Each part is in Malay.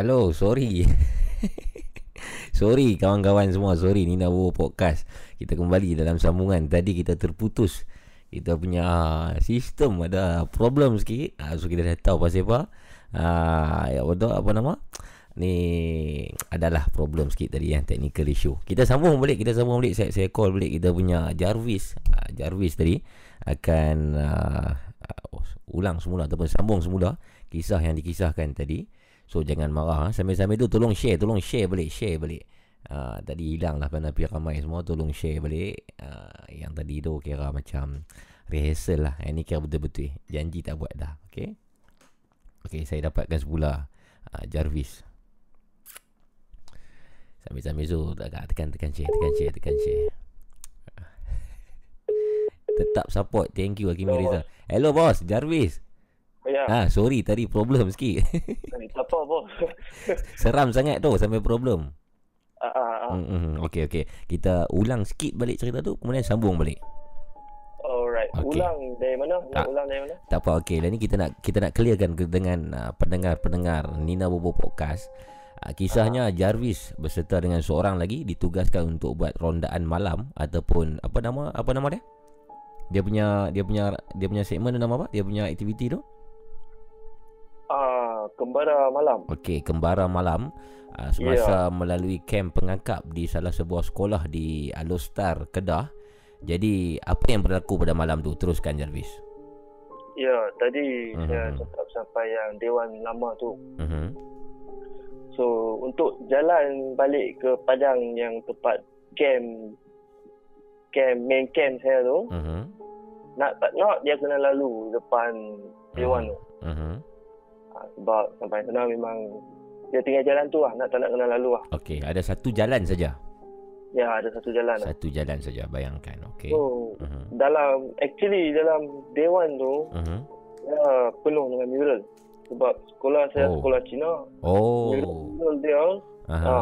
Hello, sorry. sorry kawan-kawan semua, sorry Nina Bobo Podcast. Kita kembali dalam sambungan. Tadi kita terputus. Kita punya ah, sistem ada problem sikit. Uh, so kita dah tahu pasal apa. Uh, ya apa nama? Ni adalah problem sikit tadi yang technical issue. Kita sambung balik, kita sambung balik. Saya saya call balik kita punya Jarvis. Uh, Jarvis tadi akan uh, uh, ulang semula ataupun sambung semula kisah yang dikisahkan tadi. So jangan marah ha. Sambil-sambil tu tolong share Tolong share balik Share balik. Uh, Tadi hilang lah Panapi ramai semua Tolong share balik. Uh, Yang tadi tu kira macam Rehearsal lah. Yang ni kira betul-betul. Janji tak buat dah Okay Okay saya dapatkan semula uh, Jarvis. Sambil-sambil tu Tekan tekan share Tekan share Tekan share. Tetap support. Thank you Hakim Rizal. Hello boss. Jarvis Ya. Ah, sorry tadi problem sikit. Tak apa bos. Seram sangat tu sampai problem. Ah, ah, ah. Hmm, okey okey. Kita ulang sikit balik cerita tu kemudian sambung balik. Alright. Okey. Ulang dari mana? Nak Tak. ulang dari mana? Tak apa okey. Lah ni kita nak kita nak clearkan dengan uh, pendengar-pendengar Nina Bobo Podcast. Uh, kisahnya Jarvis beserta dengan seorang lagi ditugaskan untuk buat rondaan malam ataupun apa nama apa nama dia? Dia punya dia punya dia punya segmen tu nama apa? Dia punya aktiviti tu? Ah, kembara malam. Okey, kembara malam uh, semasa yeah. melalui kem pengangkap di salah sebuah sekolah di Alostar, Kedah. Jadi, apa yang berlaku pada malam tu? Teruskan Jarvis. Ya, tadi Mhm. saya cakap sampai yang Dewan Lama tu. Mhm. So, untuk jalan balik ke Padang yang tempat camp camp main camp saya tu, Mhm. nak tak nak dia kena lalu depan Dewan tu. Mhm. Sebab sampai sana memang dia tinggal jalan tu lah, nak tak nak kena lalu lah. Okey, ada satu jalan saja. Ya, ada satu jalan lah. Satu jalan saja, bayangkan. Okey. So, Mhm. dalam actually dalam dewan tu Mhm. ya penuh dengan mural sebab sekolah saya Oh. sekolah Cina Oh. mural dia Aha. ha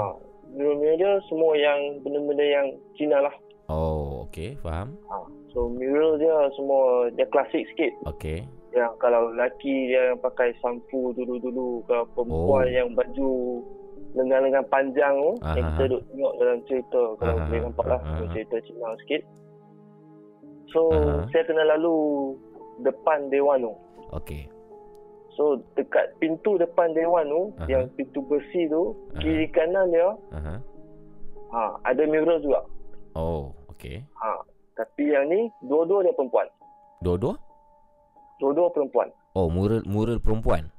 mural dia semua yang benda-benda yang Cina lah Oh, okey, faham. ha. so mural dia semua dia klasik sikit Okey. Yang kalau lelaki dia yang pakai sampu dulu-dulu kalau perempuan Oh. yang baju lengan-lengan panjang tu yang Aha. kita duk tengok dalam cerita kalau Aha. boleh nampak lah Aha. cerita Cina sikit so Aha. saya kena lalu depan dewan tu Okey. So dekat pintu depan dewan tu Aha. yang pintu besi tu Aha. kiri kanan dia Aha. ha ada mural juga. Oh, okey. Ha tapi yang ni dua-dua dia perempuan. Dua-dua? Dua-dua perempuan. Oh, mural mural perempuan.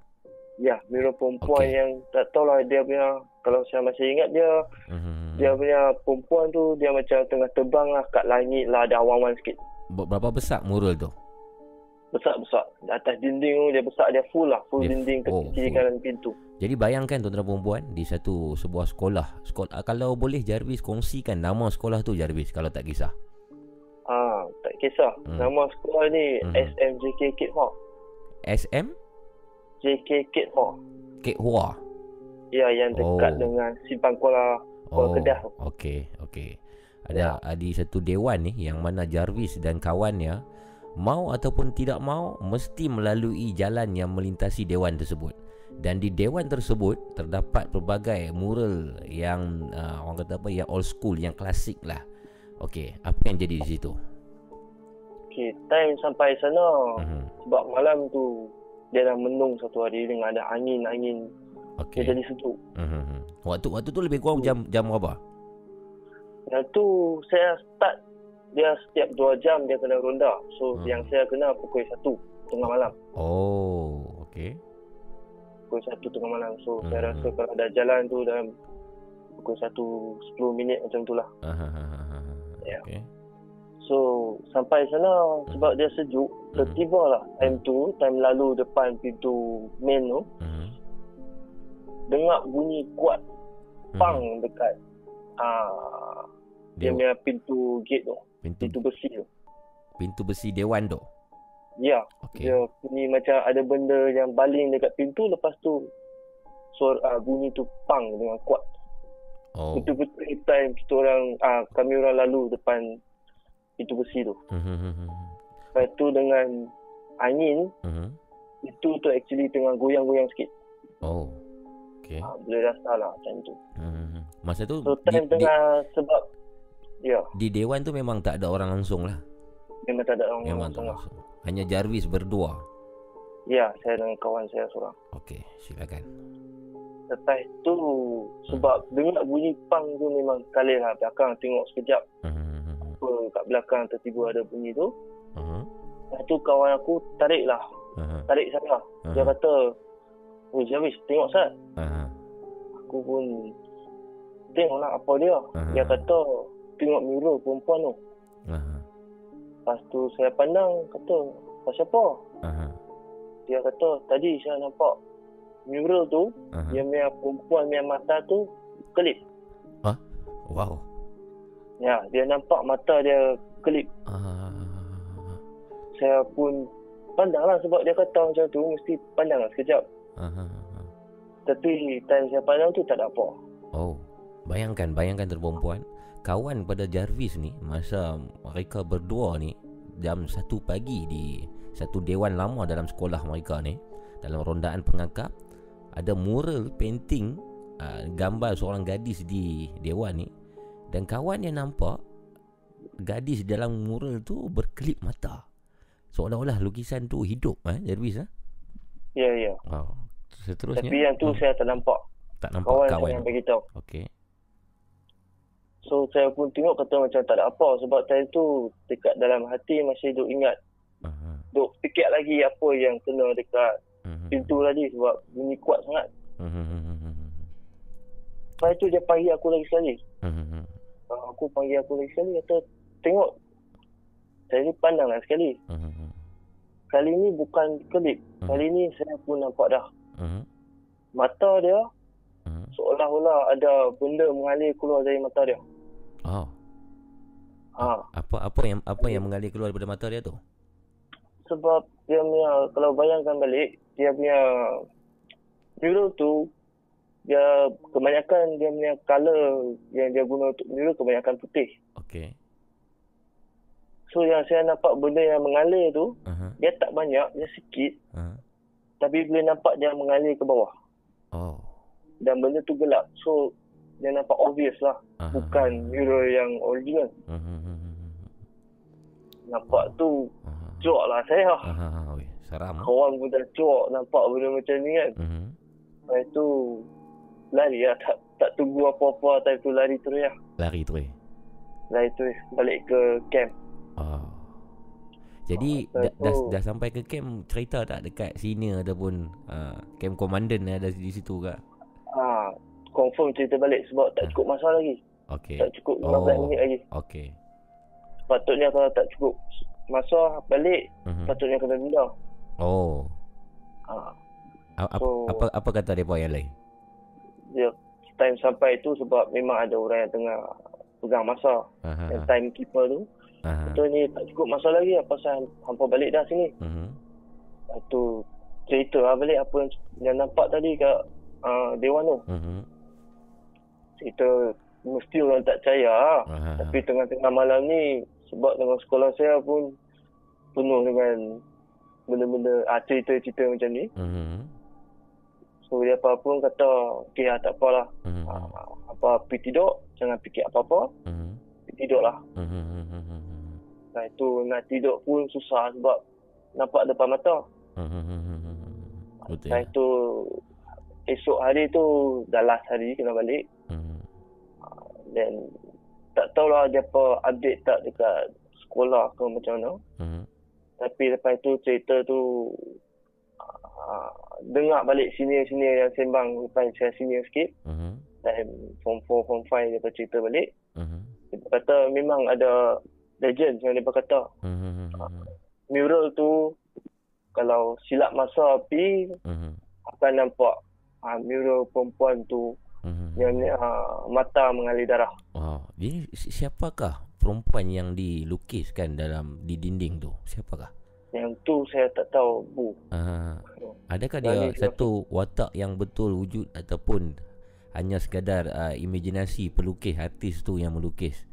Ya, mural perempuan Okey. yang tak tahulah dia punya kalau saya masih ingat dia Mhm. dia punya perempuan tu dia macam tengah terbang lah kat langit lah ada awan-awan sikit. Ber- Berapa besar mural tu? Besar-besar. Di atas dinding tu dia besar dia full lah. Full Dia- dinding ke oh, kiri full. kanan pintu. Jadi bayangkan tuan-tuan perempuan di satu sebuah sekolah. Sekolah kalau boleh Jarvis kongsikan nama sekolah tu Jarvis kalau tak kisah. Kisah. Hmm. Nama sekolah ni Mhm. SMJK Kid Hawk. SM JK Kid Hawk. Kek Hua. Ya, yang Oh. dekat dengan Simpang Kuala Kuala Oh, Kedah. okey, okey. Ada ada satu dewan ni yang mana Jarvis dan kawannya mau ataupun tidak mau mesti melalui jalan yang melintasi dewan tersebut. Dan di dewan tersebut terdapat pelbagai mural yang uh, orang kata apa yang old school, yang klasik lah. Okey, apa yang jadi di situ? Okey, time sampai sana Mhm. sebab malam tu dia dah menung satu hari dengan ada angin-angin Okey. dia jadi sejuk. Mhm. Waktu waktu tu lebih kurang jam jam berapa? Yang tu saya start dia setiap 2 jam dia kena ronda. So Hmm. yang saya kena pukul 1 tengah malam. Oh, okey. Pukul 1 tengah malam. So Hmm. saya rasa kalau dah jalan tu dalam pukul 1 10 minit macam tu lah. Ahahaha. Ya. Okey. So sampai sana sebab dia sejuk, tertiba lah time tu, time lalu depan pintu main tu, Mhm. dengar bunyi kuat pang dekat ah dia punya pintu gate tu, pintu pintu besi tu. pintu besi dewan tu. Ya, Okey. dia bunyi macam ada benda yang baling dekat pintu lepas tu suara uh, bunyi tu pang dengan kuat. Oh. Betul-betul time kita orang ah kami orang lalu depan pintu besi tu. Mhm. Lepas tu dengan angin Mhm. itu tu actually tengah goyang-goyang sikit. Oh. Okey. Ha, boleh rasa lah macam tu. Mhm. Masa tu So di, time di, tengah sebab ya di dewan tu memang tak ada orang langsung lah. memang tak ada orang Memang tak langsung lah. langsung. Hanya Jarvis berdua. Ya, saya dengan kawan saya seorang. Okey, silakan. Lepas tu sebab dengar bunyi pang tu memang sekali lah belakang tengok sekejap Mhm. Apa kat belakang tiba ada bunyi tu. Mhm. Lepas tu kawan aku tarik lah, Mhm. tarik saya. Dia Mhm. kata, Oh Jarvis, tengok Sat. Mhm. Aku pun tengok lah apa dia. Aha. Dia kata, tengok mural perempuan tu. Mhm. Lepas tu saya pandang, kata, pasal apa? Mhm. Dia kata, tadi saya nampak mural tu, Mhm. dia punya perempuan punya mata tu kelip. Wow. Ya, dia nampak mata dia kelip. Ah. Saya pun pandang lah sebab dia kata macam tu, mesti pandang lah sekejap. Aha. Tapi time saya pandang tu tak ada apa. Oh, bayangkan, bayangkan terperempuan kawan pada Jarvis ni masa mereka berdua ni jam 1 pagi di satu dewan lama dalam sekolah mereka ni dalam rondaan pengangkap ada mural painting uh, gambar seorang gadis di dewan ni dan kawan yang nampak gadis dalam mural tu berkelip mata seolah-olah lukisan tu hidup eh Jarvis eh Ya, ya. wow seterusnya Tapi yang tu hmm, saya tak nampak. tak nampak Kawan, kawan, yang beritahu. okey So saya pun tengok kata macam tak ada apa sebab time tu dekat dalam hati masih duk ingat, Aha. duk fikir lagi apa yang kena dekat Mhm. pintu tadi sebab bunyi kuat sangat. Mhm. Lepas tu dia panggil aku lagi sekali. Mhm. Aku panggil aku lagi sekali kata tengok. Saya ni pandang lah sekali. Mhm. Kali ni bukan kelip. Kali ni saya pun nampak dah. Mhm. Mata dia Mhm. seolah-olah ada benda mengalir keluar dari mata dia. Oh, Ha. apa apa yang apa yang mengalir keluar daripada mata dia tu? Sebab dia punya, kalau bayangkan balik, dia punya mural tu, dia kebanyakan dia punya colour yang dia guna untuk mural kebanyakan putih. Okey. So yang saya nampak benda yang mengalir tu, Aha. dia tak banyak, dia sikit. Aha. Tapi boleh nampak dia mengalir ke bawah. Oh. Dan benda tu gelap. So, dia nampak obvious lah. Aha. Bukan mural yang original. Mhm. Nampak tu, Aha. cuak lah saya. Oi, seram. ah. Kawan pun dah cuak nampak benda macam ni kan. Mhm. Lepas tu, lari lah. Tak, tak tunggu apa-apa. Time tu lari terus lah. Lari tu eh. Lari terus balik ke camp. Oh. Jadi Ah, dah, dah, dah sampai ke camp cerita tak dekat senior ataupun uh, camp komandan yang ada di situ ke? Ha, confirm cerita balik sebab tak cukup masa lagi. Okey. Tak cukup 15 Oh. minit lagi. Okey. Patutnya kalau tak cukup masa balik, Mhm. patutnya kena pindah. Oh. Ha, Apa, So- apa apa kata depa yang lain? Dia time sampai tu sebab memang ada orang yang tengah pegang masa. Aha. Yang timekeeper tu. Aha. Betul ni tak cukup masa lagi apa pasal hampa balik dah sini. Mhm. Lepas tu cerita lah balik apa yang, yang nampak tadi kat uh, Dewan tu. Mhm. Cerita mesti orang tak percaya lah. Aha. Tapi tengah-tengah malam ni sebab tengah sekolah saya pun penuh dengan benda-benda ah, cerita-cerita macam ni. Mhm. So dia apa pun kata okey lah tak apalah. Mhm. Ah, apa pergi tidur jangan fikir apa-apa. Mhm. Pergi tidur lah. Mhm. Lepas tu nak tidur pun susah sebab nampak depan mata. Mhm. Betul. Lepas tu esok hari tu dah last hari kena balik. Mhm. Dan tak tahulah dia apa update tak dekat sekolah ke macam mana. Mhm. Tapi lepas tu cerita tu uh, dengar balik senior-senior yang sembang lepas saya senior sikit. Mhm. Time form 4, form 5 dia cerita balik. Mhm. Dia kata memang ada legend yang dia berkata. Mhm. mhm, Mural tu kalau silap masa api mhm, akan nampak uh, mural perempuan tu mhm. yang uh, mata mengalir darah. Wow. Jadi si- siapakah perempuan yang dilukiskan dalam di dinding tu? Siapakah? Yang tu saya tak tahu bu. Ah, adakah dia Balik satu watak yang betul wujud ataupun hanya sekadar uh, imajinasi pelukis artis tu yang melukis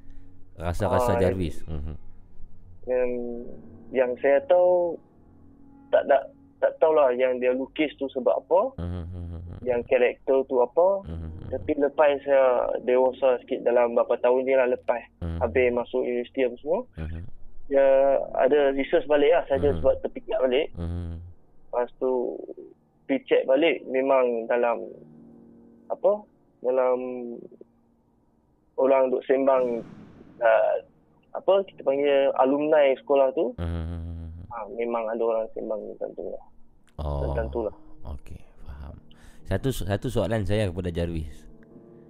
rasa-rasa Ah, Jarvis. Mhm. Yang yang saya tahu tak tak tak tahulah yang dia lukis tu sebab apa, mhm, yang karakter tu apa. mhm, Tapi lepas saya dewasa sikit dalam beberapa tahun ni lah lepas mhm, habis masuk universiti apa semua, mhm, dia ada research balik lah saja Hmm. sebab terfikir balik. mhm. Lepas tu pergi check balik memang dalam apa? Dalam orang duk sembang uh, apa kita panggil alumni sekolah tu Mhm. ha, memang ada orang sembang tentang tu lah. Oh. Tentang tu lah. Okey, faham. Satu satu soalan saya kepada Jarvis.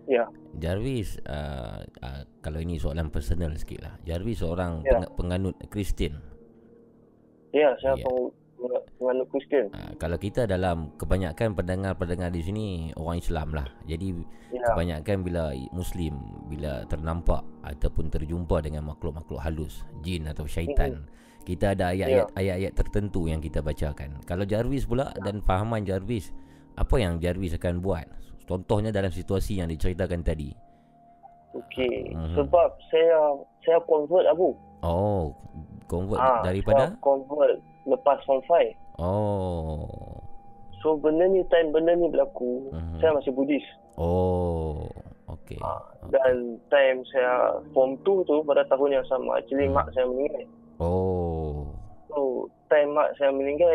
Ya. Jarvis uh, uh, kalau ini soalan personal sikit lah. Jarvis seorang Ya. peng- penganut Kristian. Ya, saya Ya. peng- penganut Kristian. Uh, kalau kita dalam kebanyakan pendengar-pendengar di sini orang Islam lah. Jadi Ya. kebanyakan bila Muslim bila ternampak ataupun terjumpa dengan makhluk-makhluk halus, jin atau syaitan, kita ada ayat-ayat ayat-ayat tertentu yang kita bacakan. Kalau Jarvis pula dan fahaman Jarvis, apa yang Jarvis akan buat? Contohnya dalam situasi yang diceritakan tadi. Okey. Mhm. Sebab saya saya convert Abu. Oh, convert Ah, daripada? saya convert lepas form 5. Oh. So benda ni time benda ni berlaku, Mhm. saya masih Buddhis. Oh. Okey. Ha, dan time saya form 2 tu pada tahun yang sama actually Hmm. mak saya meninggal. Oh. So time mak saya meninggal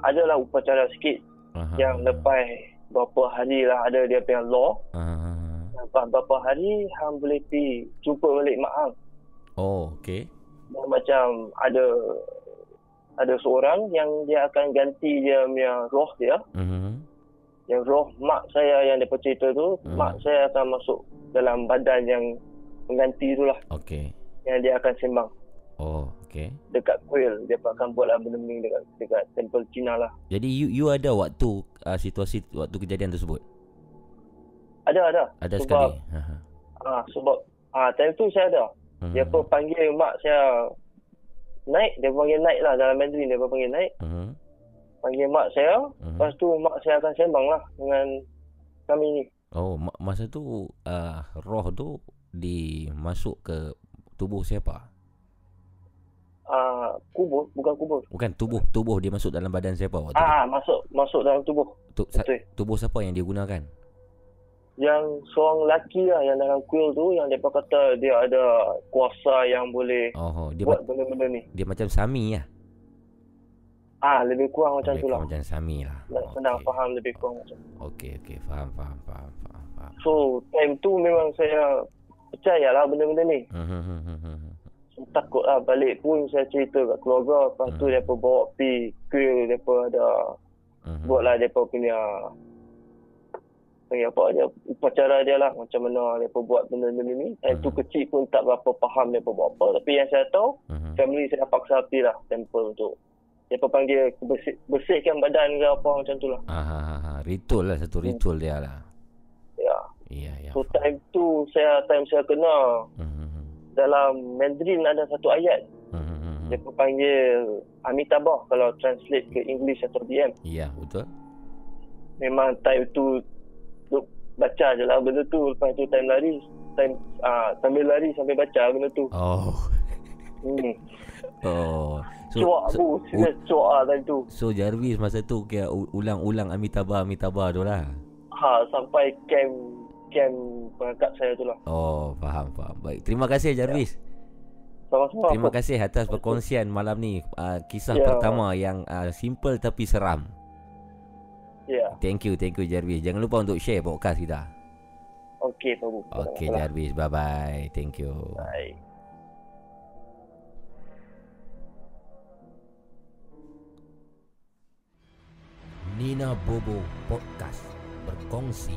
adalah upacara sikit Aha. yang lepas berapa hari lah ada dia punya law. Ah. Lepas berapa hari hang boleh pergi jumpa balik mak hang. Oh, okey. Dan macam ada ada seorang yang dia akan ganti dia punya roh dia. Mhm. Yang roh mak saya yang dia cerita tu, Hmm. mak saya akan masuk dalam badan yang mengganti tu lah. Okey. Yang dia akan sembang. Oh, okey. dekat kuil dia akan buat lah benda ni dekat dekat temple Cina lah. Jadi you you ada waktu uh, situasi waktu kejadian tersebut? Ada ada. Ada sebab, sekali. Aha. Ah sebab ah time tu saya ada. Mhm. Dia pun panggil mak saya naik, dia panggil naik lah dalam Mandarin dia panggil naik. Mhm. Panggil mak saya, Mhm. lepas tu mak saya akan sembang lah dengan kami ni. Oh, ma- masa tu uh, roh tu dimasuk ke tubuh siapa? Ah kubur, bukan kubur. Bukan tubuh tubuh dia masuk dalam badan siapa waktu tu? Ah masuk masuk dalam tubuh. Tu, sa- Betul. tubuh siapa yang dia gunakan? Yang seorang lelaki lah yang dalam kuil tu yang dia kata dia ada kuasa yang boleh Oh, dia buat ma- benda-benda ni. dia macam Sami lah. Ah lebih kurang macam Lebih tu lah. Macam Sami lah. Senang Okey. faham lebih kurang macam Okey, okey, faham, faham, faham, faham, faham. So time tu memang saya percayalah benda-benda ni. Mhm, mhm, mhm. Takut lah balik pun saya cerita kat keluarga. Lepas tu Hmm. dia pun bawa kuil. Dia pun ada Mhm. buat lah dia pun punya panggil apa dia upacara dia lah macam mana dia pun buat benda-benda ni. Time tu Hmm. kecil pun tak berapa faham dia pun buat apa. Tapi yang saya tahu Mhm. family saya paksa pergi lah temple tu. Dia pun panggil bersih, bersihkan badan ke apa macam tu lah. Ah, ah, ah, ah. ritual lah satu ritual dia lah. Ya. Iya, ya. So time tu saya time saya kena Mhm, mhm. Dalam Mandarin ada satu ayat mhm. dia pun panggil Amitabha kalau translate ke English atau DM Iya, betul. memang time tu duk baca je lah benda tu lepas tu time lari time ah sambil lari sambil baca benda tu Oh. hmm. Oh. cuak So, aku serius cuak lah time tu so Jarvis masa tu kira u- ulang-ulang Amitabha Amitabha tu lah. ha sampai camp camp pengangkat saya tu lah Oh, faham, faham. Baik. Terima kasih Jarvis. sama-sama Terima kasih atas perkongsian malam ni. Uh, kisah Ya. pertama yang uh, simple tapi seram. ya Thank you, thank you Jarvis. Jangan lupa untuk share podcast kita. okey Pak Bu Okay Jarvis, bye-bye. Thank you. Bye. Nina Bobo Podcast berkongsi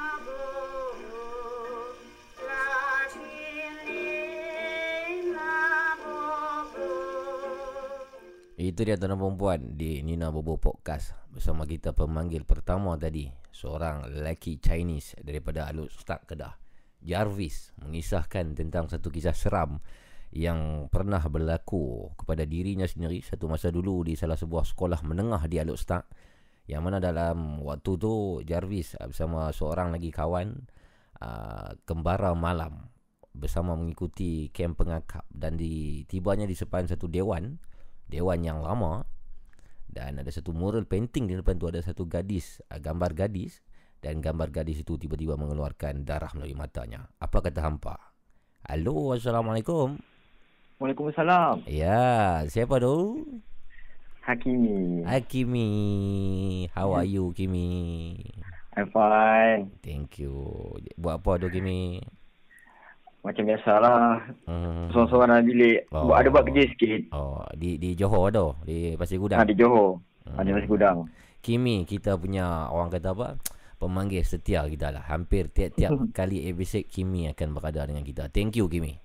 Itu dia tuan perempuan di Nina Bobo Podcast bersama kita pemanggil pertama tadi seorang lelaki Chinese daripada Alut Start Kedah. Jarvis mengisahkan tentang satu kisah seram yang pernah berlaku kepada dirinya sendiri satu masa dulu di salah sebuah sekolah menengah di Alut Start yang mana dalam waktu tu Jarvis bersama seorang lagi kawan uh, kembara malam bersama mengikuti kem pengakap. Dan di tibanya di sepan satu dewan dewan yang lama dan ada satu mural painting di depan tu ada satu gadis uh, gambar gadis dan gambar gadis itu tiba-tiba mengeluarkan darah melalui matanya. Apa kata hampa? Halo, Assalamualaikum. Waalaikumsalam. Ya, siapa tu? Hakimi. Hakimi. How are you, Kimi? I'm fine. Thank you. Buat apa tu, Kimi? Macam biasalah. Hmm. Seorang-seorang dalam bilik. Oh. Buat ada buat kerja sikit. Oh, di di Johor tu, di Pasir Gudang. Ha, di Johor. Hmm. Ha, di Masih Gudang. Kimi kita punya orang kata apa? Pemanggil setia kita lah. Hampir tiap-tiap kali episode Kimi akan berada dengan kita. Thank you Kimi.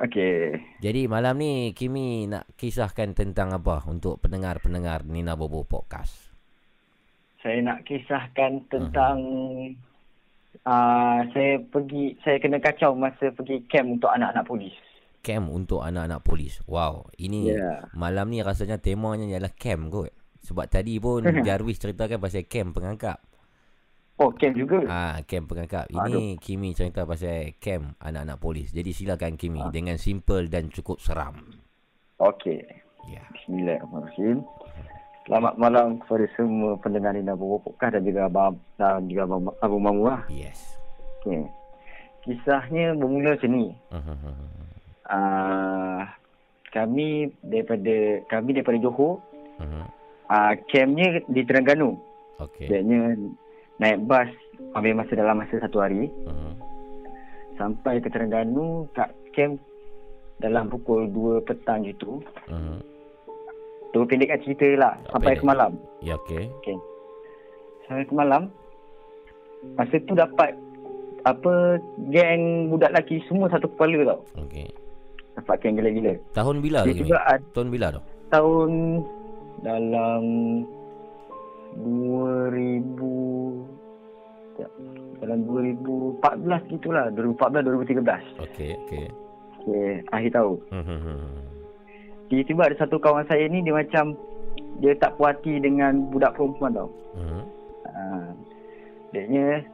Okey. Jadi malam ni Kimi nak kisahkan tentang apa untuk pendengar-pendengar Nina Bobo Podcast. Saya nak kisahkan tentang uh, saya pergi saya kena kacau masa pergi camp untuk anak-anak polis. Camp untuk anak-anak polis. Wow, ini Ya. malam ni rasanya temanya ialah camp kot. Sebab tadi pun Jarvis ceritakan pasal camp pengangkap. Oh, camp juga. Ah, camp pengangkap. Ini Kimi cerita pasal camp anak-anak polis. Jadi silakan Kimi Ah. dengan simple dan cukup seram. Okey. Ya. Bismillahirrahmanirrahim. Selamat malam kepada semua pendengar Nina Bobo Podcast dan juga Abang dan juga Abang Abu Mamu lah. Yes. Okey. Kisahnya bermula macam ni. Uh, kami daripada kami daripada Johor, uh, campnya di Terengganu. Okey. Biasanya naik bas ambil masa dalam masa satu hari Mhm. sampai ke Terengganu kat camp dalam pukul 2 petang gitu. Mhm. Tu pendekkan cerita lah Tak sampai pendek. ke malam. Ya okey. Okey. Sampai ke malam. Masa tu dapat apa geng budak lelaki semua satu kepala tau. Okey. Dapat geng gila-gila. Tahun bila tu juga Tahun bila tu? tahun dalam 2000 sekejap. dalam 2014 gitulah 2014 2013 Okey, okey. okay, akhir tahun Mhm. Tiba-tiba ada satu kawan saya ni dia macam dia tak puas hati dengan budak perempuan tau Mhm. ha, dia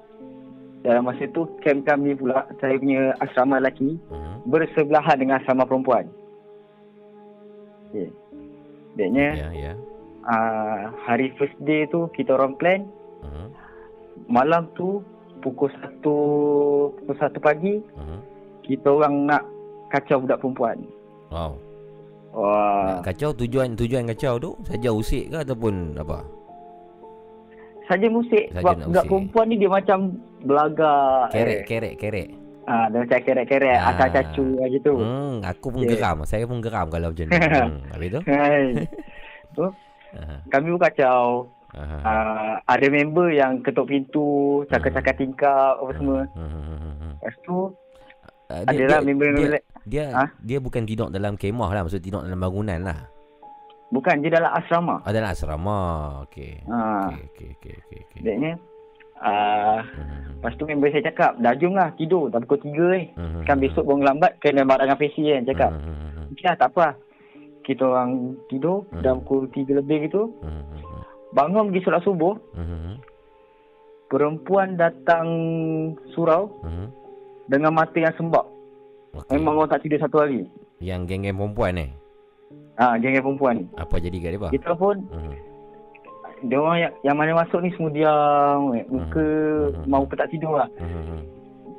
dalam masa tu camp kami pula saya punya asrama lelaki Mhm. bersebelahan dengan asrama perempuan okay. dia Ya, ya. uh, hari first day tu kita orang plan Mhm. malam tu pukul satu pukul satu pagi Mhm. kita orang nak kacau budak perempuan. Wow. Wah, Nak kacau tujuan tujuan kacau tu saja usik ke ataupun apa? saja musik Saja sebab budak perempuan ni dia macam belagak. Kerek, Eh. kerek, kerek. Ah, dia macam kerek-kerek, Ah. acah cacu gitu. Hmm, aku pun Okay. geram. Saya pun geram kalau macam ni. hmm. Habis tu? Tu kami pun kacau. Ah, ada member yang ketuk pintu, cakap-cakap tingkap apa semua. Lepas tu Uh, adalah dia, member-member dia, Ha? dia bukan tidur dalam kemah lah. Maksud tidur dalam bangunan lah. bukan dia dalam asrama. Oh, dalam asrama. Okey. Ha, Okey, okey, okey, okey. okey. Deknya ah Hmm. Lepas tu member saya cakap, dah jom lah tidur. Dah pukul 3 ni. Hmm. Kan besok bangun lambat, kena marah dengan Fesi kan. Cakap, Hmm. okey lah tak apa lah. Kita orang tidur, Hmm. dah pukul 3 lebih gitu. Hmm. Bangun pergi solat subuh, Hmm. perempuan datang surau Hmm. dengan mata yang sembab. Okey. Memang orang tak tidur satu hari. Yang geng-geng perempuan ni. Ha, geng-geng perempuan ni. Apa jadi kat dia? Kita pun, Hmm. dia orang yang, yang mana masuk ni semua diam. eh. Muka Hmm. mau pun tak tidur lah. Hmm.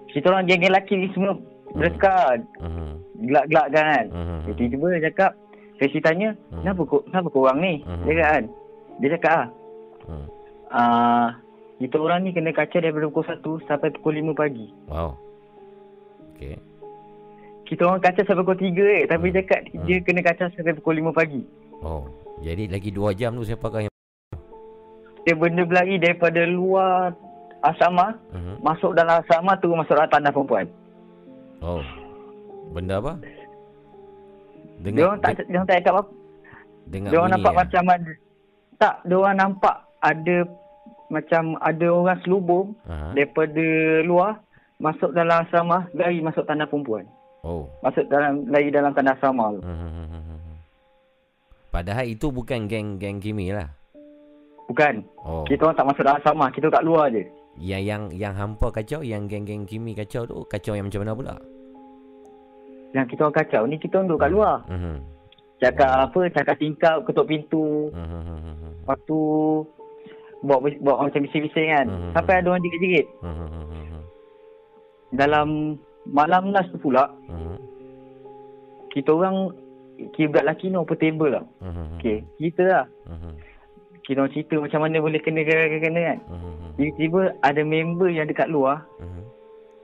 Kita orang geng-geng lelaki ni semua berdekat. Hmm. Gelak-gelak kan. Dia tiba-tiba dia cakap, Fesi tanya, Hmm. kenapa, kau, kenapa korang ni? Hmm. Dia kan. Dia cakap ah, Hmm. ah, kita orang ni kena kacau daripada pukul 1 sampai pukul 5 pagi. Wow. Okey. Kita orang kacau sampai pukul 3 eh. Tapi Hmm. dia cakap Hmm. dia kena kacau sampai pukul 5 pagi. Oh, jadi lagi 2 jam tu siapakah yang Dia benda berlari daripada luar asrama Mhm. masuk dalam asrama tu masuk dalam tandas perempuan. Oh. Benda apa? Dia orang tak dia orang tak cakap apa. dengan Dia orang nampak ah? macam ada tak, dia orang nampak ada macam ada orang selubung Aha. daripada luar masuk dalam asrama lari masuk tandas perempuan. Oh. Masuk dalam lari dalam tandas asrama tu. Mhm. Padahal itu bukan geng-geng Kimi lah. Bukan. Oh. Kita orang tak masuk dalam asrama, kita kat luar je. Yang yang yang hampa kacau, yang geng-geng Kimi kacau tu kacau yang macam mana pula? Yang kita orang kacau ni kita orang duduk kat luar. Mhm. Cakap apa, cakap tingkap, ketuk pintu. Mhm. Lepas tu buat buat macam bising-bising kan. Hmm. Sampai ada orang jerit-jerit. Mhm. Dalam malam last tu pula, Mhm. kita orang kira budak lelaki ni open table lah. Mhm. Okay, kita lah. Mhm. Kita orang cerita macam mana boleh kena-kena kan. Mhm. Tiba-tiba ada member yang dekat luar Mhm.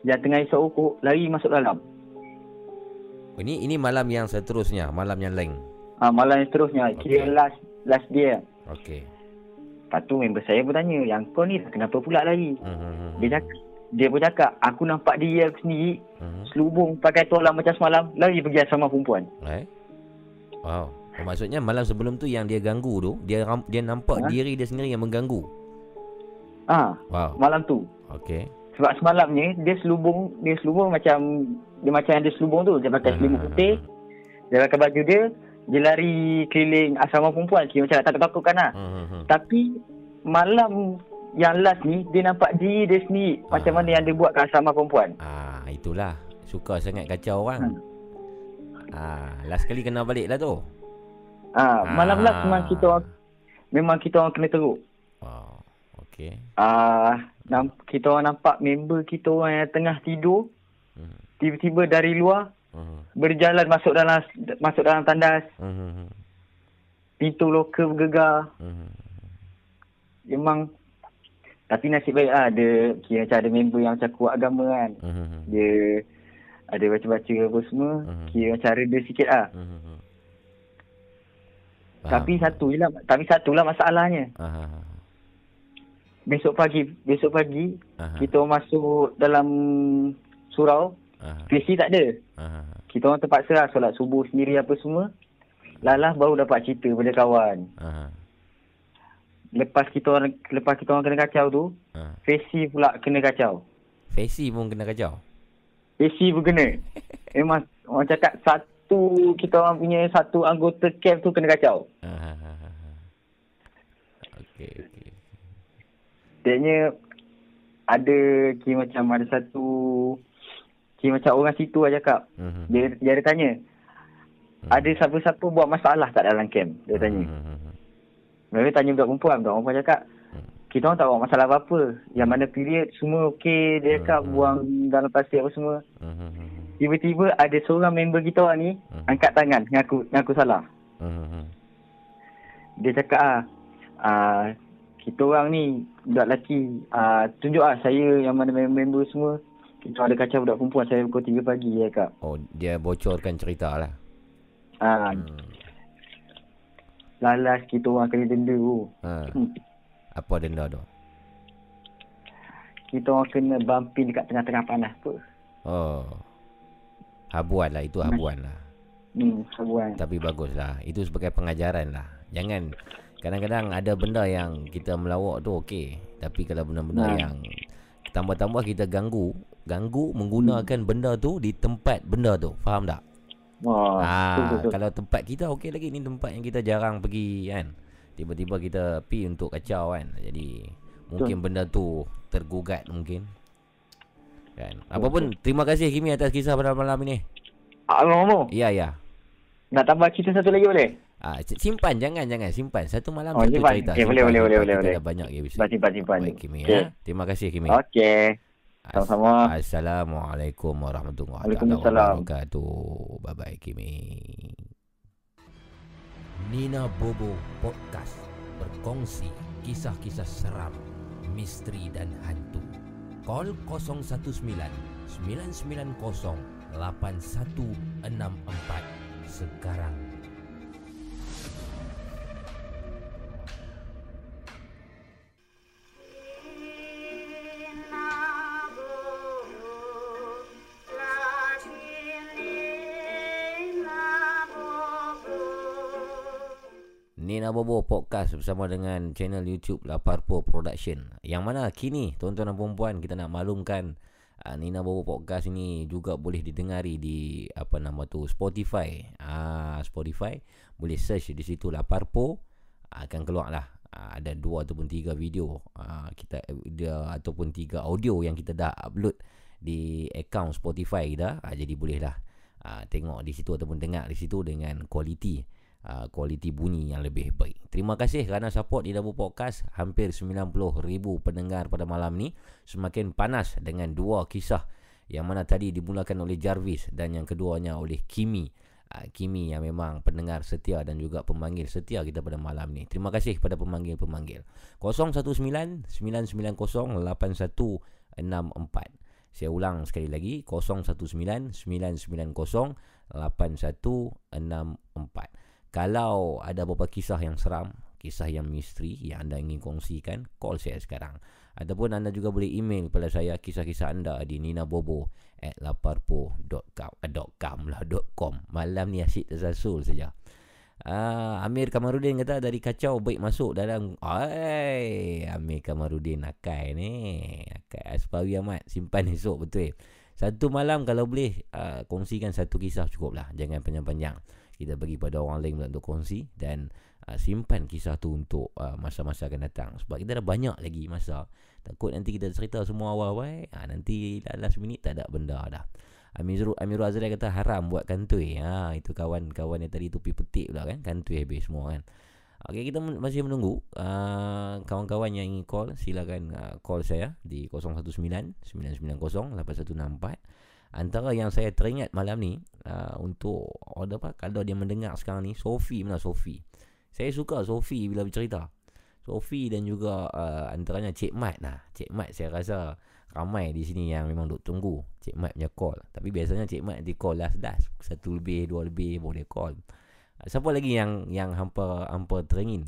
yang tengah isap rokok lari masuk dalam. Ini ini malam yang seterusnya, malam yang lain. Ha, malam yang seterusnya, kira Okey. last last dia. Okey. Lepas tu member saya pun tanya, yang kau ni kenapa pula lari? Mhm. Dia cakap, dia pun cakap, aku nampak diri aku sendiri Mhm. selubung pakai tolang macam semalam, lari pergi asrama perempuan. Eh? Wow. Maksudnya malam sebelum tu yang dia ganggu tu, dia dia nampak Ha? diri dia sendiri yang mengganggu. Ah, Wow. malam tu. Okey. Sebab semalamnya dia selubung, dia selubung macam dia macam ada selubung tu, dia pakai selimut putih, dia pakai baju dia, dia lari keliling asrama perempuan, kira macam nak takut-takutkan lah. Mhm. Tapi malam yang last ni dia nampak diri dia sendiri Ah. macam mana yang dia buat kat asrama perempuan. Ah, itulah. Suka sangat kacau orang. Hmm. Ah, last kali kena balik lah tu. Ah, malam last memang kita orang memang kita orang kena teruk. Wow. Okey. Ah, nam, kita orang nampak member kita orang yang tengah tidur Mhm. tiba-tiba dari luar Mhm. berjalan masuk dalam masuk dalam tandas, Mhm. pintu loker bergegar. Mhm. Memang tapi nasib baik lah ada kira macam ada member yang macam kuat agama kan. Mhm. Dia ada baca-baca apa semua. Mhm. Kira macam reda sikit lah. Mhm. Tapi satu je lah, tapi satu lah masalahnya. Aha. Besok pagi, besok pagi Aha. kita masuk dalam surau, Aha. PC tak ada. Aha. Kita orang terpaksa lah solat subuh sendiri apa semua. Lalah baru dapat cerita pada kawan. Aha. Lepas kita orang lepas kita orang kena kacau tu, Aha. Facy pula kena kacau. Facy pun kena kacau. Facy pun kena. Memang orang cakap satu kita orang punya satu anggota camp tu kena kacau. Aha. Okey, okey. Dia ada kira macam ada satu kira macam orang situ lah cakap. Mhm. Dia dia ada tanya. Ada siapa-siapa buat masalah tak dalam camp? Dia tanya. Mhm. Mereka tanya budak perempuan. Budak perempuan cakap, Hmm. kita orang tak buat masalah apa-apa. Yang mana period semua okey. Dia cakap Hmm. buang dalam plastik apa semua. Mhm. Tiba-tiba ada seorang member kita orang ni Hmm. angkat tangan ngaku ngaku salah. Mhm. Dia cakap ah, ah kita orang ni budak lelaki ah tunjuk ah saya yang mana member semua kita ada kacau budak perempuan saya pukul 3 pagi dia cakap. Oh, dia bocorkan cerita lah. Ah Hmm. Lalas kita orang kena denda tu. Ha. Hmm. Apa denda tu? Kita orang kena bumpy dekat tengah-tengah panas tu. Oh. Habuan lah, itu habuan lah. Hmm, sebulan. Tapi baguslah. Itu sebagai pengajaran lah. Jangan kadang-kadang ada benda yang kita melawak tu okey. Tapi kalau benda-benda Ha. yang tambah-tambah kita ganggu, ganggu menggunakan benda tu di tempat benda tu. Faham tak? Wah, Ah, betul, betul. kalau tempat kita okey lagi ni tempat yang kita jarang pergi kan. Tiba-tiba kita pi untuk kacau kan. Jadi mungkin benda tu tergugat mungkin. Kan. Apa pun terima kasih Kimi atas kisah pada malam ini. Momo, Ya ya. nak tambah cerita satu lagi boleh? Ah, si- simpan jangan jangan simpan. Satu malam Oh, satu simpan. cerita. Okey, boleh, boleh, boleh, boleh, boleh. banyak episod. Simpan, simpan, simpan. Baik Kimi Okey. ya. Terima kasih Kimi. Okey. As- sama-sama. Assalamualaikum warahmatullahi Waalaikumsalam. wabarakatuh. Bye bye Kimi. Nina Bobo Podcast berkongsi kisah-kisah seram, misteri dan hantu. Call 019 990 8164 sekarang. Nina Bobo Podcast bersama dengan channel YouTube Laparpo Production. Yang mana kini tuan-tuan dan puan kita nak maklumkan uh, Nina Bobo Podcast ini juga boleh didengari di apa nama tu Spotify. Ah uh, Spotify boleh search di situ Laparpo akan keluar lah. Uh, ada dua ataupun tiga video uh, kita dia ataupun tiga audio yang kita dah upload di account Spotify kita. Uh, jadi bolehlah uh, tengok di situ ataupun dengar di situ dengan kualiti uh, kualiti bunyi yang lebih baik. Terima kasih kerana support di Dabu Podcast. Hampir 90,000 pendengar pada malam ni. Semakin panas dengan dua kisah yang mana tadi dimulakan oleh Jarvis dan yang keduanya oleh Kimi. Uh, Kimi yang memang pendengar setia dan juga pemanggil setia kita pada malam ni. Terima kasih kepada pemanggil-pemanggil. 019 990 8164. Saya ulang sekali lagi 019 990 8164. Kalau ada beberapa kisah yang seram, kisah yang misteri yang anda ingin kongsikan, call saya sekarang. Ataupun anda juga boleh email kepada saya kisah-kisah anda di ninabobo at laparpo.com lah, .com. Malam ni asyik tersasul saja. Uh, Amir Kamarudin kata dari kacau baik masuk dalam Ay, Amir Kamarudin akai ni Akai Aspawi Ahmad Simpan esok betul Satu malam kalau boleh uh, Kongsikan satu kisah cukup lah Jangan panjang-panjang kita bagi pada orang lain untuk kongsi dan uh, simpan kisah tu untuk uh, masa-masa akan datang. Sebab kita dah banyak lagi masa. Takut nanti kita cerita semua awal-awal uh, nanti last minit tak ada benda dah. Amirul Amirul Azrai kata haram buat kantoi. Ha itu kawan-kawan yang tadi tu pi petik pula kan kantoi habis semua kan. Okey kita masih menunggu uh, kawan-kawan yang ingin call silakan uh, call saya di 019 990 8164 Antara yang saya teringat malam ni uh, Untuk order apa Kalau dia mendengar sekarang ni Sophie mana Sophie. Saya suka Sophie bila bercerita. Sophie dan juga uh, Antaranya Cik Mat lah. Cik Mat saya rasa Ramai di sini yang memang duk tunggu Cik Mat punya call. Tapi biasanya Cik Mat nanti call last last. Satu lebih Dua lebih boleh call. Uh, Siapa lagi yang Yang hampa Hampa teringin?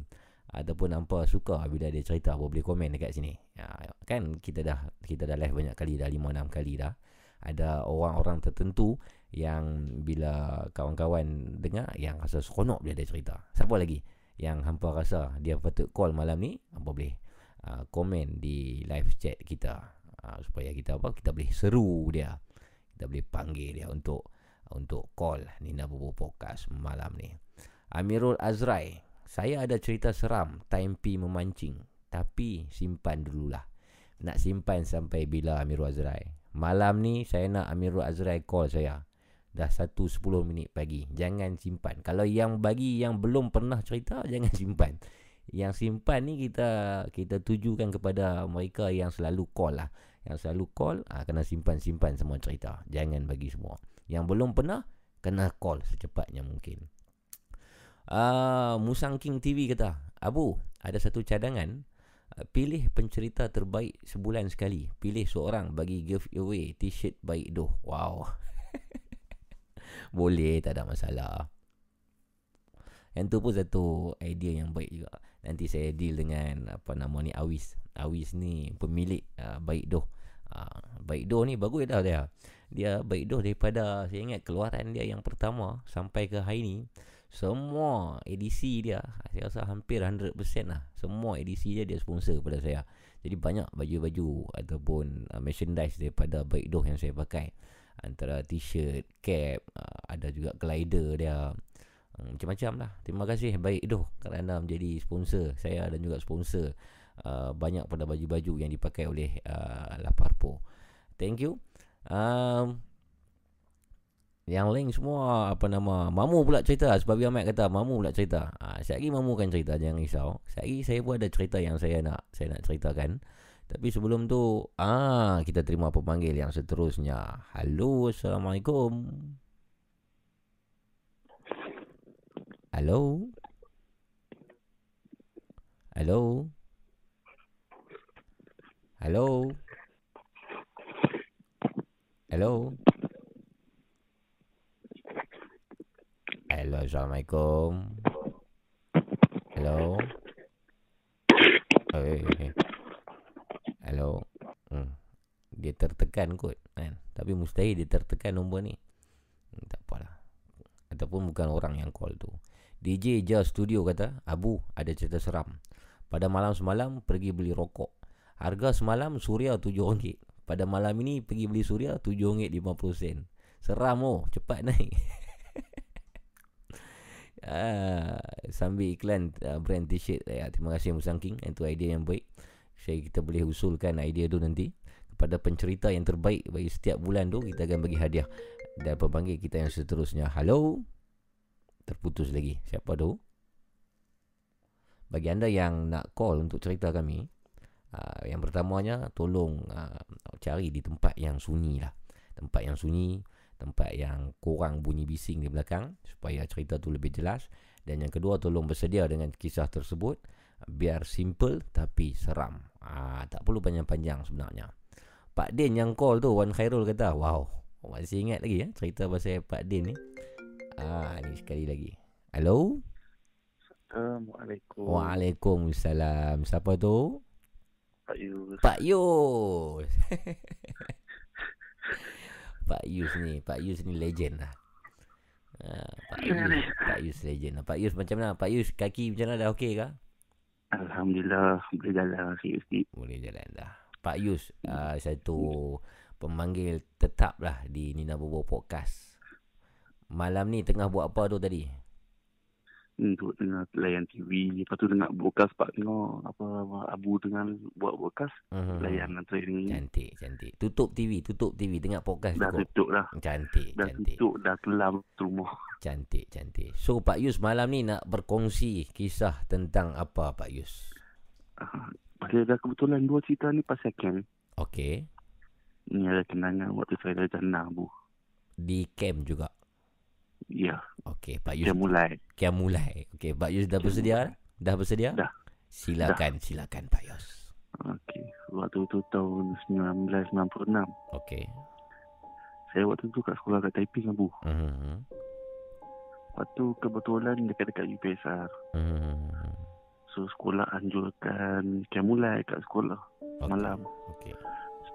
Ataupun hampa suka Bila dia cerita Boleh komen dekat sini. Uh, Kan kita dah Kita dah live banyak kali Dah 5-6 kali dah ada orang-orang tertentu yang bila kawan-kawan dengar yang rasa seronok bila dia cerita. Siapa lagi yang hampa rasa dia patut call malam ni? Hampa boleh uh, komen di live chat kita uh, supaya kita apa? Kita boleh seru dia. Kita boleh panggil dia untuk untuk call Nina Bobo Podcast malam ni. Amirul Azrai, saya ada cerita seram time P memancing tapi simpan dululah. Nak simpan sampai bila Amirul Azrai? Malam ni saya nak Amirul Azrai call saya. Dah 1.10 minit pagi. Jangan simpan. Kalau yang bagi yang belum pernah cerita, jangan simpan. Yang simpan ni kita kita tujukan kepada mereka yang selalu call lah. Yang selalu call, ha, kena simpan-simpan semua cerita. Jangan bagi semua. Yang belum pernah, kena call secepatnya mungkin. Uh, Musang King TV kata, Abu, ada satu cadangan pilih pencerita terbaik sebulan sekali. Pilih seorang bagi give away t-shirt baik doh. Wow. Boleh, tak ada masalah. Yang tu pun satu idea yang baik juga. Nanti saya deal dengan apa nama ni Awis. Awis ni pemilik uh, baik doh. Uh, baik doh ni bagus dah dia. Dia baik doh daripada saya ingat keluaran dia yang pertama sampai ke hari ni semua edisi dia saya rasa hampir 100% lah semua edisi dia dia sponsor pada saya. Jadi banyak baju-baju ataupun uh, merchandise daripada baik doh yang saya pakai. Antara t-shirt cap uh, ada juga glider dia. Um, macam-macam lah. Terima kasih baik doh kerana menjadi sponsor saya dan juga sponsor uh, banyak pada baju-baju yang dipakai oleh uh, Laparpo thank you. Um, yang lain semua apa nama Mamu pula cerita sebab Ahmad kata Mamu pula cerita. Ha, sekejap lagi Mamu kan cerita jangan risau. Sekejap lagi saya pun ada cerita yang saya nak saya nak ceritakan. Tapi sebelum tu ah kita terima pemanggil yang seterusnya. Halo, Assalamualaikum. Halo. Halo. Halo. Hello. Hello, Assalamualaikum. Hello. Eh, eh, eh. Hello. Hmm. Dia tertekan kot kan. Tapi mustahil dia tertekan nombor ni. Hmm, tak apalah. Ataupun bukan orang yang call tu. DJ Jazz Studio kata, Abu ada cerita seram. Pada malam semalam pergi beli rokok. Harga semalam suria RM7. Pada malam ini pergi beli suria RM7.50. Seram oh, cepat naik. ah, sambil iklan uh, brand t-shirt. Ya, terima kasih Musang King. Itu idea yang baik. Saya kita boleh usulkan idea tu nanti kepada pencerita yang terbaik bagi setiap bulan tu kita akan bagi hadiah. Dan pemanggil kita yang seterusnya. Hello. Terputus lagi. Siapa tu? Bagi anda yang nak call untuk cerita kami, uh, yang pertamanya tolong uh, cari di tempat yang sunyi lah. Tempat yang sunyi, tempat yang kurang bunyi bising di belakang supaya cerita tu lebih jelas. Dan yang kedua tolong bersedia dengan kisah tersebut biar simple tapi seram. Ah, tak perlu panjang-panjang sebenarnya. Pak Din yang call tu Wan Khairul kata, "Wow, masih ingat lagi ya cerita pasal Pak Din ni?" Ah, ni sekali lagi. Hello? Assalamualaikum. Waalaikumsalam. Siapa tu? Pak Yus. Pak Yus. Pak Yus ni, Pak Yus ni legend lah. Ha, Pak Yus, Pak Yus legend lah. Pak Yus macam mana? Pak Yus kaki macam mana dah okey ke? Alhamdulillah boleh jalan sikit-sikit. Boleh jalan dah. Pak Yus uh, satu pemanggil tetap lah di Nina Bobo Podcast. Malam ni tengah buat apa tu tadi? Untuk tengah layan TV. Lepas tu tengah broadcast Pak tengok apa, Abu tengah buat broadcast. Hmm. Layan antara ini. Cantik, cantik. Tutup TV, tutup TV. Tengok podcast Dah cukup. tutup dah. Cantik, Dah cantik. tutup. Dah kelam rumah. Cantik, cantik. So Pak Yus malam ni nak berkongsi kisah tentang apa Pak Yus? Ah, Pasal dah kebetulan dua cerita ni pasal camp. Okey. Ni ada kenangan waktu saya dah jana Abu. Di camp juga. Ya. Okey, Pak Yus. Dia mulai. Camp mulai. Okey, Pak Yus dah bersedia? dah? Dah bersedia? Dah. Silakan, silakan Pak Yus. Okey. Waktu tu tahun 1996. Okey. Saya waktu tu kat sekolah kat Taiping Abu. Mhm. Lepas tu kebetulan dekat-dekat UPSR. Mhm. So sekolah anjurkan camp mulai kat sekolah Okey. malam. Okey.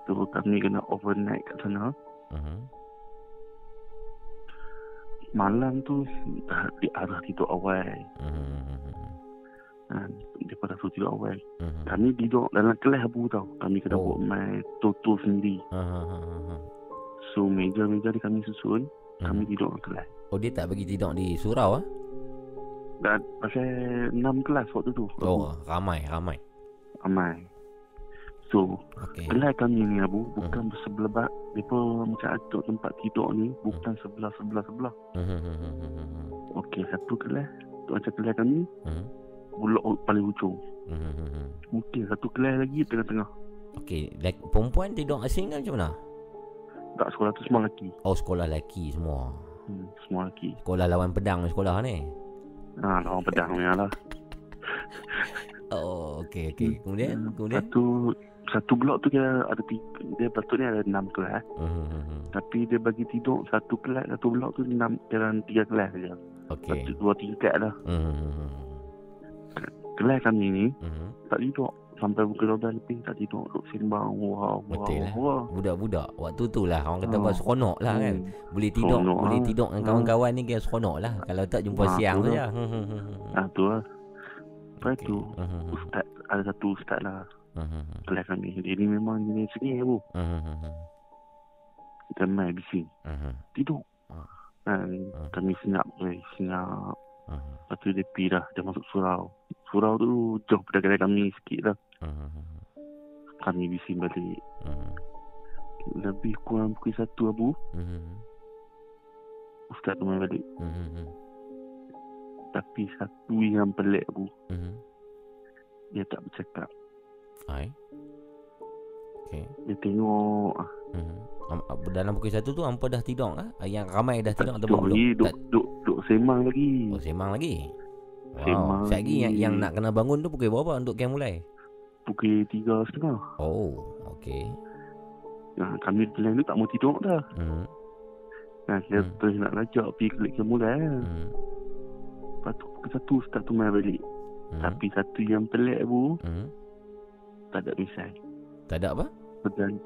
So kami kena overnight kat sana. Mhm. Malam tu dah di arah tidur awal. Mhm. Ha, daripada tu tidur awal. Mhm. Kami tidur dalam kelas abu tau. Kami kena Oh. buat main toto sendiri. Mhm. So meja-meja ni kami susun. Kami Mhm. tidur dalam kelas. Oh dia tak bagi tidur di surau ah? Dan pasal enam kelas waktu tu. Oh, ramai, ramai. Amai. So Okey. kelas kami ni abu bukan bersebelah bak. Mereka macam atuk tempat tidur ni bukan sebelah-sebelah-sebelah. Mhm. Okey, satu kelas. Tu macam kelas kami Mhm. bulok paling hujung. Mhm. Mungkin satu kelas lagi tengah-tengah. Okey, lek- perempuan tidur asing kan macam mana? Tak sekolah tu semua lelaki. Oh, sekolah lelaki semua. Hmm, semua lelaki. Sekolah lawan pedang sekolah ni. Ha, orang pedang ni lah. Oh, okey okey. Kemudian, kemudian. Satu satu blok tu dia ada tiga, dia patutnya ada enam kelas. Mhm. Tapi dia bagi tidur satu kelas, satu blok tu enam dalam tiga kelas saja. Okey. Satu, dua, tiga kelas dah. Mhm. Kelas kami ni Mhm. tak tidur. Sampai pukul 12 lebih tak tidur. Duduk sembang. Wah, wah, Betul lah. wah. Budak-budak waktu tu lah orang kata Oh. buat seronok lah kan. Hmm. Boleh tidur, Seronok boleh lah. tidur dengan Ha. kawan-kawan ni kira seronok lah. Kalau tak jumpa Ha, siang tu saja. Ah, tu lah. Lepas Okey. tu, ustaz, ada satu ustaz lah. Mhm. Kelas kami. Ni memang jenis sengih bu. Mhm. Kita main bising. Mhm. Tidur. Ah. Dan Ah. kami senyap. Eh, senyap. Mhm. Lepas tu dia pergi dah. Dia masuk surau. Surau tu jauh pada kedai kami sikit lah. Mhm. Kami bising balik. Mhm. Lebih kurang pukul satu abu. Mhm. Ustaz tu main balik. Mhm. Tapi satu yang pelik abu. Mhm. Dia tak bercakap. Hai. Okey. Dia tengok. ah, am- Dalam pukul satu tu hampa dah tidur kah? Yang ramai dah tidur duduk belum? Duk, duk, duk semang lagi. oh, semang lagi. Wow. Semang lagi yang, yang nak kena bangun tu pukul berapa untuk camp mulai? Pukul tiga setengah. Oh, okey. Ha, kami plan tu tak mau tidur dah. Hmm. Ha, saya Hmm. terus nak lajak pergi klik ke mula. Hmm. Hmm. Lepas tu pukul satu start tu main balik. Hmm. Tapi satu yang pelik bu, Hmm. Tak ada misai. Tak ada apa? Dan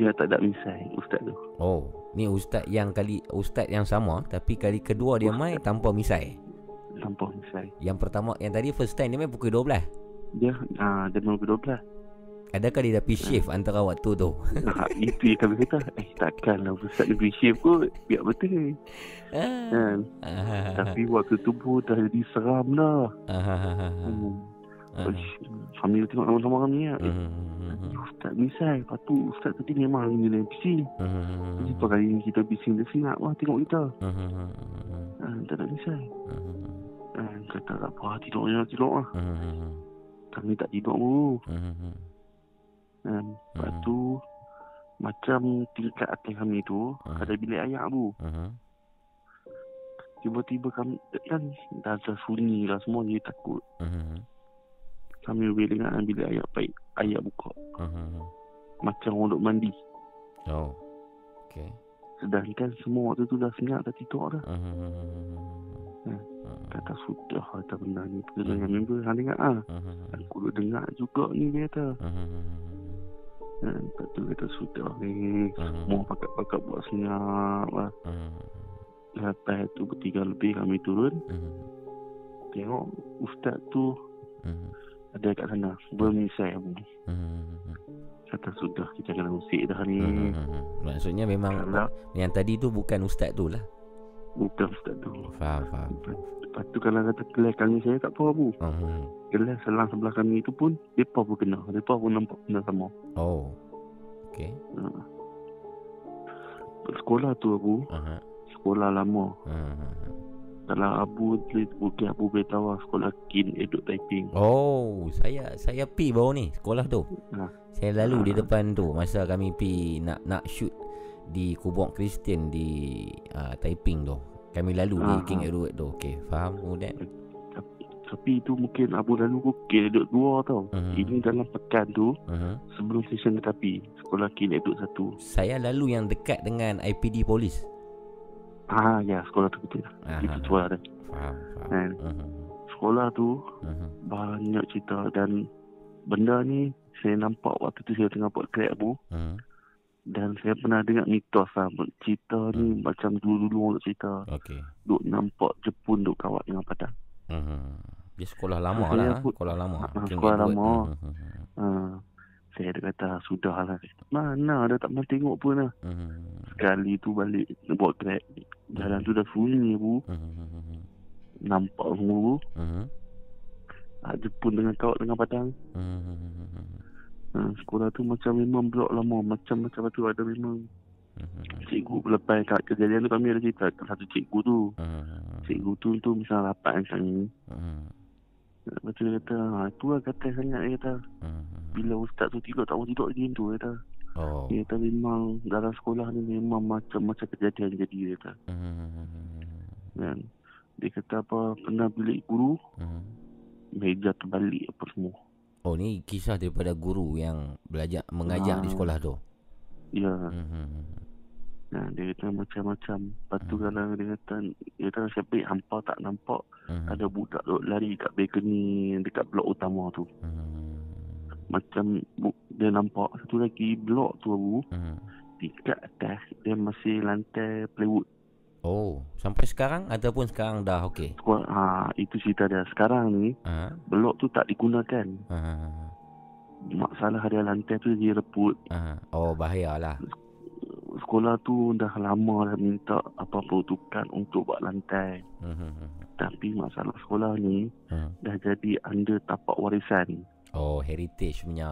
dia tak ada misai ustaz tu. Oh, ni ustaz yang kali ustaz yang sama tapi kali kedua dia main tanpa misai. Tanpa misai. Yang pertama yang tadi first time dia main pukul 12. Dia ah dia main pukul 12. Adakah dia dah pergi shift antara waktu tu? ha, itu yang kami kata, eh takkan lah ustaz ni pergi shift kot. Biar betul. Ah. Kan? Ah. Tapi waktu tu pun dah jadi seram dah. Ah. Hmm. Uish, Kami tengok sama-sama kami lah. Eh, Hmm. Ustaz misai. Lepas tu ustaz tadi memang ni lain bising. Hmm. Jadi per kali ni kita bising dia singat wah tengok kita. Hmm. Ha, tak ada misai. Hmm. Ha, kata tak apa tidur je tidur lah. Hmm. Kami tak tidur dulu. Hmm. Kan? Lepas Hmm. tu macam tingkat atas kami tu Hmm. ada bilik ayak bu. Hmm. Tiba-tiba kami kan dah dah sunyi lah semua jadi takut. Hmm. Kami boleh dengar bilik ayak baik ayak buka. Hmm. Macam orang duk mandi. Oh. Okay. Sedangkan semua waktu tu dah senyap dah tidur dah. Hmm. Kata sudah kata benda ni pergi dengan member hang dengar ah. Hmm. Aku duk dengar juga ni dia kata. Hmm. Ha, lepas tu kata sudah ni. Semua pakat-pakat buat senyap lah. Hmm. Lepas tu bertiga lebih kami turun. Hmm. Tengok ustaz tu Hmm. Ada kat sana. Bermisai abu. Hmm. Kata sudah kita kena usik dah ni. Hmm. Maksudnya memang Kalau yang tadi tu bukan ustaz tu lah. bukan ustaz tu. Faham, faham. Lepas tu kalau kata kelas kami saya tak apa abu. Hmm. Kelas selang sebelah kami tu pun mereka pun kena. Mereka pun nampak benda sama. Oh. Okay. Ha. Sekolah tu abu. Aha. Sekolah lama. Hmm. Kalau abu boleh bukit abu boleh tahu sekolah kin eduk typing. Oh, saya saya pi baru ni sekolah tu. Ha. Saya lalu di Ha. depan tu masa kami pi nak nak shoot di Kubok Kristian di uh, Taiping tu. Kami lalu di Ha, King ha. Edward tu. Okey, faham kemudian? Tapi, tapi tu mungkin abu lalu bukit eduk dua tau. Mhm. Ini dalam pekan tu Uh-huh. sebelum stesen tetapi sekolah kin eduk satu. Saya lalu yang dekat dengan IPD polis. Ah ya sekolah tu betul. Aha. Itu tua dah. Faham, faham. Uh-huh. Sekolah tu Uh-huh. banyak cerita dan benda ni saya nampak waktu tu saya tengah buat grab bu Uh-huh. dan saya pernah dengar mitos lah cerita ni Hmm. macam dulu-dulu orang cerita Okey. duk nampak Jepun duk kawat dengan padang. Uh-huh. Dia sekolah lama Saya lah. pun- Sekolah lama. Ah, King sekolah lama. Uh-huh. Ha, saya ada kata sudah lah. Mana ada tak pernah tengok pun lah. Uh-huh. Sekali tu balik buat grab. Jalan tu dah sunyi bu. Uh-huh. Nampak semua bu. Uh-huh. Ha, Jepun dengan kawat dengan padang. Uh-huh. Ha, sekolah tu macam memang blok lama. Macam-macam tu ada memang Uh-huh. cikgu lepas kat kejadian tu kami ada cerita satu cikgu tu. Uh-huh. Cikgu tu tu misalnya rapat dengan kami. Uh-huh. Lepas dia kata, ha, tu lah kata sangat dia kata. Uh-huh. Bila ustaz tu tidur tak mau tidur lagi tu dia kata. Oh. Dia kata memang dalam sekolah ni memang macam-macam kejadian jadi dia kata. Uh-huh. Kan? Dia kata apa, pernah bilik guru, Uh-huh. meja terbalik apa semua. Oh ni kisah daripada guru yang belajar mengajar di Ah. sekolah tu. Ya, Hmm. Nah, dia kata macam-macam. Lepas tu Hmm. kalau dia kata, dia kata siapa hampa tak nampak, Hmm. ada budak duk lari kat balcony dekat blok utama tu. Hmm. Macam bu, dia nampak satu lagi blok tu abu, Hmm. tingkat atas dia masih lantai plywood. Oh, sampai sekarang ataupun sekarang dah okey. Ha, itu cerita dia. Sekarang ni, Ha. blok tu tak digunakan. Ha. Masalah dia lantai tu dia reput. Ha. Oh, bahayalah. Sekolah tu dah lama dah minta apa peruntukan untuk buat lantai. Hmm. Tapi masalah sekolah ni Hmm. dah jadi under tapak warisan. Oh, heritage punya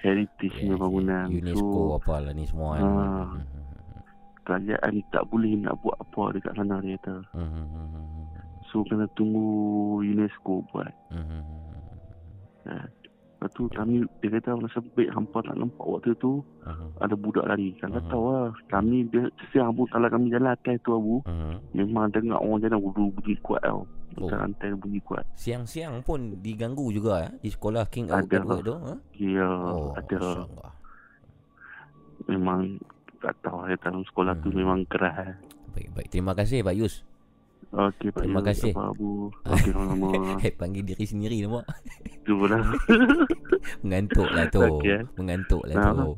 Heritage yes, punya bangunan. UNESCO So, apalah ni semua kan. Ah. kerajaan tak boleh nak buat apa dekat sana dia kata. Hmm. So kena tunggu UNESCO buat. Hmm. Lepas tu kami, dia kata baik hampa tak nampak waktu tu Hmm. ada budak lari. Kan tak tahu lah. Kami dia siang pun kalau kami jalan atas tu abu. Hmm. Memang dengar orang jalan wudu bunyi kuat tau. Oh. Lantai bunyi kuat. Siang-siang pun diganggu juga eh di sekolah King Ada Edward lah. tu. Ha? Ya, Oh, ada. Masya Allah. memang tak tahu ya dalam sekolah tu Hmm. memang keras. eh. Baik, baik. Terima kasih Pak Yus. Okey, Pak Terima kasih. Apa Abu? Okey, lama. Eh, panggil diri sendiri nampak. tu pula. Mengantuk lah tu. Okey. Mengantuk lah Ah. tu.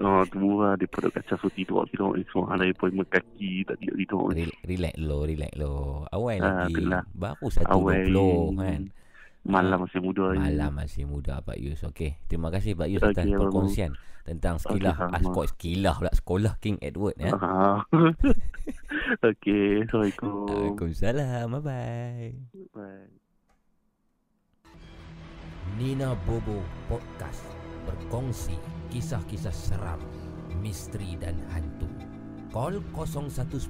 Oh, tu lah daripada kaca so tidur tidur ni semua ada appointment kaki tak tidur tidur. Rel- Relax lo, relax lo. Awal Ah, lagi. lah. Baru 1.20 kan. Malam masih muda ni. Malam masih muda Pak Yus. Okey. Terima kasih Pak Yus Okey, atas perkongsian tentang sekilah Okey, okay, ah, sekilah pula sekolah King Edward ya. Ah. Okey, Assalamualaikum. Waalaikumsalam. Bye bye. Bye. Nina Bobo Podcast berkongsi kisah-kisah seram, misteri dan hantu. Call 019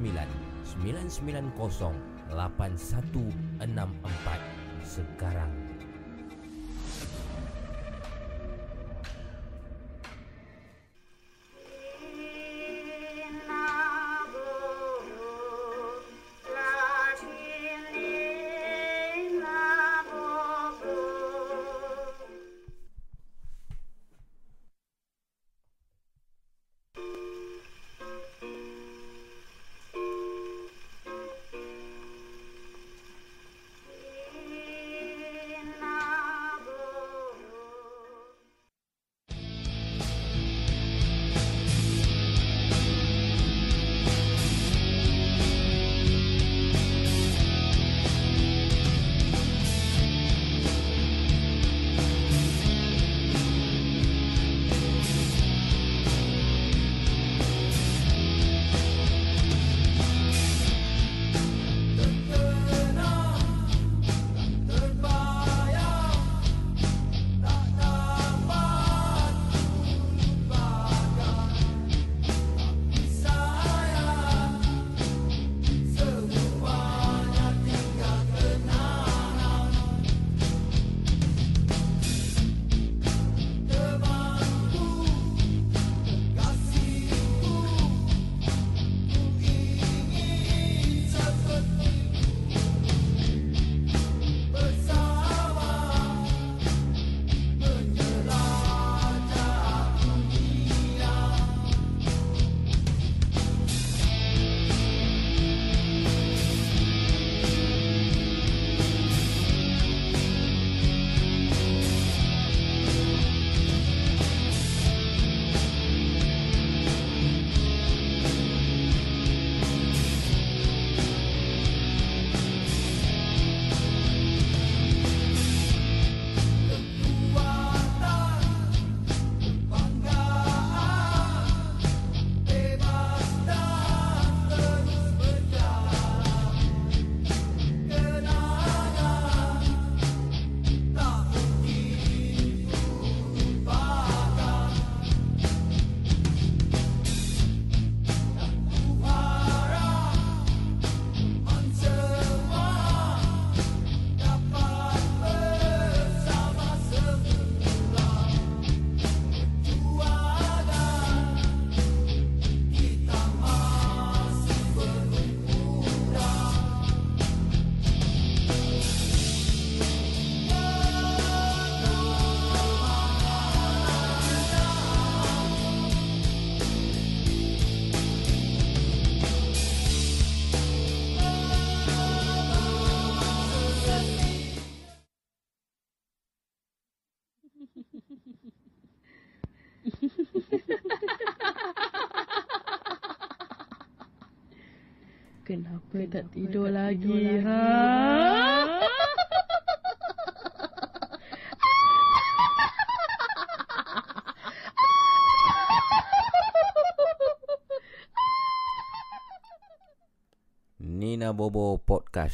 990 8164 sekarang.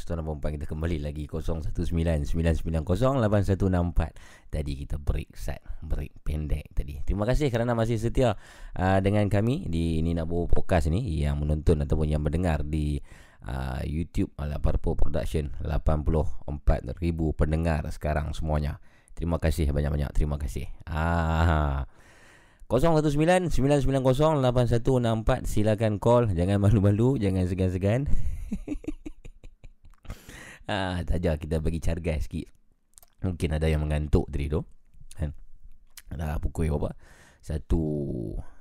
Podcast Tuan perempuan kita kembali lagi. 0199908164 Tadi kita break set Break pendek tadi. Terima kasih kerana masih setia uh, Dengan kami di Nina Bobo Podcast ni Yang menonton ataupun yang mendengar di uh, YouTube ala Parpo Production. 84,000 pendengar sekarang semuanya. Terima kasih banyak-banyak. Terima kasih. Ah. 0199908164 Silakan call. Jangan malu-malu. Jangan segan-segan ah, Saja kita bagi carga sikit. Mungkin ada yang mengantuk tadi tu kan? Dah pukul berapa? Satu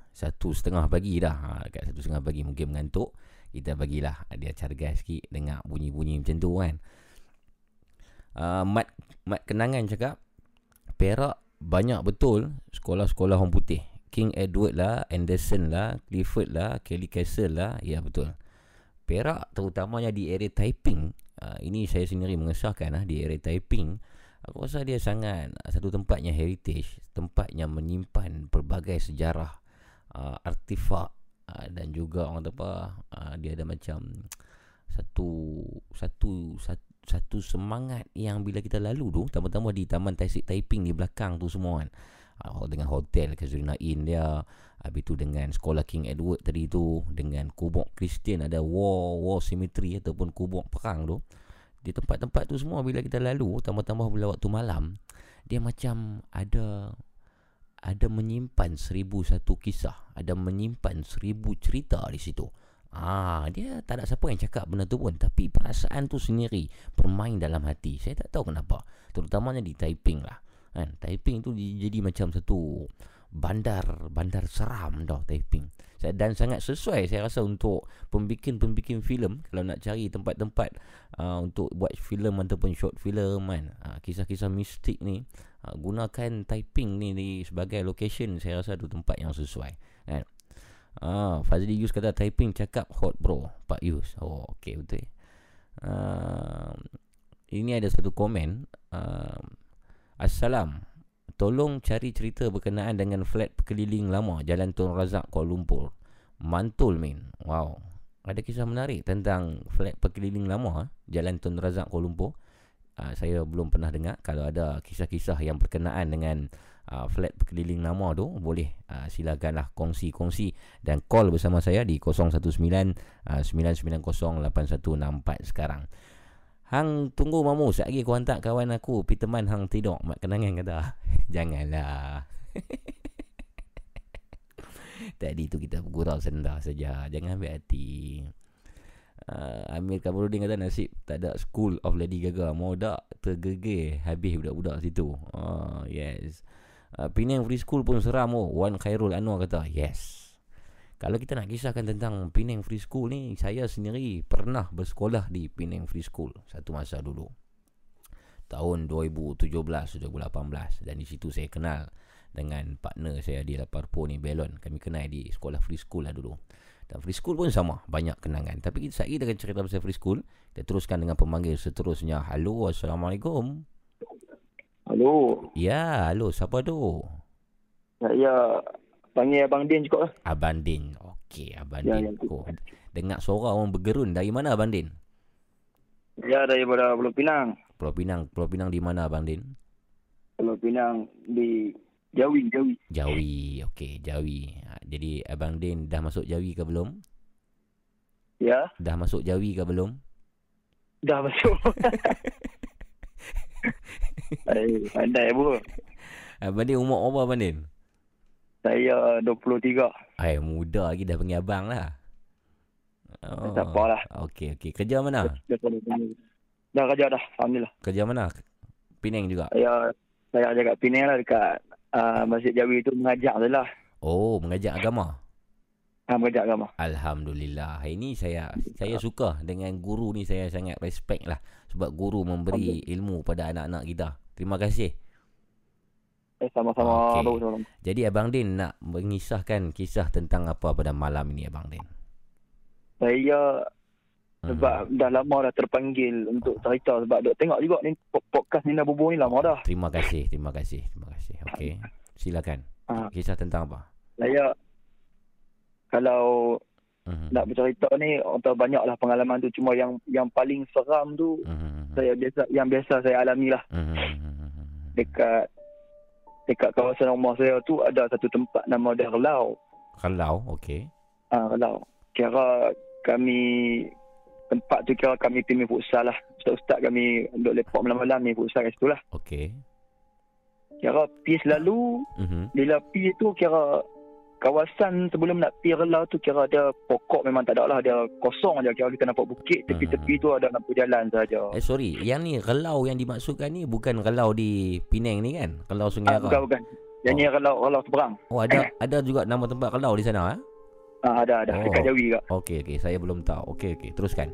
Satu setengah pagi dah. Ha, Kat satu setengah pagi mungkin mengantuk. Kita bagilah Dia cargas sikit Dengar bunyi-bunyi macam tu kan? Uh, Mat, Mat Kenangan cakap Perak banyak betul Sekolah-sekolah orang putih. King Edward lah Anderson lah Clifford lah Kelly Castle lah. Ya betul. Perak terutamanya di area Taiping uh, Ini saya sendiri mengesahkan lah Di area Taiping. Aku rasa dia sangat Satu tempatnya heritage Tempatnya menyimpan Pelbagai sejarah uh, Artifak uh, Dan juga orang apa uh, Dia ada macam Satu Satu Satu satu semangat yang bila kita lalu tu tambah-tambah di Taman Taisik Taiping di belakang tu semua kan. Uh, dengan hotel Kazurina Inn dia habis tu dengan sekolah King Edward tadi tu dengan kubuk Kristian ada war war cemetery ataupun kubuk perang tu di tempat-tempat tu semua bila kita lalu tambah-tambah bila waktu malam dia macam ada ada menyimpan seribu satu kisah ada menyimpan seribu cerita di situ Ah, dia tak ada siapa yang cakap benda tu pun tapi perasaan tu sendiri bermain dalam hati. Saya tak tahu kenapa. Terutamanya di Taiping lah. Kan? Taiping tu jadi macam satu bandar bandar seram dah Taiping. Dan sangat sesuai saya rasa untuk pembikin-pembikin filem kalau nak cari tempat-tempat uh, untuk buat filem ataupun short film kan. Uh, kisah-kisah mistik ni uh, gunakan Taiping ni di sebagai location saya rasa tu tempat yang sesuai. Kan? Ah, Fazli Yus kata typing cakap hot bro Pak Yus Oh okay betul uh, Ini ada satu komen uh, Assalam Tolong cari cerita berkenaan dengan flat keliling lama Jalan Tun Razak Kuala Lumpur. Mantul min. Wow. Ada kisah menarik tentang flat perkeliling lama eh? Jalan Tun Razak Kuala Lumpur. Uh, Saya belum pernah dengar. Kalau ada kisah-kisah yang berkenaan dengan uh, flat berkeliling nama tu boleh uh, silakanlah kongsi-kongsi dan call bersama saya di 019 uh, 9908164 sekarang. Hang tunggu mamu sekejap lagi aku hantar kawan aku Peterman hang tidur mak kenangan kata. Janganlah. Tadi tu kita bergurau sendah saja. Jangan ambil hati. Uh, Amir Kamarudin kata nasib tak ada School of Lady Gaga Mau tak tergegir Habis budak-budak situ uh, Yes uh, Penang Free School pun seram oh. Wan Khairul Anwar kata Yes Kalau kita nak kisahkan tentang Penang Free School ni Saya sendiri pernah bersekolah di Penang Free School Satu masa dulu. Tahun 2017-2018 Dan di situ saya kenal Dengan partner saya di Laparpo ni Belon Kami kenal di sekolah Free School lah dulu. Dan free school pun sama Banyak kenangan. Tapi kita saya akan cerita pasal free school Kita teruskan dengan pemanggil seterusnya. Halo Assalamualaikum. Halo. Ya halo. Siapa tu? Saya panggil Abang Din juga lah. Abang Din Okey Abang Ya, Din ya. oh, Dengar suara orang bergerun Dari mana Abang Din? Ya daripada Pulau Pinang. Pulau Pinang Pulau Pinang di mana Abang Din? Pulau Pinang di Jawi, Jawi. Jawi Okey Jawi Ha, Jadi Abang Din dah masuk Jawi ke belum? Ya, Dah masuk Jawi ke belum? dah masuk. Hai, pandai bro. Abang Din umur apa Abang Din? Saya 23. Ay, muda lagi dah panggil abang lah. Oh. Tak apalah. Okey, okey. Kerja mana? Dah, kerja dah. Alhamdulillah. Kerja mana? Penang juga. Saya saya ada kat Penang lah dekat uh, Masjid Jawi tu mengajar je lah. Oh, mengajar agama. Ha, mengajar agama. Alhamdulillah. Hari ni saya saya suka dengan guru ni saya sangat respect lah sebab guru memberi ilmu pada anak-anak kita. Terima kasih. Eh, sama-sama. Bagus, sama Jadi Abang Din nak mengisahkan kisah tentang apa pada malam ini Abang Din. Saya sebab Mhm. dah lama dah terpanggil untuk cerita sebab duk tengok juga ni po- podcast ni dah berbual ni lama dah. Terima kasih, terima kasih, terima kasih. Okey. Silakan. Ha, Kisah tentang apa? saya kalau Mhm. nak bercerita ni atau banyaklah pengalaman tu cuma yang yang paling seram tu Mhm. saya biasa yang biasa saya alami lah Mhm. dekat dekat kawasan rumah saya tu ada satu tempat nama dia Relau. Kalau, okey. Ah Relau. Kira kami tempat tu kira kami pergi futsal lah. Ustaz-ustaz kami duk lepak malam-malam ni futsal kat situ lah. Okey. Kira pergi selalu Mhm. bila pergi tu kira kawasan sebelum nak pergi Relau tu kira ada pokok memang tak ada lah. Dia kosong je. Kira kita nampak bukit. Tepi-tepi tu ada nampak jalan saja. Eh sorry, yang ni relau yang dimaksudkan ni bukan relau di Penang ni kan? Relau Sungai Ah, Ara. bukan, bukan. Yang ni kalau kalau seberang. Oh ada ada juga nama tempat Kelau di sana eh? Ah, ada ada Oh. dekat Jawi juga. Okey okey saya belum tahu. Okey okey teruskan.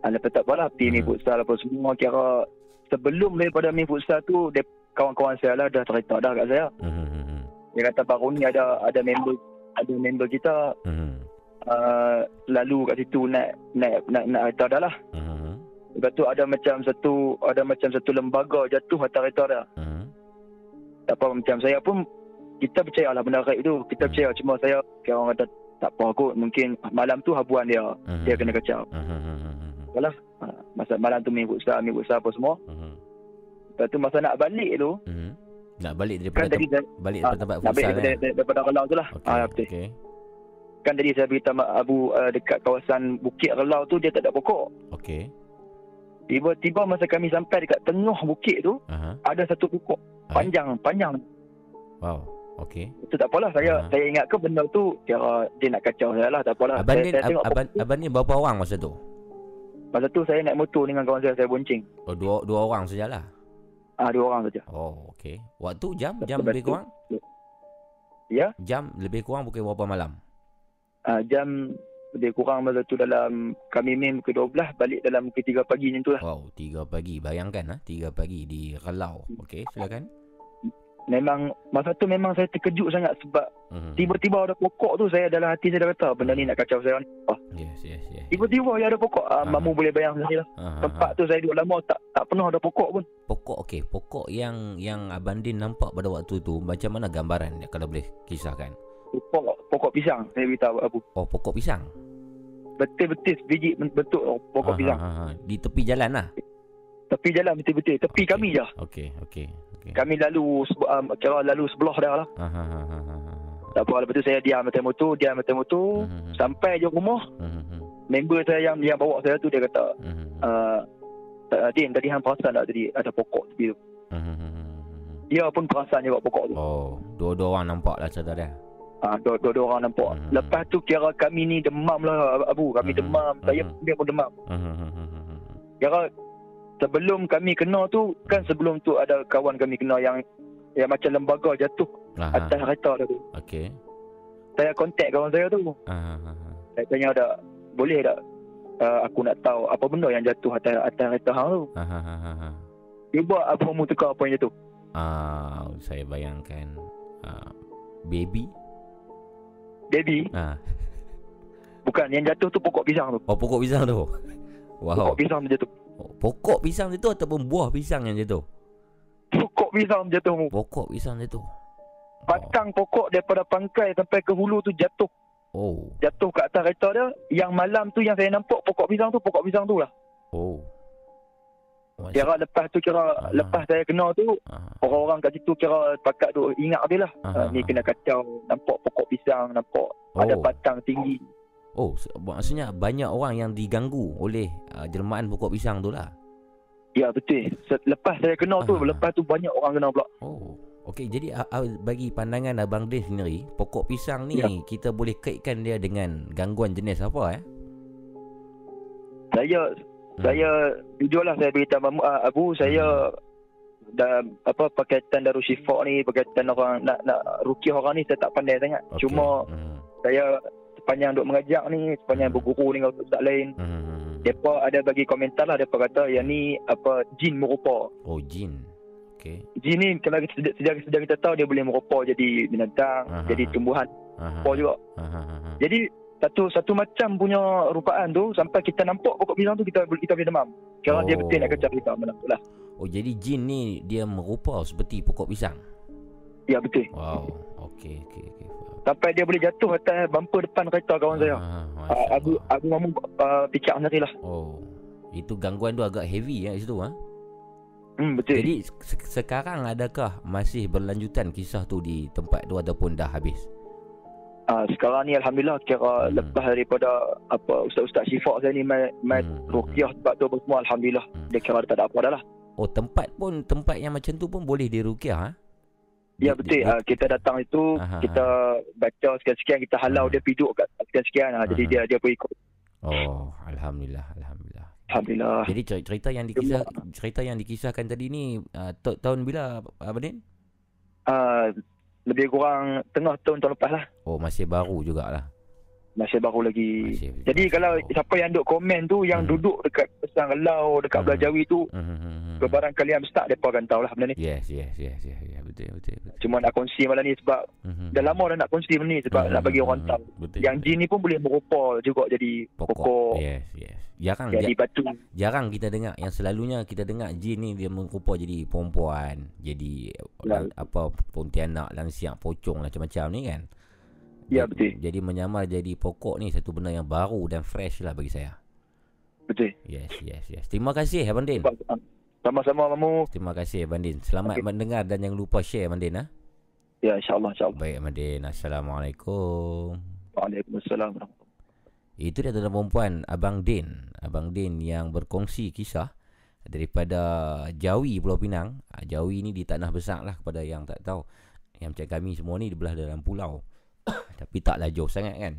Ah, lepas tak apalah team Hmm. hmm. futsal apa semua kira sebelum daripada main futsal tu dia kawan-kawan saya lah dah cerita dah kat saya. Hmm hmm, hmm. Dia kata baru ni ada ada member ada member kita Hmm. uh, selalu kat situ naik naik naik naik kereta dah lah. Hmm. Lepas tu ada macam satu ada macam satu lembaga jatuh atas kereta dah. Hmm. Tak apa macam saya pun kita percaya lah benda raib tu. Kita Hmm. percaya cuma saya kira orang kata tak apa kot mungkin malam tu habuan dia Hmm. dia kena kacau. Hmm, hmm, hmm, hmm, hmm. Ha, masa malam tu main futsal, main futsal apa semua. Hmm. Lepas tu masa nak balik tu Hmm. Nak balik kan daripada tadi tem- saya balik ah, daripada tempat nak balik futsal daripada, eh. daripada, daripada tu lah. Okey. Ah, betul. Okey. Kan tadi saya beritahu Mak Abu uh, dekat kawasan Bukit Relau tu dia tak ada pokok. Okey. Tiba-tiba masa kami sampai dekat tengah bukit tu Aha. ada satu pokok Ah. panjang panjang. Wow. Okey. Itu tak apalah saya Ah. saya ingat ke benda tu kira dia nak kacau saya lah tak apalah. Abang saya, ni saya ab, tengok abang, abang ni berapa orang masa tu? masa tu saya naik motor dengan kawan saya saya bonceng. Oh dua dua orang sajalah. Ah dua orang saja. Oh okey. Waktu jam jam Lepas lebih tu- kurang? Ya, Jam lebih kurang pukul berapa malam? ah, jam lebih kurang masa tu dalam kami main pukul 12 balik dalam pukul 3 pagi macam tu lah. Wow, 3 pagi. Bayangkan ah, 3 pagi di Relau. Okey, silakan. Memang masa tu memang saya terkejut sangat sebab Mhm. tiba-tiba ada pokok tu saya dalam hati saya dah kata benda ni nak kacau saya ni. Oh, Yes, yes, yes. tiba-tiba ya ada pokok. Ah, Ah. mamu boleh bayang sendiri lah. Tempat tu saya duduk lama tak tak pernah ada pokok pun. Pokok okey, pokok yang yang Abang Din nampak pada waktu tu macam mana gambaran dia kalau boleh kisahkan? Pokok pokok pisang saya beritahu Abu. Oh, pokok pisang. Betul-betul biji bentuk pokok Aha, pisang. Di tepi jalan lah. Tepi jalan betul-betul. Tepi Okey. kami je. Okey, okey, okey. Kami lalu um, kira lalu sebelah dah lah. Aha, aha, aha, aha. Tak apa lepas tu saya diam atas motor, diam atas motor. Mhm, Sampai je rumah, mhm, member saya yang yang bawa saya tu dia kata, uh, Din tadi hang perasan tak tadi ada pokok tepi tu. mhm. Dia pun perasan juga pokok tu. Oh, dua-dua orang nampak lah cerita dia. Ha, dua, dua, dua orang nampak. Hmm. Lepas tu kira kami ni demam lah Abu. Kami Hmm. demam. Saya Hmm. dia pun demam. Mhm. Kira sebelum kami kena tu, kan sebelum tu ada kawan kami kena yang yang macam lembaga jatuh Aha, atas kereta tu. okey. Saya kontak kawan saya tu. Aha. Saya tanya ada boleh tak uh, aku nak tahu apa benda yang jatuh atas atas kereta hang tu. Aha. Cuba apa mu tukar apa yang jatuh. Ah, saya bayangkan ah, baby. Baby, Ah, bukan yang jatuh tu pokok pisang tu. oh pokok pisang tu. Wow. Pokok pisang tu jatuh. Oh, pokok pisang itu ataupun buah pisang yang jatuh? Pokok pisang tu jatuh. Pokok pisang jatuh. Batang pokok daripada pangkai sampai ke hulu tu jatuh. Oh. Jatuh kat atas kereta dia. Yang malam tu yang saya nampak pokok pisang tu, pokok pisang tu lah. Oh. Maksud, Kira lepas tu kira Ah. lepas saya kena tu ah, orang-orang kat situ kira pakat tu ingat dia lah. Ah, Uh, ni ah. kena kacau nampak pokok pisang nampak Oh. ada batang tinggi. Oh, maksudnya banyak orang yang diganggu oleh uh, jelmaan pokok pisang tu lah. Ya betul. Lepas saya kena tu Ah. lepas tu banyak orang kena pula. Oh. Okey, jadi uh, uh, bagi pandangan Abang Din sendiri, pokok pisang ni Ya. kita boleh kaitkan dia dengan gangguan jenis apa eh? Saya Hmm. saya jujurlah saya beritahu uh, Abu saya dah apa berkaitan Darul Syifa ni berkaitan orang nak nak rukiah orang ni saya tak pandai sangat. Okey. Cuma hmm. saya sepanjang duk mengajar ni sepanjang Hmm. berguru dengan ustaz lain Hmm. Depa ada bagi komentar lah Depa kata yang ni apa jin merupa. Oh, jin. Okey. Jin ni kalau kita sejak, sejak, kita tahu dia boleh merupa jadi binatang, Aha. jadi tumbuhan Aha. apa juga. Aha. Jadi satu satu macam punya rupaan tu sampai kita nampak pokok pisang tu kita kita boleh demam. Dia Oh. betul nak kacau kita mana lah. Oh, jadi jin ni dia merupa seperti pokok pisang. Ya betul. Wow. Okey, okey, okey. Sampai dia boleh jatuh atas bumper depan kereta kawan saya. Ah, Uh, Masya aku aku mamu uh, fikir sendiri lah. Oh. Itu gangguan tu agak heavy ya situ ha. Hmm betul. Jadi se- sekarang adakah masih berlanjutan kisah tu di tempat tu ataupun dah habis? Uh, sekarang ni alhamdulillah kira Hmm. lepas daripada apa ustaz-ustaz syifa saya ni main main Hmm, hmm, ruqyah sebab tu apa semua alhamdulillah. Hmm. Dia kira tak ada apa dah lah. Oh, tempat pun tempat yang macam tu pun boleh dirukiah ha? Ya betul. Uh, kita datang itu Aha, kita baca sekian-sekian kita halau Ah. dia piduk kat sekian-sekian. Jadi Aha. dia dia pun ikut. Oh, alhamdulillah, alhamdulillah. Alhamdulillah. Jadi cer- cerita yang dikisah cerita yang dikisahkan tadi ni uh, ta- tahun bila Din? uh, lebih kurang tengah tahun tahun lepas lah. Oh masih baru jugalah. Masih baru lagi. Masih- Jadi masih kalau baru. siapa yang duk komen tu, yang Hmm. duduk dekat Pesang Relau, dekat Hmm. Belah Jawi tu, Hmm, hmm, hmm, hmm. kebarang kalian start, mereka akan tahu lah benda ni. Yes, yes, yes, yes, yes. Betul, betul, betul. Cuma nak kongsi malam ni sebab Hmm, dah lama dah nak kongsi benda ni sebab Hmm, nak bagi hmm, orang hmm, tahu. Betul. Yang betul. jin ni pun boleh merupa juga jadi pokok. pokok, Yes, yes. Jarang jadi ja- batu. jarang kita dengar yang selalunya kita dengar jin ni dia merupa jadi perempuan, jadi Ya. lan- apa pontianak, lansiak, pocong macam-macam ni kan. Ya, betul. Jadi menyamar jadi pokok ni satu benda yang baru dan fresh lah bagi saya. Betul. Yes, yes, yes. Terima kasih Abang Din. Sama-sama Mamu. Terima kasih Abang Din. Selamat Okey. mendengar dan jangan lupa share Abang Din ha. Ya insyaAllah. InsyaAllah. Baik Abang Din. Assalamualaikum. Waalaikumsalam. Itu dia tuan perempuan Abang Din Abang Din yang berkongsi kisah Daripada Jawi Pulau Pinang Ah, Jawi ni di tanah besar lah Kepada yang tak tahu Yang macam kami semua ni Dibelah dalam pulau Tapi taklah jauh sangat kan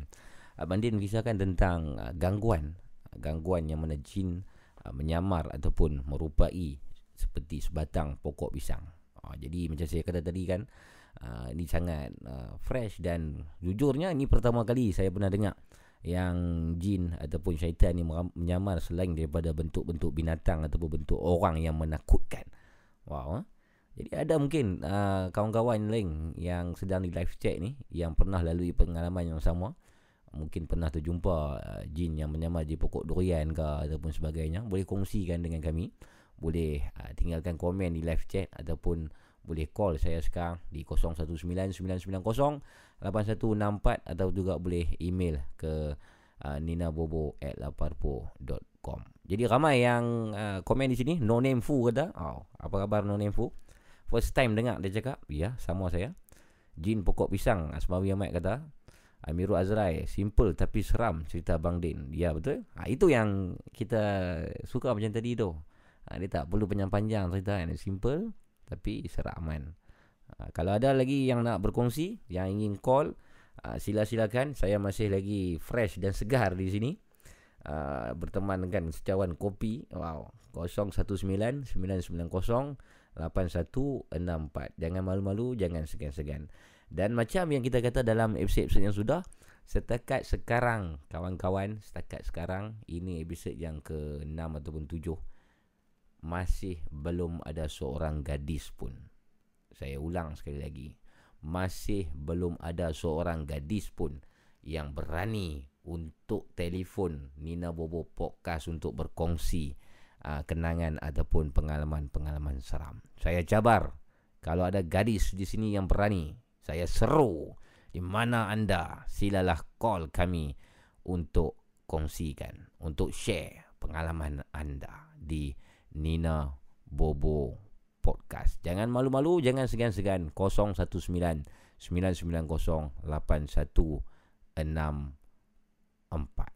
Abang Din kisahkan tentang ah, gangguan Ah, Gangguan yang mana jin ah, Menyamar ataupun merupai Seperti sebatang pokok pisang Ah, Jadi macam saya kata tadi kan ah, Ini sangat ah, fresh dan Jujurnya ini pertama kali saya pernah dengar yang jin ataupun syaitan ni menyamar selain daripada bentuk-bentuk binatang ataupun bentuk orang yang menakutkan. Wow. Ha? Jadi ada mungkin uh, kawan-kawan lain yang sedang di live chat ni yang pernah lalui pengalaman yang sama. Mungkin pernah terjumpa uh, jin yang menyamar di pokok durian ke ataupun sebagainya. Boleh kongsikan dengan kami. Boleh uh, tinggalkan komen di live chat ataupun boleh call saya sekarang di 0199908164 atau juga boleh email ke uh, ninabobo at laparpo.com Jadi ramai yang uh, komen di sini No name Fu kata oh, Apa khabar No name Fu First time dengar dia cakap Ya sama saya. Jin pokok pisang Asmawi Ahmad kata. Amirul Azrai Simple tapi seram Cerita Bang Din. Ya betul. Ha, Itu yang kita Suka macam tadi tu. Ha, Dia tak perlu panjang-panjang cerita kan. Simple Tapi seram kan ha, Kalau ada lagi yang nak berkongsi Yang ingin call ha, Sila-silakan. Saya masih lagi fresh dan segar di sini. Uh, Berteman dengan secawan kopi. Wow 019-990-8164 Jangan malu-malu Jangan segan-segan. Dan macam yang kita kata dalam episod-episod yang sudah Setakat sekarang Kawan-kawan Setakat sekarang Ini episod yang ke-6 ataupun 7 Masih belum ada seorang gadis pun. Saya ulang sekali lagi Masih belum ada seorang gadis pun Yang berani Untuk telefon Nina Bobo Podcast Untuk berkongsi uh, Kenangan ataupun pengalaman-pengalaman seram. Saya cabar Kalau ada gadis di sini yang berani Saya seru Di mana anda Silalah call kami Untuk kongsikan Untuk share pengalaman anda Di Nina Bobo Podcast. Jangan malu-malu Jangan segan-segan. 019 990 8164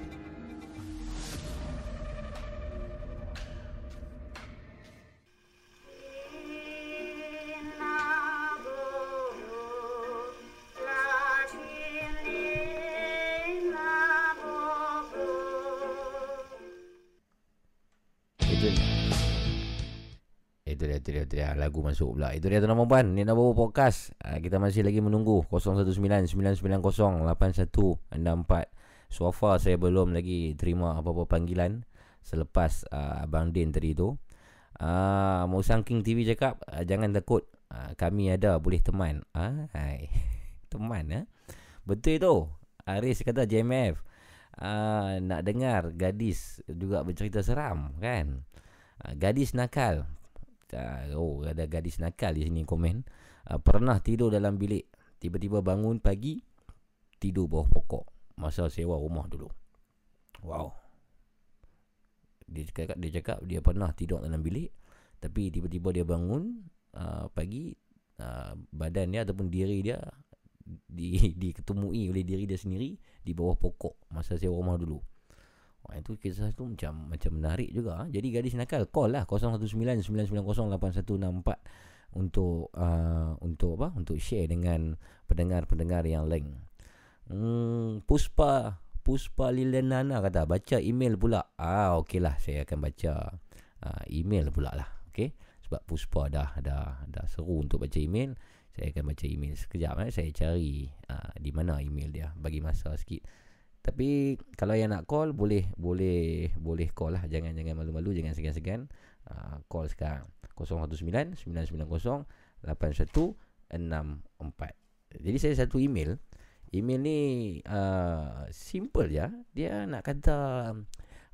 itu dia. Lagu masuk pula. Itu dia tuan perempuan. Ni nak bawa podcast. Uh, kita masih lagi menunggu. 019-990-8164. So far saya belum lagi terima apa-apa panggilan. Selepas uh, Abang Din tadi tu. Uh, Musang King TV cakap, uh, jangan takut. Uh, kami ada, boleh teman. Ah, hai. teman eh. Betul tu. Aris kata JMF. Uh, nak dengar gadis juga bercerita seram kan. Uh, gadis nakal uh, oh ada gadis nakal di sini komen. Uh, pernah tidur dalam bilik. Tiba-tiba bangun pagi tidur bawah pokok. Masa sewa rumah dulu. Wow. Dia cakap dia cakap dia pernah tidur dalam bilik tapi tiba-tiba dia bangun uh, pagi uh, badan dia ataupun diri dia di diketemui oleh diri dia sendiri di bawah pokok masa sewa rumah dulu Itu kisah tu macam macam menarik juga. ha. Jadi gadis nakal call lah 0199908164 untuk uh, untuk apa? Untuk share dengan pendengar-pendengar yang lain. Hmm, Puspa Puspa Lilenana kata baca email pula. Ah okeylah saya akan baca uh, email pula lah okey? Sebab Puspa dah dah dah seru untuk baca email. Saya akan baca email sekejap eh. Saya cari uh, di mana email dia bagi masa sikit tapi kalau yang nak call boleh boleh boleh call lah. Jangan jangan malu-malu jangan segan-segan. Uh, call sekarang. 019 990 8164 jadi saya satu email. Email ni uh, simple je. Dia nak kata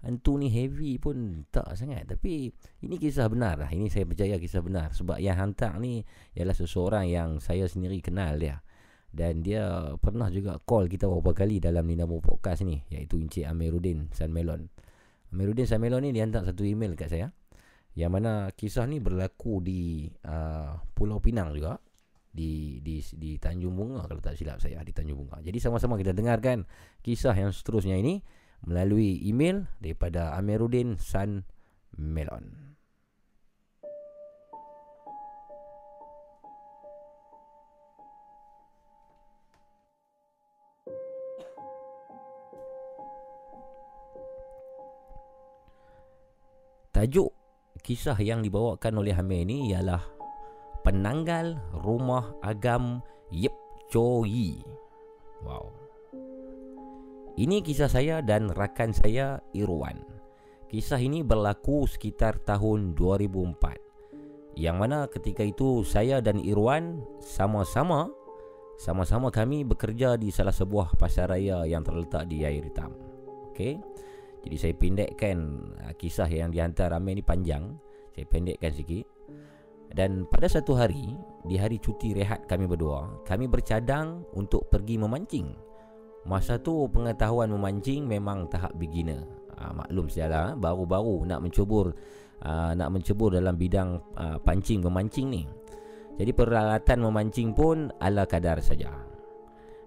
hantu ni heavy pun tak sangat. Tapi ini kisah benar lah. Ini saya percaya kisah benar. Sebab yang hantar ni ialah seseorang yang saya sendiri kenal dia dan dia pernah juga call kita beberapa kali dalam Ninamu Podcast ni iaitu Encik Amiruddin San Melon Amiruddin San Melon ni dia hantar satu email kat saya yang mana kisah ni berlaku di uh, Pulau Pinang juga di di di Tanjung Bunga kalau tak silap saya di Tanjung Bunga. Jadi sama-sama kita dengarkan kisah yang seterusnya ini melalui email daripada Amiruddin San Melon. Tajuk kisah yang dibawakan oleh Hamir ini ialah Penanggal Rumah Agam Yip Choi. Wow. Ini kisah saya dan rakan saya Irwan. Kisah ini berlaku sekitar tahun 2004. Yang mana ketika itu saya dan Irwan sama-sama sama-sama kami bekerja di salah sebuah pasar raya yang terletak di Air Hitam. Okey. Jadi saya pendekkan uh, kisah yang dihantar ramai ni panjang. Saya pendekkan sikit. Dan pada satu hari, di hari cuti rehat kami berdua, kami bercadang untuk pergi memancing Masa tu pengetahuan memancing memang tahap beginner. Uh, maklum sajalah baru-baru nak mencubur uh, nak mencebur dalam bidang uh, pancing memancing ni. Jadi peralatan memancing pun ala kadar saja.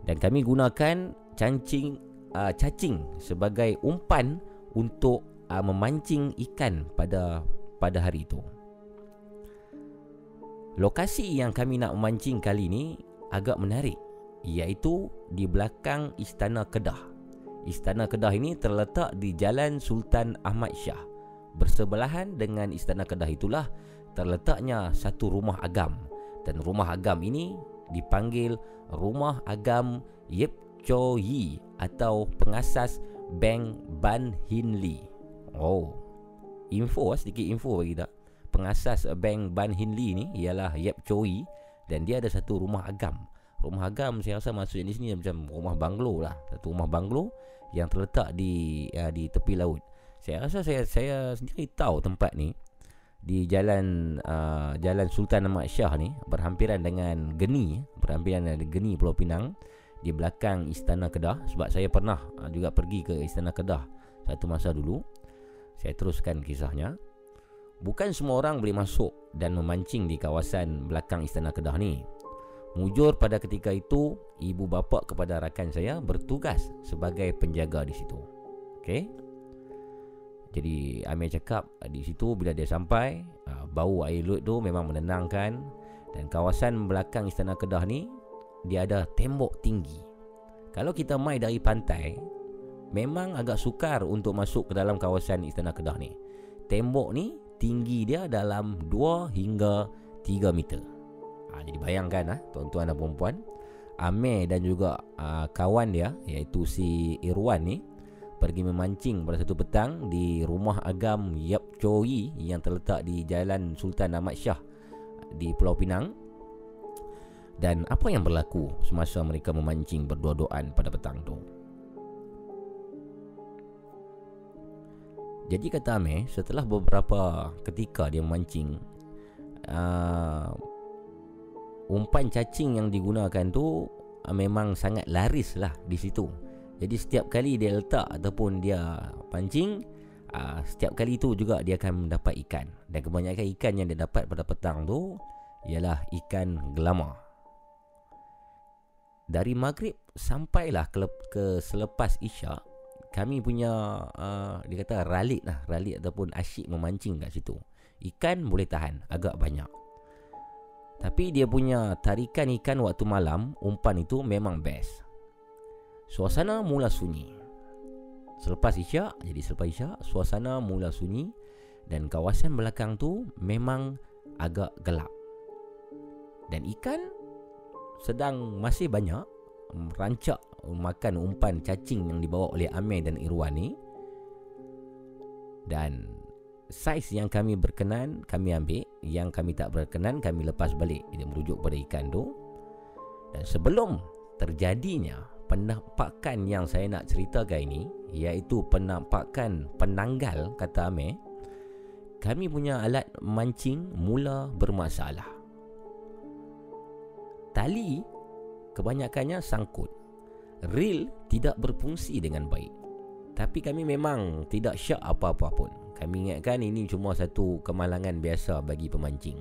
Dan kami gunakan cancing uh, cacing sebagai umpan untuk uh, memancing ikan pada pada hari itu. Lokasi yang kami nak memancing kali ni agak menarik iaitu di belakang Istana Kedah. Istana Kedah ini terletak di Jalan Sultan Ahmad Shah. Bersebelahan dengan Istana Kedah itulah terletaknya satu rumah agam dan rumah agam ini dipanggil Rumah Agam Yip Cho Yi atau pengasas Bank Ban Hin Lee. Oh. Info sedikit info bagi tak. Pengasas Bank Ban Hin Lee ni ialah Yip Cho Yi dan dia ada satu rumah agam rumah agam saya rasa maksudnya di sini macam rumah banglo lah satu rumah banglo yang terletak di ya, di tepi laut saya rasa saya saya sendiri tahu tempat ni di jalan uh, jalan Sultan Ahmad Shah ni berhampiran dengan Geni berhampiran dengan Geni Pulau Pinang di belakang Istana Kedah sebab saya pernah uh, juga pergi ke Istana Kedah satu masa dulu saya teruskan kisahnya bukan semua orang boleh masuk dan memancing di kawasan belakang Istana Kedah ni Mujur pada ketika itu ibu bapa kepada rakan saya bertugas sebagai penjaga di situ. Okey. Jadi Amir cakap di situ bila dia sampai ah, bau air laut tu memang menenangkan dan kawasan belakang istana Kedah ni dia ada tembok tinggi. Kalau kita mai dari pantai memang agak sukar untuk masuk ke dalam kawasan istana Kedah ni. Tembok ni tinggi dia dalam 2 hingga 3 meter. Ha, jadi bayangkan ah tuan-tuan dan puan-puan, Amir dan juga uh, kawan dia iaitu si Irwan ni pergi memancing pada satu petang di rumah agam Yap Choi yang terletak di Jalan Sultan Ahmad Shah di Pulau Pinang. Dan apa yang berlaku semasa mereka memancing berdua-duaan pada petang tu? Jadi kata Amir, setelah beberapa ketika dia memancing, uh, umpan cacing yang digunakan tu uh, memang sangat laris lah di situ. Jadi setiap kali dia letak ataupun dia pancing, uh, setiap kali itu juga dia akan mendapat ikan. Dan kebanyakan ikan yang dia dapat pada petang tu ialah ikan gelama. Dari maghrib sampailah ke, ke selepas isyak, kami punya uh, dia kata ralik lah, ralik ataupun asyik memancing kat situ. Ikan boleh tahan agak banyak. Tapi dia punya tarikan ikan waktu malam Umpan itu memang best Suasana mula sunyi Selepas isyak Jadi selepas isyak Suasana mula sunyi Dan kawasan belakang tu Memang agak gelap Dan ikan Sedang masih banyak Rancak makan umpan cacing Yang dibawa oleh Amir dan Irwan ni. Dan Saiz yang kami berkenan Kami ambil. Yang kami tak berkenan Kami lepas balik. Ini merujuk pada ikan tu. Dan sebelum Terjadinya Penampakan yang saya nak ceritakan ini Iaitu penampakan Penanggal Kata Amir Kami punya alat mancing Mula bermasalah Tali Kebanyakannya sangkut. Reel tidak berfungsi dengan baik. Tapi kami memang tidak syak apa-apa pun. Kami ingatkan ini cuma satu kemalangan biasa bagi pemancing.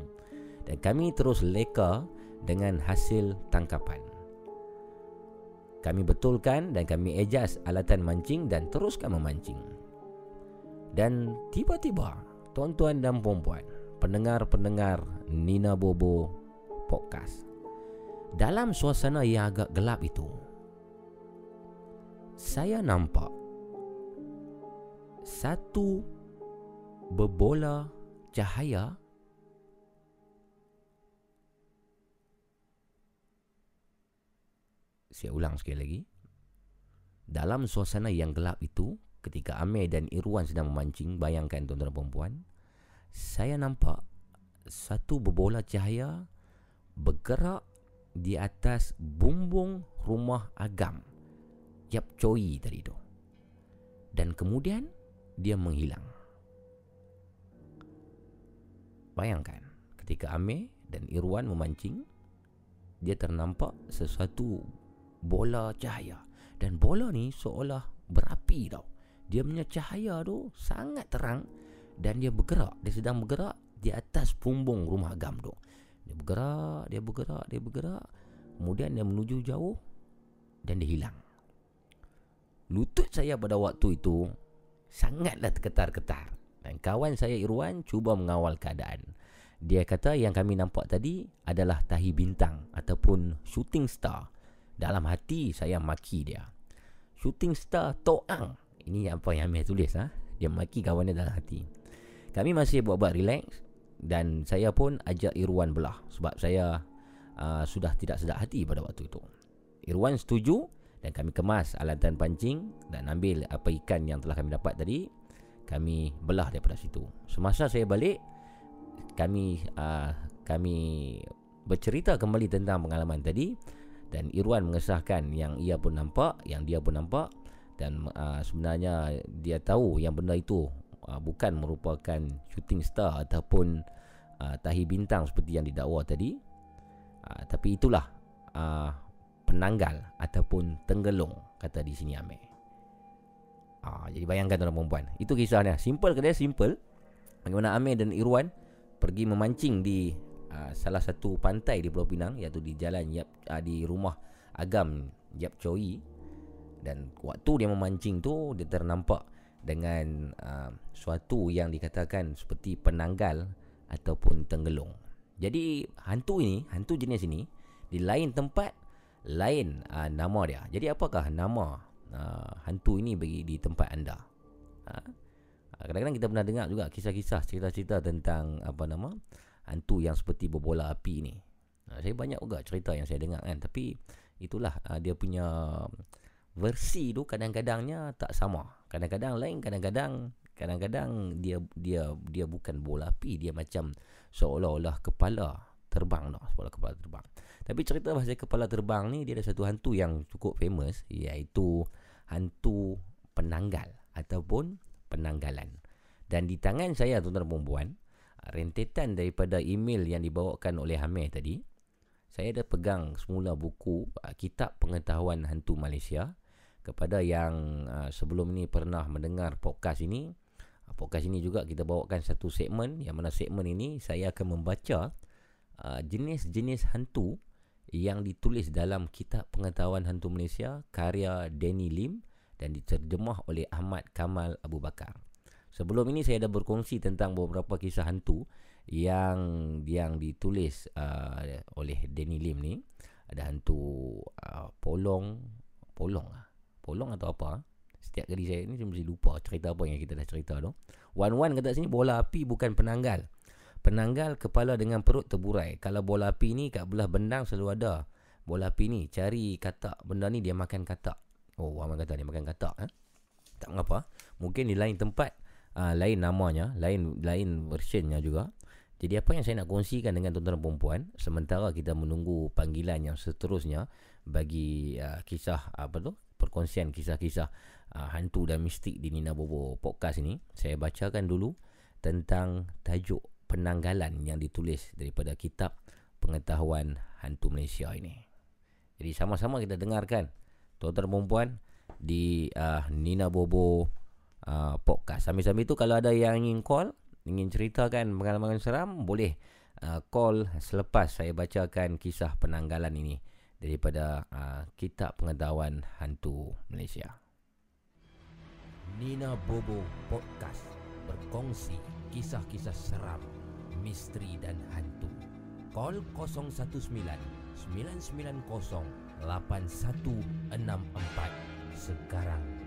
Dan kami terus leka dengan hasil tangkapan. Kami betulkan dan kami adjust alatan mancing dan teruskan memancing. Dan tiba-tiba tuan-tuan dan puan-puan Pendengar-pendengar Nina Bobo Podcast Dalam suasana yang agak gelap itu Saya nampak Satu berbola cahaya Saya ulang sekali lagi. Dalam suasana yang gelap itu Ketika Amir dan Irwan sedang memancing Bayangkan tuan-tuan dan perempuan Saya nampak Satu berbola cahaya Bergerak di atas bumbung rumah agam Yap Choi tadi tu Dan kemudian Dia menghilang Bayangkan ketika Amir dan Irwan memancing dia ternampak sesuatu bola cahaya dan bola ni seolah berapi tau. Dia punya cahaya tu sangat terang dan dia bergerak, dia sedang bergerak di atas pumbung rumah agam tu. Dia bergerak, dia bergerak, dia bergerak. Kemudian dia menuju jauh dan dia hilang. Lutut saya pada waktu itu sangatlah terketar-ketar. Dan kawan saya Irwan cuba mengawal keadaan. Dia kata yang kami nampak tadi adalah tahi bintang ataupun shooting star. Dalam hati saya maki dia. Shooting star Toang. Ini apa yang Amir tulis ha? Dia maki kawan dia dalam hati. Kami masih buat-buat relax dan saya pun ajak Irwan belah sebab saya uh, sudah tidak sedap hati pada waktu itu. Irwan setuju dan kami kemas alatan pancing dan ambil apa ikan yang telah kami dapat tadi kami belah daripada situ. Semasa saya balik kami uh, kami bercerita kembali tentang pengalaman tadi dan Irwan mengesahkan yang ia pun nampak, yang dia pun nampak dan uh, sebenarnya dia tahu yang benda itu uh, bukan merupakan shooting star ataupun uh, tahi bintang seperti yang didakwa tadi. Uh, tapi itulah uh, penanggal ataupun tenggelung kata di sini Amir. Ah, jadi bayangkan tuan perempuan. Itu kisahnya. Simple ke dia? Simple. Bagaimana Amir dan Irwan pergi memancing di uh, salah satu pantai di Pulau Pinang iaitu di jalan Yap uh, di rumah Agam Yap Choi dan waktu dia memancing tu dia ternampak dengan uh, suatu yang dikatakan seperti penanggal ataupun tenggelung. Jadi hantu ini, hantu jenis ini di lain tempat lain uh, nama dia. Jadi apakah nama uh, hantu ini bagi di tempat anda. Ha? Uh, kadang-kadang kita pernah dengar juga kisah-kisah cerita-cerita tentang apa nama hantu yang seperti berbola api ini. Uh, saya banyak juga cerita yang saya dengar kan, tapi itulah uh, dia punya versi tu kadang-kadangnya tak sama. Kadang-kadang lain, kadang-kadang kadang-kadang dia dia dia bukan bola api, dia macam seolah-olah kepala terbang dah, kepala kepala terbang. Tapi cerita pasal kepala terbang ni dia ada satu hantu yang cukup famous iaitu hantu penanggal ataupun penanggalan. Dan di tangan saya tuan-tuan dan puan rentetan daripada email yang dibawakan oleh Hamir tadi, saya ada pegang semula buku uh, Kitab Pengetahuan Hantu Malaysia kepada yang uh, sebelum ini pernah mendengar podcast ini. Uh, podcast ini juga kita bawakan satu segmen yang mana segmen ini saya akan membaca jenis-jenis hantu yang ditulis dalam Kitab Pengetahuan Hantu Malaysia karya Danny Lim dan diterjemah oleh Ahmad Kamal Abu Bakar. Sebelum ini saya dah berkongsi tentang beberapa kisah hantu yang yang ditulis uh, oleh Danny Lim ni ada hantu uh, polong polong ah polong atau apa ah? setiap kali saya ni mesti lupa cerita apa yang kita dah cerita tu. Wan Wan kata sini bola api bukan penanggal. Penanggal kepala dengan perut terburai. Kalau bola api ni kat belah bendang selalu ada. Bola api ni cari katak benda ni dia makan katak. Oh Wan Wan kata dia makan katak eh? tak mengapa mungkin di lain tempat uh, lain namanya lain lain versionnya juga jadi apa yang saya nak kongsikan dengan tuan-tuan dan puan sementara kita menunggu panggilan yang seterusnya bagi uh, kisah apa tu perkongsian kisah-kisah uh, hantu dan mistik di Nina Bobo podcast ini saya bacakan dulu tentang tajuk penanggalan yang ditulis daripada kitab pengetahuan hantu Malaysia ini. Jadi sama-sama kita dengarkan tuan-tuan dan puan di uh, Nina Bobo uh, podcast. Sambil-sambil itu kalau ada yang ingin call ingin ceritakan pengalaman seram boleh uh, call selepas saya bacakan kisah penanggalan ini daripada uh, kitab pengetahuan hantu Malaysia. Nina Bobo Podcast berkongsi kisah-kisah seram, misteri dan hantu. Call 019 990 8164 sekarang.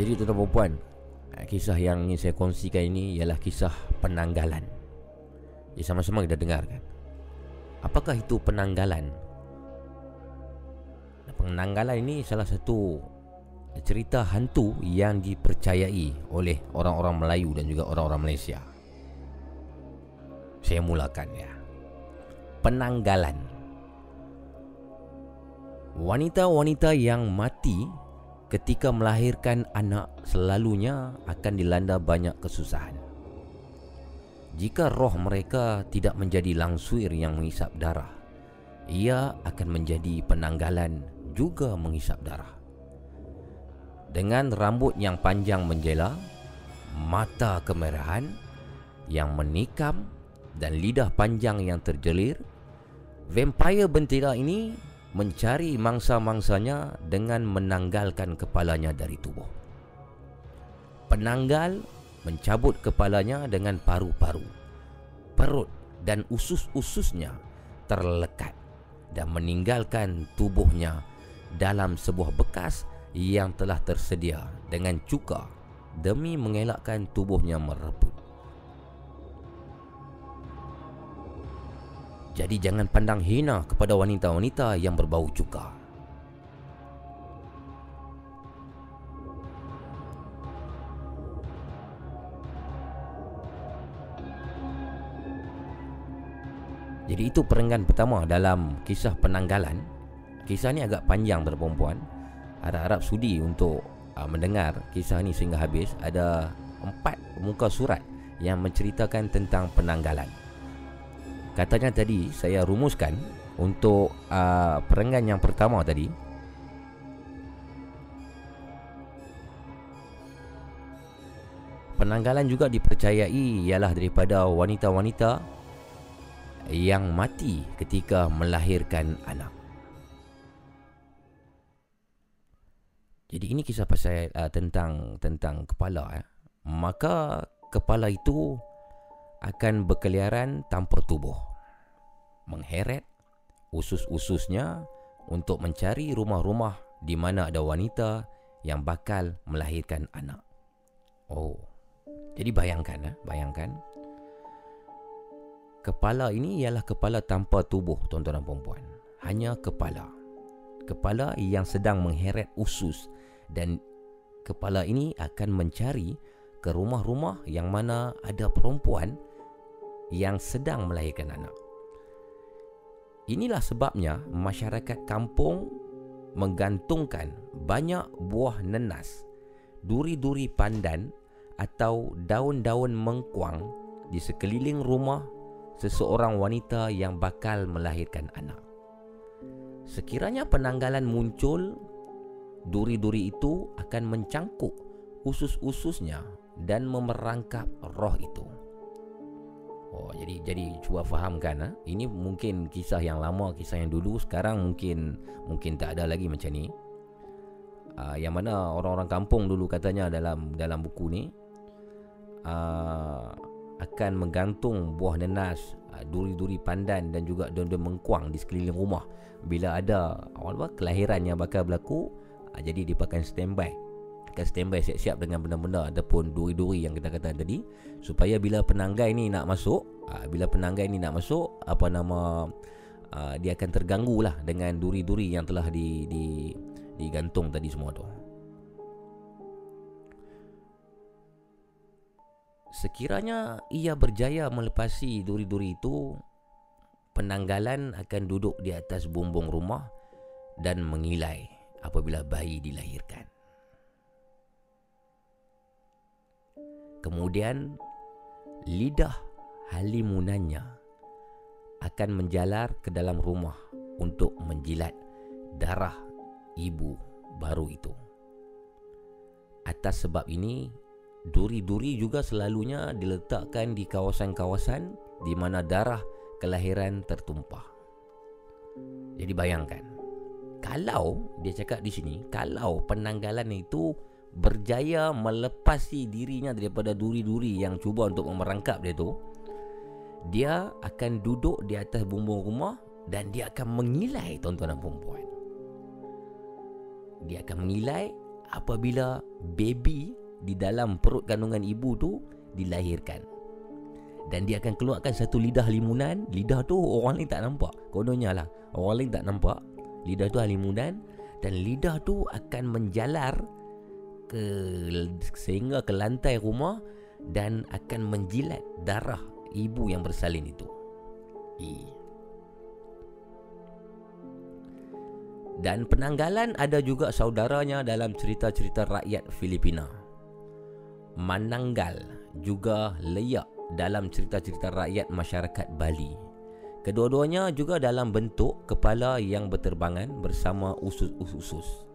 Jadi tuan-tuan dan puan Kisah yang ingin saya kongsikan ini Ialah kisah penanggalan Jadi sama-sama kita dengarkan Apakah itu penanggalan? Penanggalan ini salah satu cerita hantu yang dipercayai oleh orang-orang Melayu dan juga orang-orang Malaysia. Saya mulakan ya. Penanggalan. Wanita-wanita yang mati ketika melahirkan anak selalunya akan dilanda banyak kesusahan. Jika roh mereka tidak menjadi langsuir yang menghisap darah, ia akan menjadi penanggalan juga menghisap darah. Dengan rambut yang panjang menjela, mata kemerahan yang menikam dan lidah panjang yang terjelir, vampire bentila ini mencari mangsa-mangsanya dengan menanggalkan kepalanya dari tubuh. Penanggal mencabut kepalanya dengan paru-paru. Perut dan usus-ususnya terlekat dan meninggalkan tubuhnya dalam sebuah bekas yang telah tersedia dengan cuka demi mengelakkan tubuhnya merebut. Jadi jangan pandang hina kepada wanita-wanita yang berbau cuka. Jadi itu perenggan pertama dalam kisah penanggalan. Kisah ni agak panjang perempuan. Harap-harap sudi untuk uh, mendengar kisah ni sehingga habis. Ada empat muka surat yang menceritakan tentang penanggalan. Katanya tadi saya rumuskan untuk uh, perenggan yang pertama tadi Penanggalan juga dipercayai ialah daripada wanita-wanita yang mati ketika melahirkan anak. Jadi ini kisah pasal uh, tentang tentang kepala eh. Maka kepala itu akan berkeliaran tanpa tubuh. Mengheret usus-ususnya untuk mencari rumah-rumah di mana ada wanita yang bakal melahirkan anak. Oh. Jadi bayangkan eh, bayangkan. Kepala ini ialah kepala tanpa tubuh, tuan-tuan dan puan-puan. Hanya kepala. kepala yang sedang mengheret usus dan kepala ini akan mencari ke rumah-rumah yang mana ada perempuan yang sedang melahirkan anak. Inilah sebabnya masyarakat kampung menggantungkan banyak buah nenas, duri-duri pandan atau daun-daun mengkuang di sekeliling rumah seseorang wanita yang bakal melahirkan anak. Sekiranya penanggalan muncul, duri-duri itu akan mencangkuk usus-ususnya dan memerangkap roh itu. Oh, jadi jadi cuba fahamkan ha? Ini mungkin kisah yang lama, kisah yang dulu Sekarang mungkin mungkin tak ada lagi macam ni. Uh, Yang mana orang-orang kampung dulu katanya dalam dalam buku ni uh, Akan menggantung buah nenas uh, Duri-duri pandan dan juga daun-daun mengkuang di sekeliling rumah. Bila ada apa, kelahiran yang bakal berlaku Jadi dia akan standby akan standby siap-siap dengan benda-benda ataupun duri-duri yang kita katakan tadi. Supaya bila penanggai ni nak masuk aa, bila penanggai ni nak masuk apa nama aa, dia akan terganggu lah dengan duri-duri yang telah di, di digantung tadi semua tu. Sekiranya ia berjaya melepasi duri-duri itu penanggalan akan duduk di atas bumbung rumah dan mengilai apabila bayi dilahirkan Kemudian lidah halimunannya akan menjalar ke dalam rumah untuk menjilat darah ibu baru itu. Atas sebab ini, duri-duri juga selalunya diletakkan di kawasan-kawasan di mana darah kelahiran tertumpah. Jadi bayangkan, kalau dia cakap di sini, kalau penanggalan itu berjaya melepasi dirinya daripada duri-duri yang cuba untuk memerangkap dia tu dia akan duduk di atas bumbung rumah dan dia akan mengilai tuan-tuan dan perempuan dia akan mengilai apabila baby di dalam perut kandungan ibu tu dilahirkan. Dan dia akan keluarkan satu lidah limunan. Lidah tu orang lain tak nampak. Kononnya lah orang lain tak nampak. Lidah tu limunan dan lidah tu akan menjalar ke sehingga ke lantai rumah dan akan menjilat darah ibu yang bersalin itu. I. Dan penanggalan ada juga saudaranya dalam cerita-cerita rakyat Filipina. Mananggal juga leyak dalam cerita-cerita rakyat masyarakat Bali. Kedua-duanya juga dalam bentuk kepala yang berterbangan bersama usus-usus.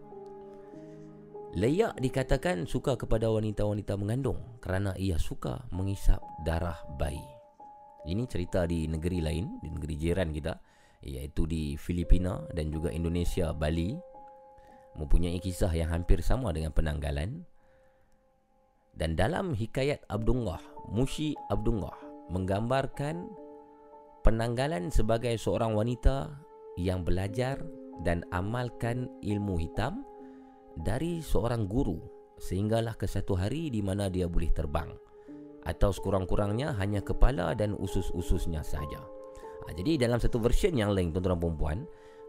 Leyak dikatakan suka kepada wanita-wanita mengandung kerana ia suka mengisap darah bayi. Ini cerita di negeri lain, di negeri jiran kita, iaitu di Filipina dan juga Indonesia, Bali. Mempunyai kisah yang hampir sama dengan penanggalan. Dan dalam hikayat Abdullah, Mushi Abdullah menggambarkan penanggalan sebagai seorang wanita yang belajar dan amalkan ilmu hitam dari seorang guru sehinggalah ke satu hari di mana dia boleh terbang atau sekurang-kurangnya hanya kepala dan usus-ususnya saja. Ha, jadi dalam satu version yang lain tuan-tuan dan puan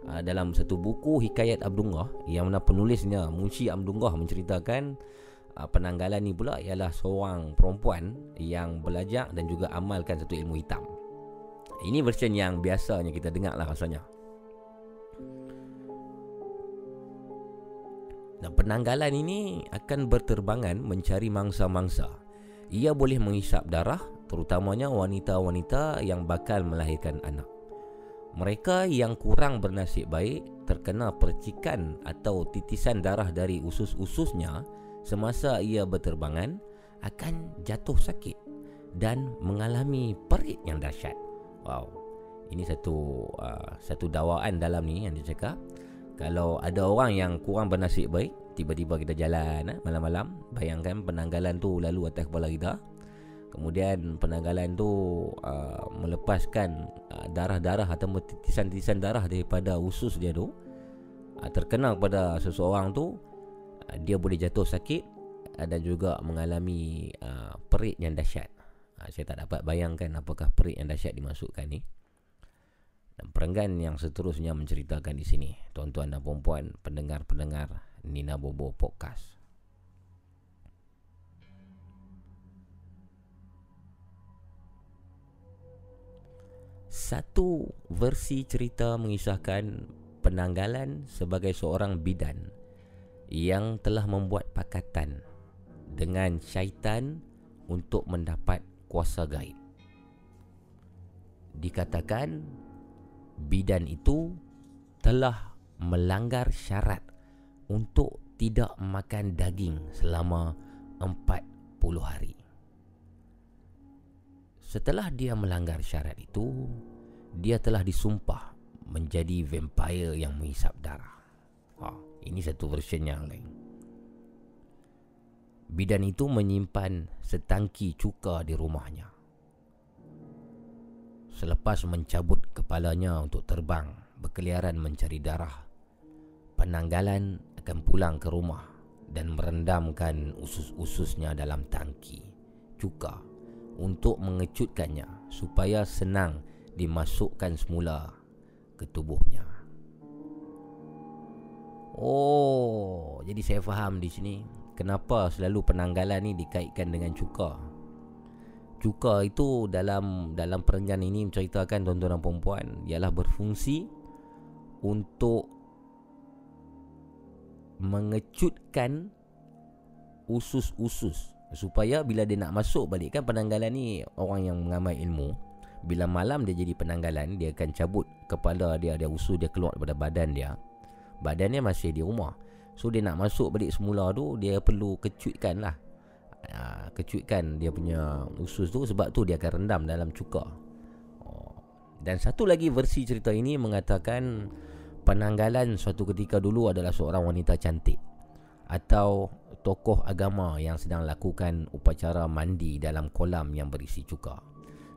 ha, dalam satu buku Hikayat Abdullah yang mana penulisnya Munshi Abdullah menceritakan ha, penanggalan ni pula ialah seorang perempuan yang belajar dan juga amalkan satu ilmu hitam. Ini version yang biasanya kita dengar lah rasanya. Dan penanggalan ini akan berterbangan mencari mangsa-mangsa. Ia boleh menghisap darah, terutamanya wanita-wanita yang bakal melahirkan anak. Mereka yang kurang bernasib baik terkena percikan atau titisan darah dari usus-ususnya semasa ia berterbangan akan jatuh sakit dan mengalami perit yang dahsyat. Wow. Ini satu uh, satu dawaan dalam ni yang dia cakap kalau ada orang yang kurang bernasib baik Tiba-tiba kita jalan eh, malam-malam Bayangkan penanggalan tu lalu atas kepala kita. Kemudian penanggalan tu uh, melepaskan uh, darah-darah atau titisan-titisan darah daripada usus dia tu uh, Terkena kepada seseorang tu uh, Dia boleh jatuh sakit uh, Dan juga mengalami uh, perit yang dahsyat. Uh, Saya tak dapat bayangkan apakah perit yang dahsyat dimasukkan ni Dan perenggan yang seterusnya menceritakan di sini, tuan-tuan dan puan-puan, pendengar-pendengar Nina Bobo Podcast. Satu versi cerita mengisahkan penanggalan sebagai seorang bidan yang telah membuat pakatan dengan syaitan untuk mendapat kuasa gaib. Dikatakan bidan itu telah melanggar syarat untuk tidak makan daging selama 40 hari. Setelah dia melanggar syarat itu, dia telah disumpah menjadi vampire yang menghisap darah. Ha, ini satu version yang lain. Bidan itu menyimpan setangki cuka di rumahnya. Selepas mencabut kepalanya untuk terbang berkeliaran mencari darah, penanggalan akan pulang ke rumah dan merendamkan usus-ususnya dalam tangki cuka untuk mengecutkannya supaya senang dimasukkan semula ke tubuhnya. Oh, jadi saya faham di sini kenapa selalu penanggalan ni dikaitkan dengan cuka. Cuka itu dalam dalam perenggan ini menceritakan tuan-tuan dan puan ialah berfungsi untuk mengecutkan usus-usus. Supaya bila dia nak masuk balik kan penanggalan ni orang yang mengamai ilmu bila malam dia jadi penanggalan dia akan cabut kepala dia dia usus dia keluar daripada badan dia. Badan dia masih di rumah. So dia nak masuk balik semula tu Dia perlu kecutkan lah ha, Kecutkan dia punya usus tu Sebab tu dia akan rendam dalam cuka. Oh. Dan satu lagi versi cerita ini mengatakan Penanggalan suatu ketika dulu adalah seorang wanita cantik Atau tokoh agama yang sedang lakukan upacara mandi dalam kolam yang berisi cuka.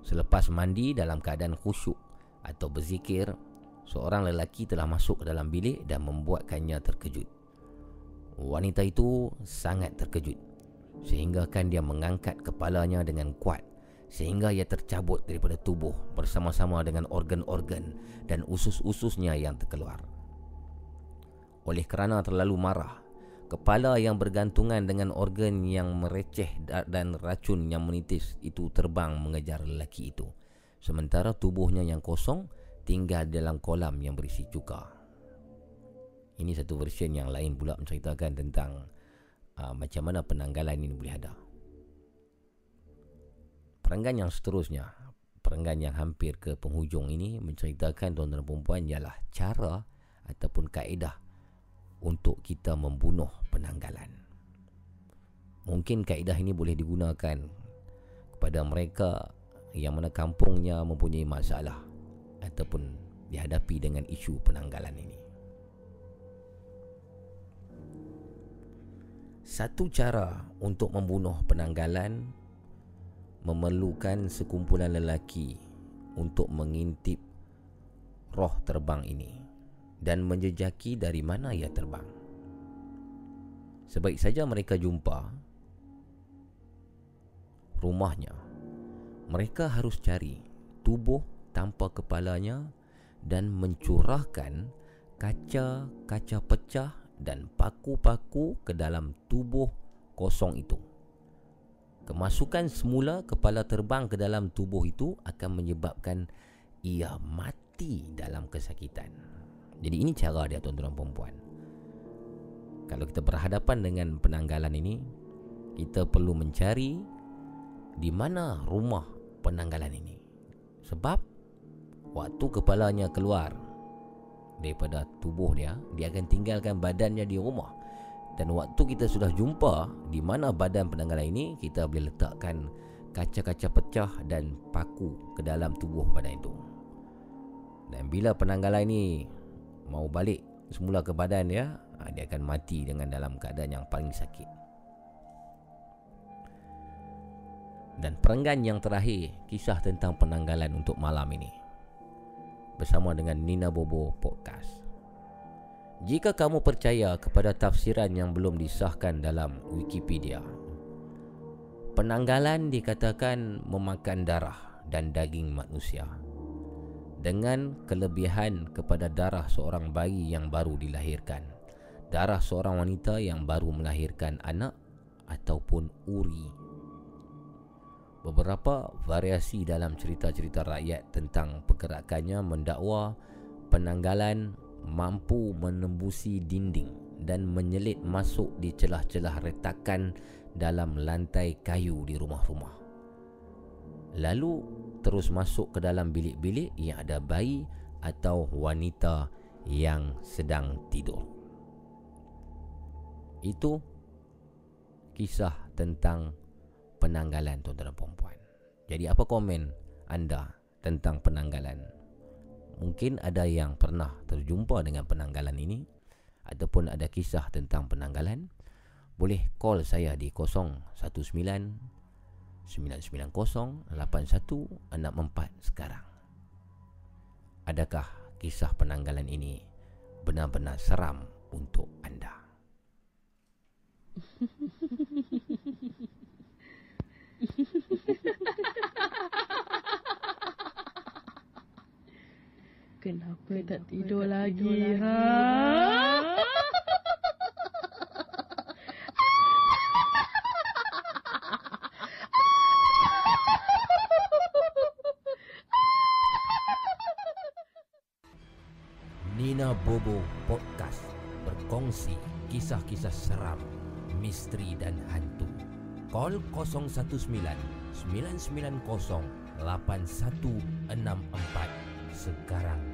Selepas mandi dalam keadaan khusyuk atau berzikir Seorang lelaki telah masuk ke dalam bilik dan membuatkannya terkejut. Wanita itu sangat terkejut sehingga kan dia mengangkat kepalanya dengan kuat sehingga ia tercabut daripada tubuh bersama-sama dengan organ-organ dan usus-ususnya yang terkeluar. Oleh kerana terlalu marah, kepala yang bergantungan dengan organ yang mereceh dan racun yang menitis itu terbang mengejar lelaki itu. Sementara tubuhnya yang kosong tinggal dalam kolam yang berisi cuka. Ini satu version yang lain pula menceritakan tentang uh, macam mana penanggalan ini boleh ada. Perenggan yang seterusnya, perenggan yang hampir ke penghujung ini menceritakan tuan-tuan dan puan ialah cara ataupun kaedah untuk kita membunuh penanggalan. Mungkin kaedah ini boleh digunakan kepada mereka yang mana kampungnya mempunyai masalah ataupun dihadapi dengan isu penanggalan ini. Satu cara untuk membunuh penanggalan memerlukan sekumpulan lelaki untuk mengintip roh terbang ini dan menjejaki dari mana ia terbang. Sebaik saja mereka jumpa rumahnya, mereka harus cari tubuh tanpa kepalanya dan mencurahkan kaca-kaca pecah dan paku-paku ke dalam tubuh kosong itu. Kemasukan semula kepala terbang ke dalam tubuh itu akan menyebabkan ia mati dalam kesakitan. Jadi ini cara dia tuan-tuan dan puan Kalau kita berhadapan dengan penanggalan ini, kita perlu mencari di mana rumah penanggalan ini. Sebab waktu kepalanya keluar daripada tubuh dia dia akan tinggalkan badannya di rumah. Dan waktu kita sudah jumpa di mana badan penanggalan ini kita boleh letakkan kaca-kaca pecah dan paku ke dalam tubuh badan itu. Dan bila penanggalan ini mau balik semula ke badan dia ha, dia akan mati dengan dalam keadaan yang paling sakit. Dan perenggan yang terakhir kisah tentang penanggalan untuk malam ini bersama dengan Nina Bobo Podcast. Jika kamu percaya kepada tafsiran yang belum disahkan dalam Wikipedia, penanggalan dikatakan memakan darah dan daging manusia. dengan kelebihan kepada darah seorang bayi yang baru dilahirkan, darah seorang wanita yang baru melahirkan anak ataupun uri. Beberapa variasi dalam cerita-cerita rakyat tentang pergerakannya mendakwa penanggalan mampu menembusi dinding dan menyelit masuk di celah-celah retakan dalam lantai kayu di rumah-rumah. Lalu terus masuk ke dalam bilik-bilik yang ada bayi atau wanita yang sedang tidur. Itu kisah tentang penanggalan tuan-tuan dan puan Jadi apa komen anda tentang penanggalan? Mungkin ada yang pernah terjumpa dengan penanggalan ini ataupun ada kisah tentang penanggalan. Boleh call saya di 019 990 8164 sekarang. Adakah kisah penanggalan ini benar-benar seram untuk anda? Kenapa tak tidur lagi, ha? Nina Bobo Podcast berkongsi kisah-kisah seram, misteri dan hantu. Call 019 990 8164 sekarang.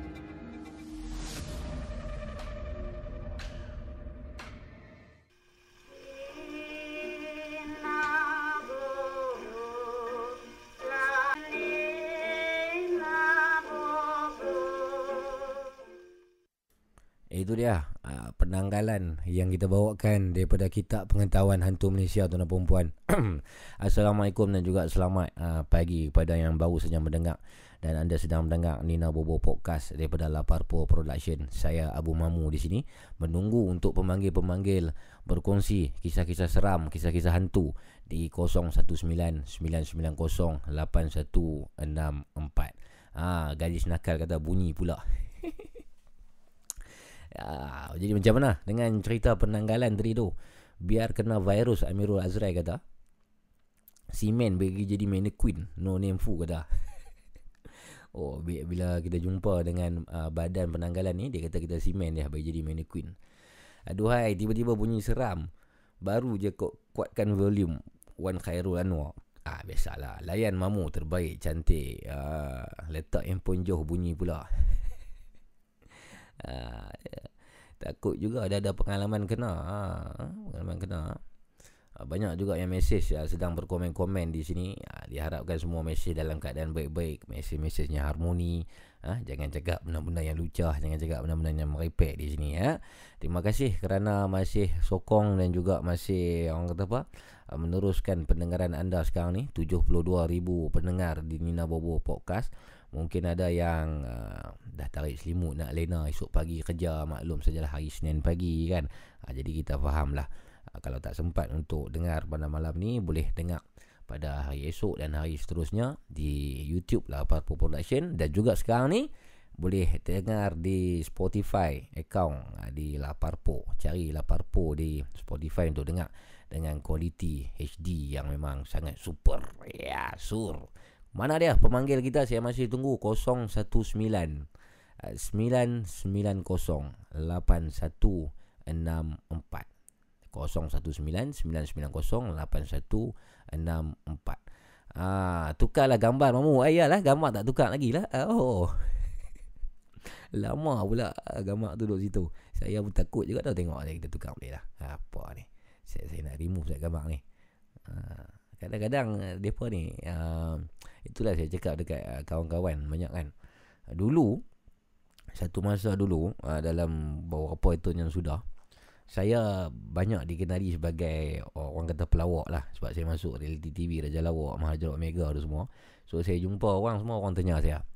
Itu dia uh, penanggalan yang kita bawakan daripada kitab pengetahuan hantu Malaysia tuan dan puan Assalamualaikum dan juga selamat uh, pagi kepada yang baru saja mendengar dan anda sedang mendengar Nina Bobo Podcast daripada Laparpo Production. Saya Abu Mamu di sini menunggu untuk pemanggil-pemanggil berkongsi kisah-kisah seram, kisah-kisah hantu di 0199908164. Ah, gadis nakal kata bunyi pula. Ya, jadi macam mana dengan cerita penanggalan tadi tu? Biar kena virus Amirul Azrai kata. Simen bagi jadi mannequin. No name fu kata. oh, bila kita jumpa dengan uh, badan penanggalan ni, dia kata kita simen dia bagi jadi mannequin. Aduhai, tiba-tiba bunyi seram. Baru je kok kuatkan volume. Wan Khairul Anwar. Ah, biasalah. Layan mamu terbaik, cantik. Ah, letak handphone jauh bunyi pula. Uh, takut juga ada ada pengalaman kena ha, pengalaman kena. Uh, banyak juga yang mesej uh, sedang berkomen-komen di sini. Uh, diharapkan semua mesej dalam keadaan baik-baik. Mesej-mesejnya harmoni. Uh, jangan cakap benda-benda yang lucah jangan cakap benda-benda yang merepek di sini ya terima kasih kerana masih sokong dan juga masih orang kata apa meneruskan pendengaran anda sekarang ni. 72,000 pendengar di Nina Bobo Podcast Mungkin ada yang uh, dah tarik selimut nak lena esok pagi kerja maklum sajalah hari Senin pagi kan. Uh, jadi kita faham lah uh, kalau tak sempat untuk dengar pada malam ni boleh dengar pada hari esok dan hari seterusnya di YouTube lah Parpo Production. Dan juga sekarang ni boleh dengar di Spotify account di Laparpo cari Laparpo di Spotify untuk dengar dengan kualiti HD yang memang sangat super ya sur mana dia pemanggil kita saya masih tunggu 019 990 8164 Ah, tukarlah gambar mamu. Ah, iyalah gambar tak tukar lagi lah. Oh. Lama pula gambar tu duduk situ. Saya pun takut juga tau tengok kita tukar boleh lah. Apa ni? Saya, saya nak remove gambar ni. Ah, kadang-kadang depa ni uh, itulah saya cakap dekat uh, kawan-kawan banyak kan. Dulu satu masa dulu uh, dalam beberapa tahun yang sudah saya banyak dikenali sebagai orang kata pelawak lah sebab saya masuk reality TV Raja Lawak Mahajar Omega tu semua so saya jumpa orang semua orang tanya saya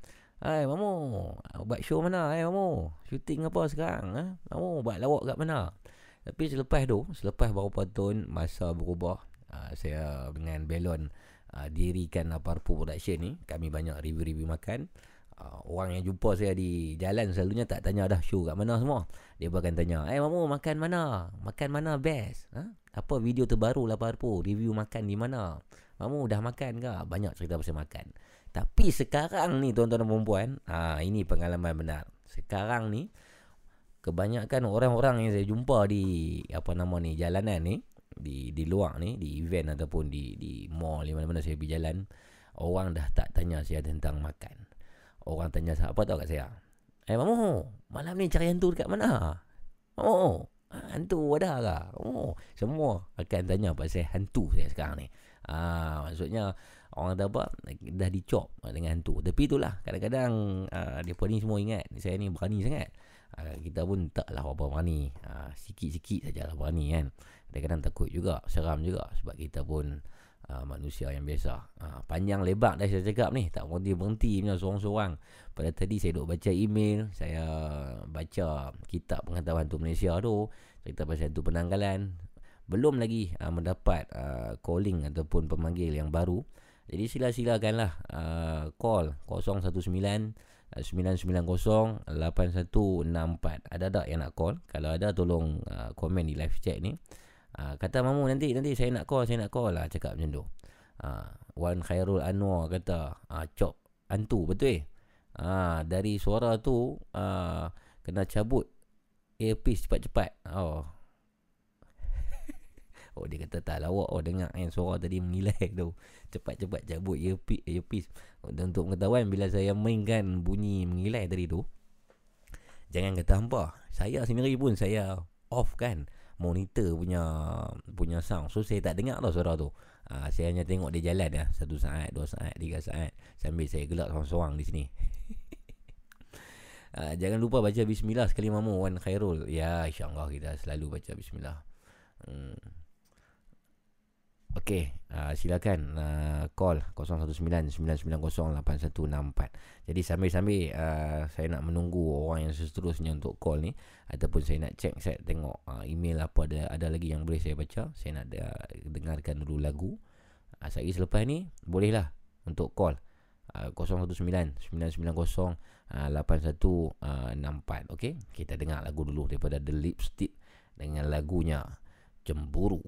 Hai Mamu Buat show mana Hai Mamu Shooting apa sekarang ha? Mamu buat lawak kat mana Tapi selepas tu Selepas beberapa tahun Masa berubah uh, Saya dengan Belon uh, Dirikan Parpo Production ni Kami banyak review-review makan uh, orang yang jumpa saya di jalan selalunya tak tanya dah show kat mana semua. Dia bahkan tanya, "Eh mamu makan mana? Makan mana best?" Ha? Apa video terbaru lah Parpo? Review makan di mana? Mamu dah makan ke? Banyak cerita pasal makan. Tapi sekarang ni tuan-tuan dan puan ah ini pengalaman benar. Sekarang ni kebanyakan orang-orang yang saya jumpa di apa nama ni jalanan ni di di luar ni di event ataupun di di mall di mana-mana saya pergi jalan orang dah tak tanya saya tentang makan. Orang tanya saya apa tahu kat saya? Eh mamu, malam ni cari hantu dekat mana? Oh, hantu ada ke? Oh, semua akan tanya pasal hantu saya sekarang ni. Ah, maksudnya orang kata apa dah dicop dengan hantu. Tapi itulah kadang-kadang dia pun ni semua ingat saya ni berani sangat. Uh, kita pun taklah apa berani. Uh, sikit-sikit sajalah berani kan. Kadang-kadang takut juga, seram juga sebab kita pun uh, manusia yang biasa. Uh, panjang lebar dah saya cakap ni, tak berhenti-berhenti punya seorang-seorang. Pada tadi saya duk baca email, saya baca kitab pengetahuan tu Malaysia tu, cerita pasal tu penanggalan. Belum lagi uh, mendapat uh, calling ataupun pemanggil yang baru. Jadi sila-silakanlah uh, call 019 990 8164. Ada tak yang nak call? Kalau ada tolong uh, komen di live chat ni. Uh, kata mamu nanti nanti saya nak call, saya nak call lah cakap macam tu. Uh, Wan Khairul Anwar kata uh, cop hantu betul eh? Uh, dari suara tu uh, kena cabut earpiece cepat-cepat. Oh, Oh dia kata tak lawak Oh dengar kan suara tadi mengilai tu Cepat-cepat cabut earpiece, earpiece. Dan untuk pengetahuan Bila saya mainkan bunyi mengilai tadi tu Jangan kata hampa Saya sendiri pun saya off kan Monitor punya punya sound. So saya tak dengar tau suara tu. Ha, Saya hanya tengok dia jalan ya Satu saat, dua saat, tiga saat. Sambil saya gelak seorang-seorang di sini. Ha, Jangan lupa baca bismillah sekali mamu. Wan Khairul. Ya insyaAllah kita selalu baca bismillah. Hmm. Okey, uh, silakan uh, call 0199908164. Jadi sambil-sambil uh, saya nak menunggu orang yang seterusnya untuk call ni ataupun saya nak check saya tengok uh, email apa ada ada lagi yang boleh saya baca. Saya nak uh, dengarkan dulu lagu. Uh, saya selepas ni bolehlah untuk call uh, 0199908164. Okey, kita dengar lagu dulu daripada The Lipstick dengan lagunya Cemburu.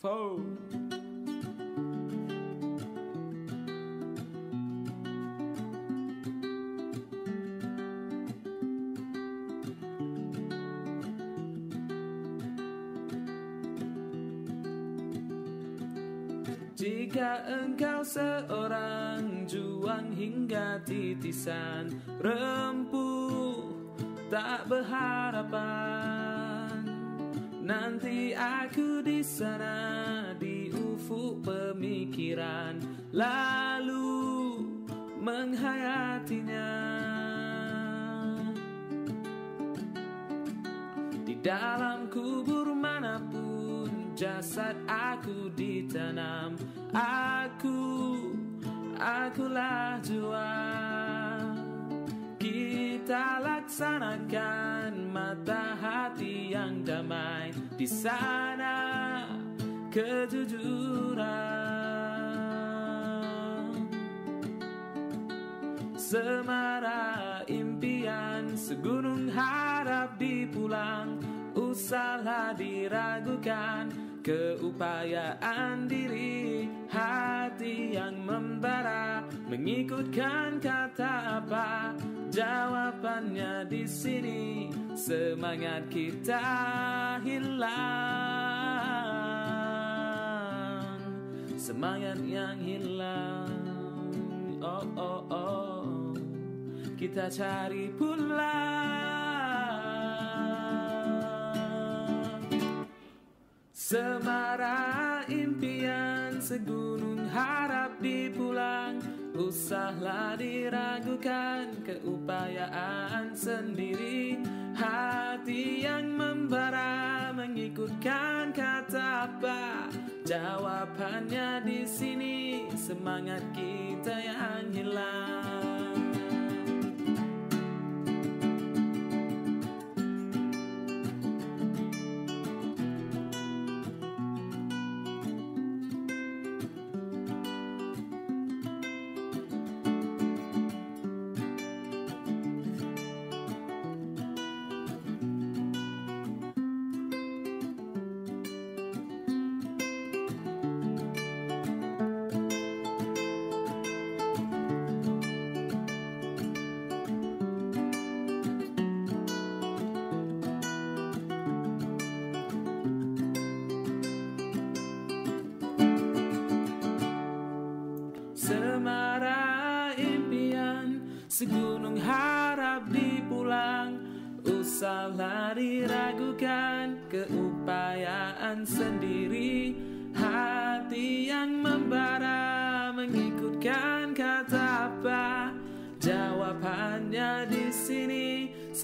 Four. Jika engkau seorang juang hingga titisan rempuh tak berharapan Nanti aku di sana di ufuk pemikiran lalu menghayatinya. Di dalam kubur mana pun jasad aku ditanam Aku, akulah jua. Kita laksanakan mata hati yang damai. Di sana kejujuran. Semara impian segunung harap dipulang. Usahlah diragukan keupayaan diri Hati yang membara mengikutkan kata apa? Jawabannya di sini semangat kita hilang. Semangat yang hilang Oh oh oh. Kita cari pulang Semara impian segunung harap dipulang. Usahlah diragukan keupayaan sendiri. Hati yang membara mengikutkan kata apa? Jawabannya di sini semangat kita yang hilang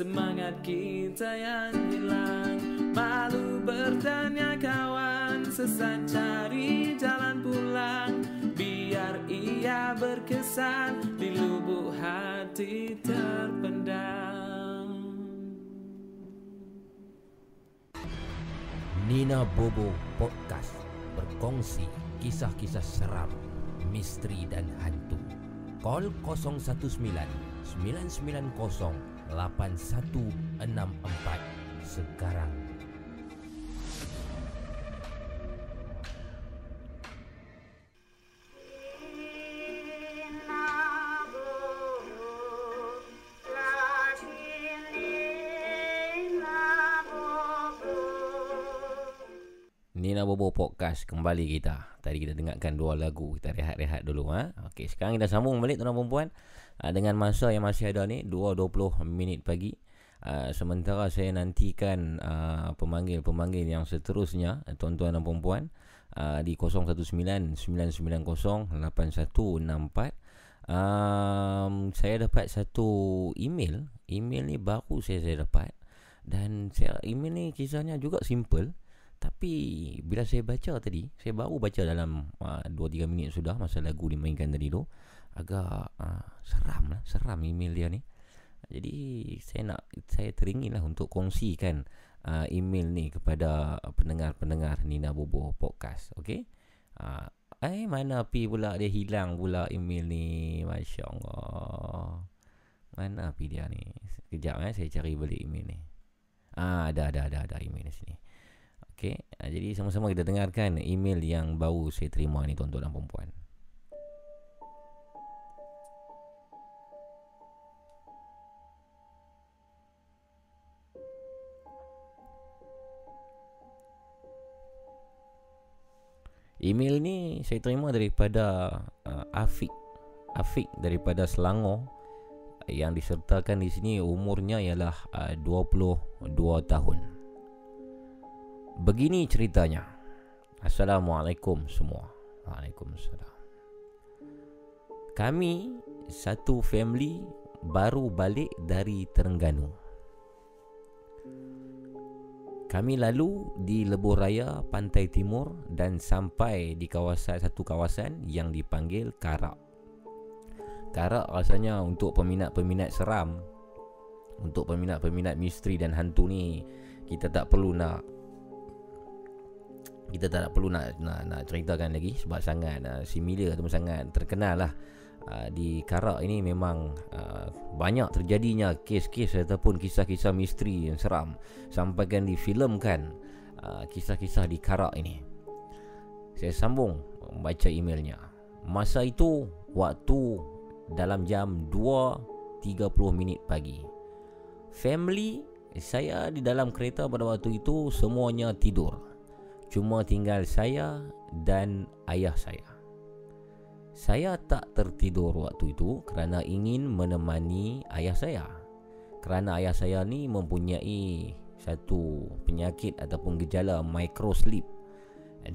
semangat kita yang hilang. Malu bertanya kawan sesat cari jalan pulang. Biar ia berkesan di lubuk hati terpendam. Nina Bobo Podcast berkongsi kisah-kisah seram, misteri dan hantu. Call 019 990 8164 sekarang. Nina Bobo Podcast kembali kita. Tadi kita dengarkan dua lagu. Kita rehat-rehat dulu ha. Okey, sekarang kita sambung balik tuan perempuan uh, dengan masa yang masih ada ni 2.20 minit pagi. Uh, sementara saya nantikan uh, pemanggil-pemanggil yang seterusnya tuan-tuan dan perempuan uh, di 019 990 8164. Um, saya dapat satu email. Email ni baru saya saya dapat dan saya email ni kisahnya juga simple. Tapi bila saya baca tadi, saya baru baca dalam uh, 2-3 minit sudah masa lagu dimainkan tadi tu. Agak uh, seram lah, seram email dia ni. Jadi saya nak saya teringin lah untuk kongsikan uh, email ni kepada pendengar-pendengar Nina Bobo Podcast. Okay? Uh, eh mana pi pula dia hilang pula email ni. Masya Allah. Mana pi dia ni? Sekejap eh saya cari balik email ni. Ah ada ada ada ada email di sini. Okey, uh, jadi sama-sama kita dengarkan email yang baru saya terima ni tuan-tuan dan puan-puan. Email ni saya terima daripada uh, Afiq. Afiq daripada Selangor yang disertakan di sini umurnya ialah uh, 22 tahun. Begini ceritanya. Assalamualaikum semua. Waalaikumsalam. Kami satu family baru balik dari Terengganu. Kami lalu di Lebuh Raya Pantai Timur dan sampai di kawasan satu kawasan yang dipanggil Karak. Karak rasanya untuk peminat-peminat seram, untuk peminat-peminat misteri dan hantu ni kita tak perlu nak kita tak perlu nak nak, nak ceritakan lagi sebab sangat uh, similar ataupun sangat terkenal lah uh, di Karak ini memang uh, banyak terjadinya kes-kes ataupun kisah-kisah misteri yang seram sampaikan difilmkan uh, kisah-kisah di Karak ini. Saya sambung membaca emailnya. Masa itu waktu dalam jam 2.30 minit pagi. Family saya di dalam kereta pada waktu itu semuanya tidur. Cuma tinggal saya dan ayah saya. Saya tak tertidur waktu itu kerana ingin menemani ayah saya. Kerana ayah saya ni mempunyai satu penyakit ataupun gejala micro sleep.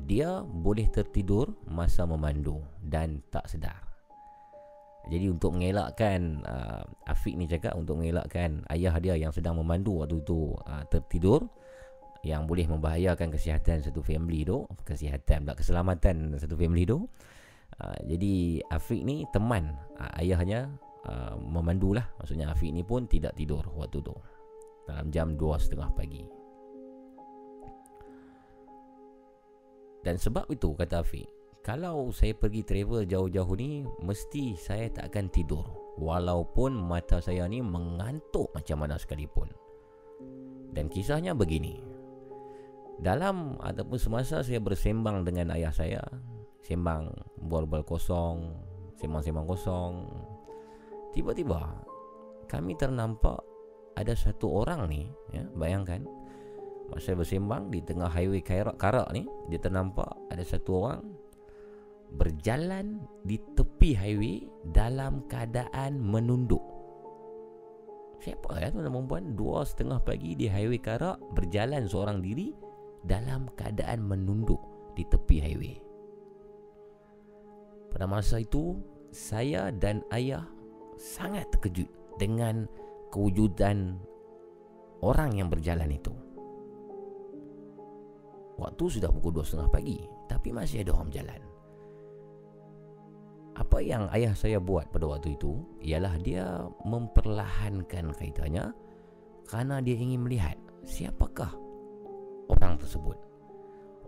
Dia boleh tertidur masa memandu dan tak sedar. Jadi untuk mengelakkan uh, Afiq ni cakap untuk mengelakkan ayah dia yang sedang memandu waktu itu uh, tertidur yang boleh membahayakan kesihatan satu family tu, kesihatan pula keselamatan satu family tu. Uh, jadi Afiq ni teman uh, ayahnya uh, memandu lah Maksudnya Afiq ni pun tidak tidur waktu tu. Dalam jam 2.30 pagi. Dan sebab itu kata Afiq Kalau saya pergi travel jauh-jauh ni Mesti saya tak akan tidur. Walaupun mata saya ni mengantuk macam mana sekalipun. Dan kisahnya begini. Dalam ataupun semasa saya bersembang dengan ayah saya Sembang Bol-bol kosong Sembang-sembang kosong. Tiba-tiba Kami ternampak Ada satu orang ni ya, Bayangkan. Masa bersembang Di tengah highway Karak-Karak ni Dia ternampak Ada satu orang Berjalan Di tepi highway Dalam keadaan menunduk. Siapa ya tuan dan perempuan Dua setengah pagi di highway Karak Berjalan seorang diri Dalam keadaan menunduk Di tepi highway pada masa itu Saya dan ayah Sangat terkejut Dengan Kewujudan Orang yang berjalan itu. Waktu sudah pukul 2.30 pagi Tapi masih ada orang berjalan. Apa yang ayah saya buat pada waktu itu Ialah dia Memperlahankan kaitanya Kerana dia ingin melihat Siapakah Orang tersebut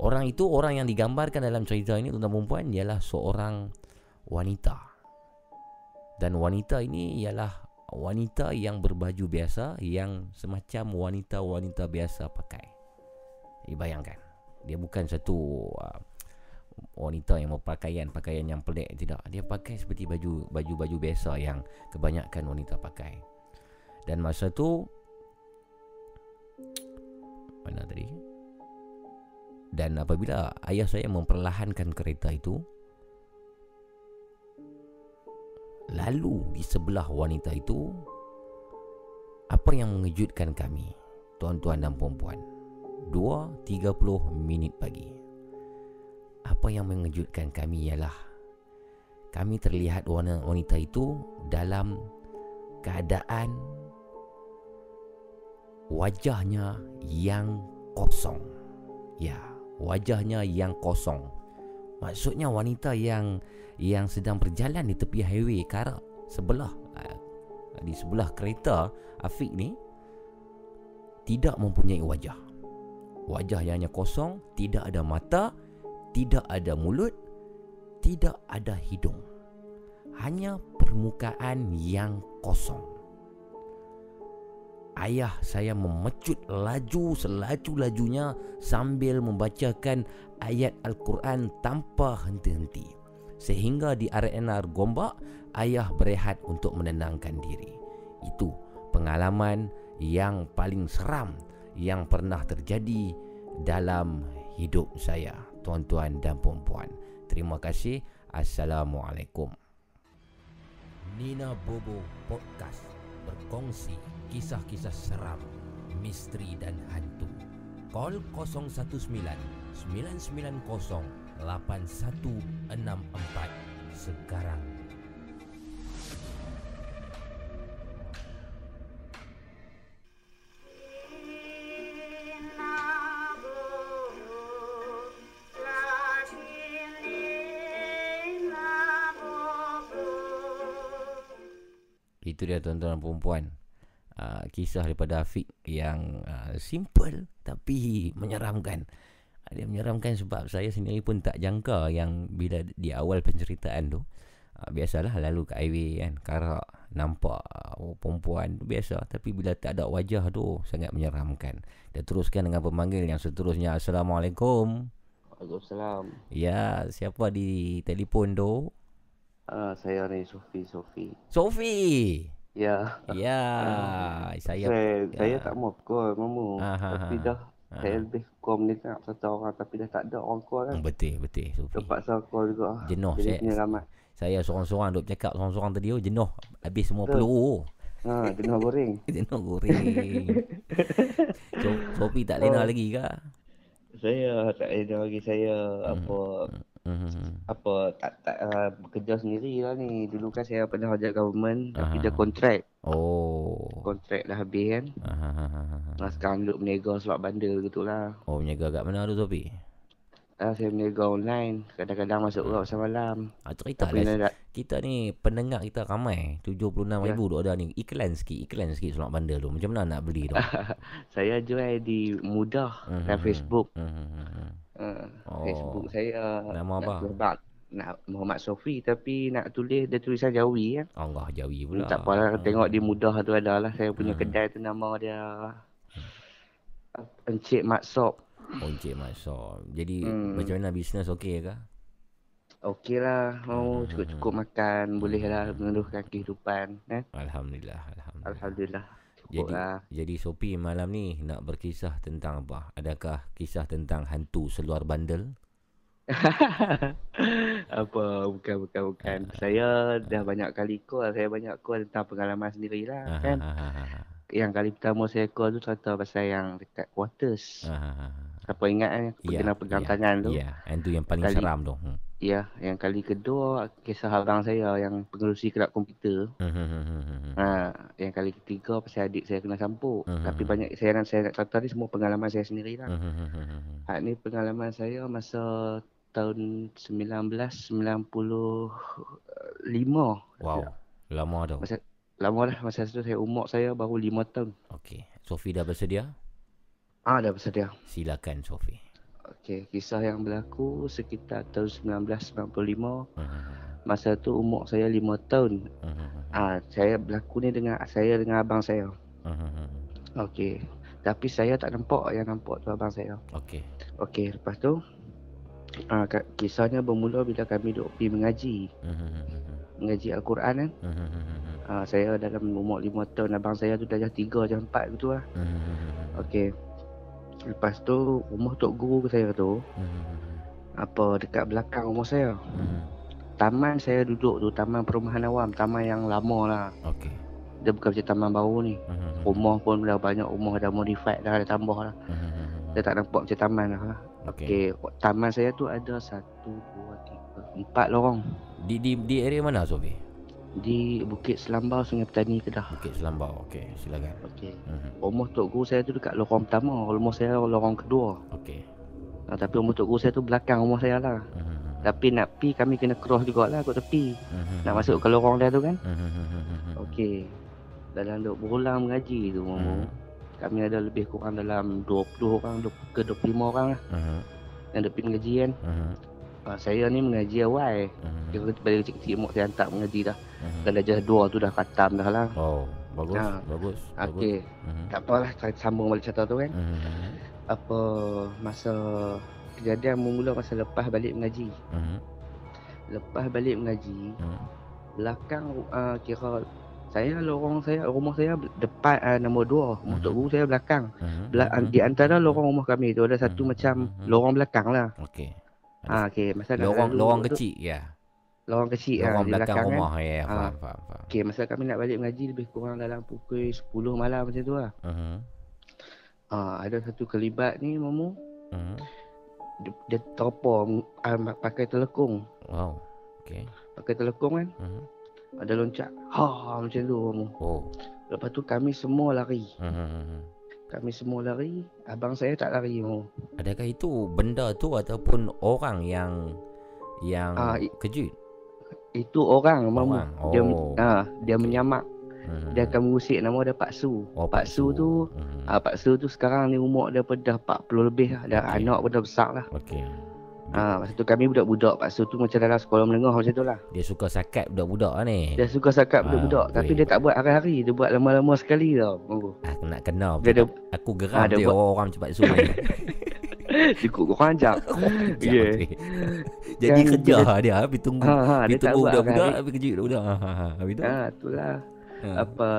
Orang itu orang yang digambarkan dalam cerita ini tuan-tuan perempuan ialah seorang wanita. Dan wanita ini ialah wanita yang berbaju biasa yang semacam wanita-wanita biasa pakai. Jadi bayangkan, dia bukan satu uh, wanita yang berpakaian pakaian yang pelik tidak. Dia pakai seperti baju baju-baju biasa yang kebanyakan wanita pakai. Dan masa tu mana tadi? Dan apabila ayah saya memperlahankan kereta itu Lalu di sebelah wanita itu Apa yang mengejutkan kami Tuan-tuan dan puan-puan? 2.30 minit pagi. Apa yang mengejutkan kami ialah Kami terlihat wanita itu Dalam keadaan Wajahnya yang kosong. Ya wajahnya yang kosong. Maksudnya wanita yang yang sedang berjalan di tepi highway Karak sebelah ah, di sebelah kereta Afiq ni tidak mempunyai wajah. Wajah yang hanya kosong, tidak ada mata, tidak ada mulut, tidak ada hidung. Hanya permukaan yang kosong. Ayah saya memecut laju selaju-lajunya sambil membacakan ayat Al-Quran tanpa henti-henti. Sehingga di RNR Gombak, ayah berehat untuk menenangkan diri. Itu pengalaman yang paling seram yang pernah terjadi dalam hidup saya, tuan-tuan dan puan-puan. Terima kasih. Assalamualaikum. Nina Bobo Podcast berkongsi kisah-kisah seram, misteri dan hantu. Call 019 990 8164 sekarang. Itu dia tuan-tuan dan perempuan uh, Kisah daripada Afiq yang uh, simple tapi menyeramkan uh, Dia menyeramkan sebab saya sendiri pun tak jangka yang bila di awal penceritaan tu uh, Biasalah lalu ke highway kan Karak nampak uh, perempuan biasa Tapi bila tak ada wajah tu sangat menyeramkan Kita teruskan dengan pemanggil yang seterusnya Assalamualaikum Waalaikumsalam. Ya siapa di telefon tu? Ah, saya ni Sofi Sofi. Sofi Ya. Ya, saya Saya, ya. saya tak mau call mamu. Ah, ha, tapi ha. dah Ah. saya lebih call mendengar satu orang tapi dah tak ada orang call kan. Hmm, Betul, betul Sofi. Terpaksa call juga. Jenuh Jadi saya. kena ramai. Saya seorang-seorang duk cakap seorang-seorang tadi oh jenuh. Habis semua Betul. peluru. Ha, jenuh goreng. jenuh goreng. so, Sofi tak lena Oh. lagi ke? Saya tak ada lagi saya apa Hmm. apa tak tak uh, bekerja sendiri lah ni. Dulu kan saya pernah kerja government tapi Ah. dah kontrak. Oh. Kontrak dah habis kan. Ah, Nah, sekarang duduk berniaga sebab bandel gitulah. Oh, menjaga kat mana tu Sofi? Ah, saya berniaga online. Kadang-kadang masuk urap pasal malam. Ah, cerita Tapi lah. Kita ni pendengar kita ramai. 76 ribu duk ada ni. Iklan sikit, iklan sikit Selamat Bandar tu. Macam mana nak beli tu? Saya jual di Mudah Mhm. dan Facebook. Mhm. Uh, Oh. Facebook saya Nama nak apa? sebab nak Muhammad Sofi tapi nak tulis dia tulisan Jawi kan. Allah Jawi pula. Tak apalah tengok di Mudah tu ada lah saya punya Hmm. kedai tu nama dia Encik Mat Sop. Oh, Encik Masuk. Jadi Hmm. macam mana bisnes okey ke? Okey lah, Hmm, mau cukup-cukup makan, boleh lah meneruhkan kehidupan. Eh? Alhamdulillah, alhamdulillah. Alhamdulillah. Jadi lah. jadi Sopi malam ni nak berkisah tentang apa? Adakah kisah tentang hantu seluar bandel? Apa, bukan, bukan, bukan. Ah. Saya dah banyak kali call, saya banyak call tentang pengalaman sendirilah Ah, kan. ah, ah, ah, Yang kali pertama saya call tu cerita pasal yang dekat quarters. ah, ah, ah. Siapa ingat kan, Ya, kena pegang ya, tangan tu. Ya, yang tu yang paling Kali- seram tu. Hmm. Ya, yang kali kedua kisah abang saya yang pengerusi kelab komputer. Hmm, hmm, hmm. Ha, yang kali ketiga pasal adik saya kena sampuk. Mhm. Tapi banyak saya nak saya nak cerita ni semua pengalaman saya hmm, hmm. Hak ni pengalaman saya masa tahun 1995. Wow, lama tu. Masa lama dah masa tu saya umur saya baru 5 tahun. Okey, Sofi dah bersedia? Ah dah bersedia. Silakan Sofi. Okey, kisah yang berlaku sekitar tahun 1995. Hmm, hmm, hmm. Masa tu umur saya 5 tahun. Hmm. Ah, saya berlaku ni dengan saya dengan abang saya. Hmm. Okey. Tapi saya tak nampak yang nampak tu abang saya. Okey. Okey, lepas tu ah, kisahnya bermula bila kami duk pergi mengaji. Hmm. Mengaji Al-Quran kan. Hmm. Ah, saya dalam umur 5 tahun, abang saya tu darjah 3, darjah 4 gitu lah. Hmm, hmm, hmm, hmm. Okey. Lepas tu rumah tok guru saya tu Hmm, apa dekat belakang rumah saya. Hmm, Taman saya duduk tu taman perumahan awam, taman yang lama lah. Okey. Dia bukan macam taman baru ni. Hmm. Rumah pun dah banyak rumah dah modified dah, dah tambah lah. Hmm. Dia tak nampak macam taman lah. Okey. Okey, taman saya tu ada satu, dua, tiga, empat lorong. Di di di area mana Sofi? Di Bukit Selambau, Sungai Petani, Kedah. Bukit Selambau. Okey, silakan. Okey. Hmm, Rumah tok guru saya tu dekat lorong pertama, rumah saya lorong kedua. Okey. Ha, tapi rumah tok guru saya tu belakang rumah saya lah. Hmm. Tapi nak pi kami kena cross jugalah kat tepi. Hmm, Nak masuk ke lorong dia tu kan. Hmm. Okey. Dalam duk berulang mengaji tu, Hmm. Momo. Kami ada lebih kurang dalam 20 orang 20 ke 25 orang lah Hmm, yang duk pergi mengaji kan. hmm, Ha, saya ni mengaji awal. hmm, Kira daripada kecil-kecil umur saya hantar mengaji dah. hmm. Dan darjah 2 tu dah khatam dah lah. Oh, Bagus, Ah, bagus. Okey. Mhm. Tak apalah saya sambung balik cerita tu kan. Mhm. Apa masa kejadian bermula masa lepas balik mengaji. Mhm. Lepas balik mengaji, Mhm. belakang uh, kira saya lorong saya rumah saya depan uh, nombor dua motor guru saya belakang Mhm. Bela- Mhm. di antara lorong rumah kami tu ada satu Mhm. macam Mhm. lorong belakang lah Okey. Ah okey masa Lorong lorong kecil ya. lorong kecil ah, Lorong di belakang belakang rumah kan. ya, ya, Ah. faham, faham, faham. okey masa kami nak balik mengaji lebih kurang dalam pukul 10 malam macam tu lah Mhm. ah ada satu kelibat ni mamu Mhm. dia, dia teropor uh, pakai telekung Wow. Okey. pakai telekung kan Mhm. ada loncat ha macam tu mamu Oh. lepas tu kami semua lari Mhm. Kami semua lari abang saya tak lari mamu Adakah itu benda tu ataupun orang yang yang i- kejut? Itu orang mamu. Orang. Dia Oh. ha, dia menyamak. Mhm. Dia akan mengusik nama dia Pak Su. Oh, Pak Su tu Mhm. ah Pak Su tu sekarang ni umur dia dah 40 lebih. Dah Okey. anak pun dah besar lah. Okey. Ha, masa tu kami budak-budak Su tu macam dalam sekolah menengah macam tu lah. Dia suka sakat budak-budak lah ni. Dia suka sakat Ah, budak-budak tapi dia tak buat hari-hari. Dia buat lama-lama sekali tau. Aku nak kenal. Dia ada Aku geram Ah, dia dia buat- orang-orang cepat su ni. cukup kurang ajak. Ya. Jadi Yang kerja dia- dia habis tunggu. Ha, ha, Habis dia tunggu budak-budak habis kejut budak. Ha ha ha. Habis tu. Ha, itulah. Ha. Apa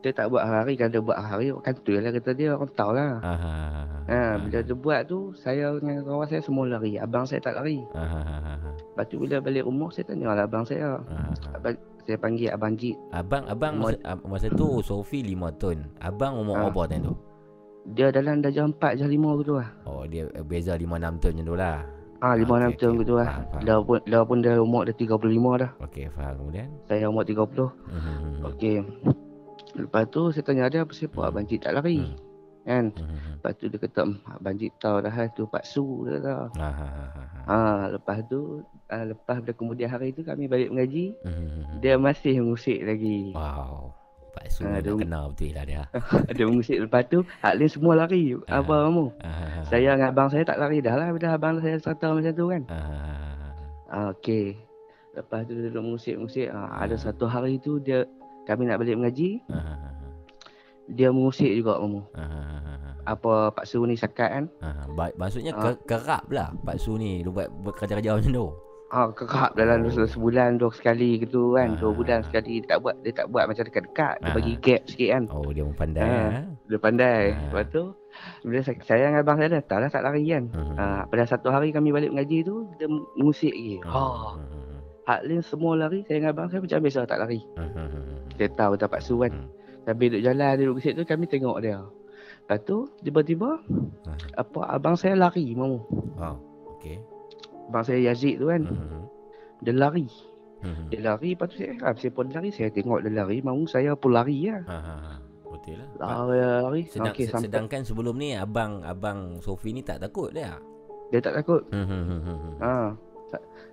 dia tak buat hari kan dia buat hari kan tu lah kata dia orang tahu lah. Ha ha ha. Ha, bila dia buat tu saya dengan kawan saya semua lari. Abang saya tak lari. Ha ha ha. ha. Lepas tu bila balik rumah saya tanya lah abang saya. Ha, ha. Abang, saya panggil abang Jit. Abang abang Umur- masa, masa tu Sofi 5 tahun. Abang umur Ah. apa time tu? Dia dalam darjah 4 darjah 5 gitu lah. Oh dia beza 5 6 tahun macam tu lah. Ah, 5 Ah, 6 okey, tahun gitu lah. Faham, faham. Dah pun dah pun dah umur dah 35 dah. Okey faham kemudian. Saya umur 30. Mhm. Okey. Lepas tu saya tanya dia apa sebab abang Jit tak lari. Hmm. Kan? Mhm. Lepas tu dia kata "Hmm, abang Jit tahu dah tu Pak Su dia kata. Ha ha ha ha. ha. Ha, lepas tu ah, lepas pada kemudian hari tu kami balik mengaji, Mhm. dia masih mengusik lagi. Wow. Pak Su Ah, nak dia- kenal betul lah dia. dia mengusik lepas tu hak semua lari. Ah. Apa kamu? Ha ha ha. Saya dengan abang saya tak lari dah lah bila abang saya serta macam tu kan. Ha ha ha. Ah, Okey. Lepas tu dia duduk mengusik-mengusik. Ah, ada satu hari tu dia kami nak balik mengaji, Ha ha ha. dia mengusik juga. Ha ha ha. ha. Apa Pak Su ni sakat kan? Ha, ba- maksudnya ke- kerap lah Pak Su ni dia buat, kerja-kerja macam tu. Ah, kerap dalam Oh. se- sebulan dua sekali gitu kan. Dua Ah. bulan sekali dia tak buat dia tak buat macam dekat-dekat. Dia Ah. bagi gap sikit kan. Oh dia pun pandai Ah. ha. Dia pandai. Ah. Lepas tu bila saya, saya dengan abang saya dah tak lari kan. Mhm. Ah, pada satu hari kami balik mengaji tu dia mengusik lagi. Ha. Mhm. Hak lain semua lari, saya dengan abang saya macam biasa tak lari. Mhm. Dia tahu tak Pak Su kan. Hmm. Sambil duduk jalan, duduk ke situ, kami tengok dia. Lepas tu, tiba-tiba, Ah. apa abang saya lari, mamu. Oh, okey. Abang saya Yazid tu kan, Mhm. dia lari. Mhm. Dia lari, lepas tu saya, ah, saya pun lari, saya tengok dia lari, mamu saya pun lari lah. Ha ha ha. Betul lah. Lari, lari. Sedang, Okey, se- sampai. sedangkan sebelum ni abang abang Sofi ni tak takut dia. Dia tak takut. Hmm. Ha.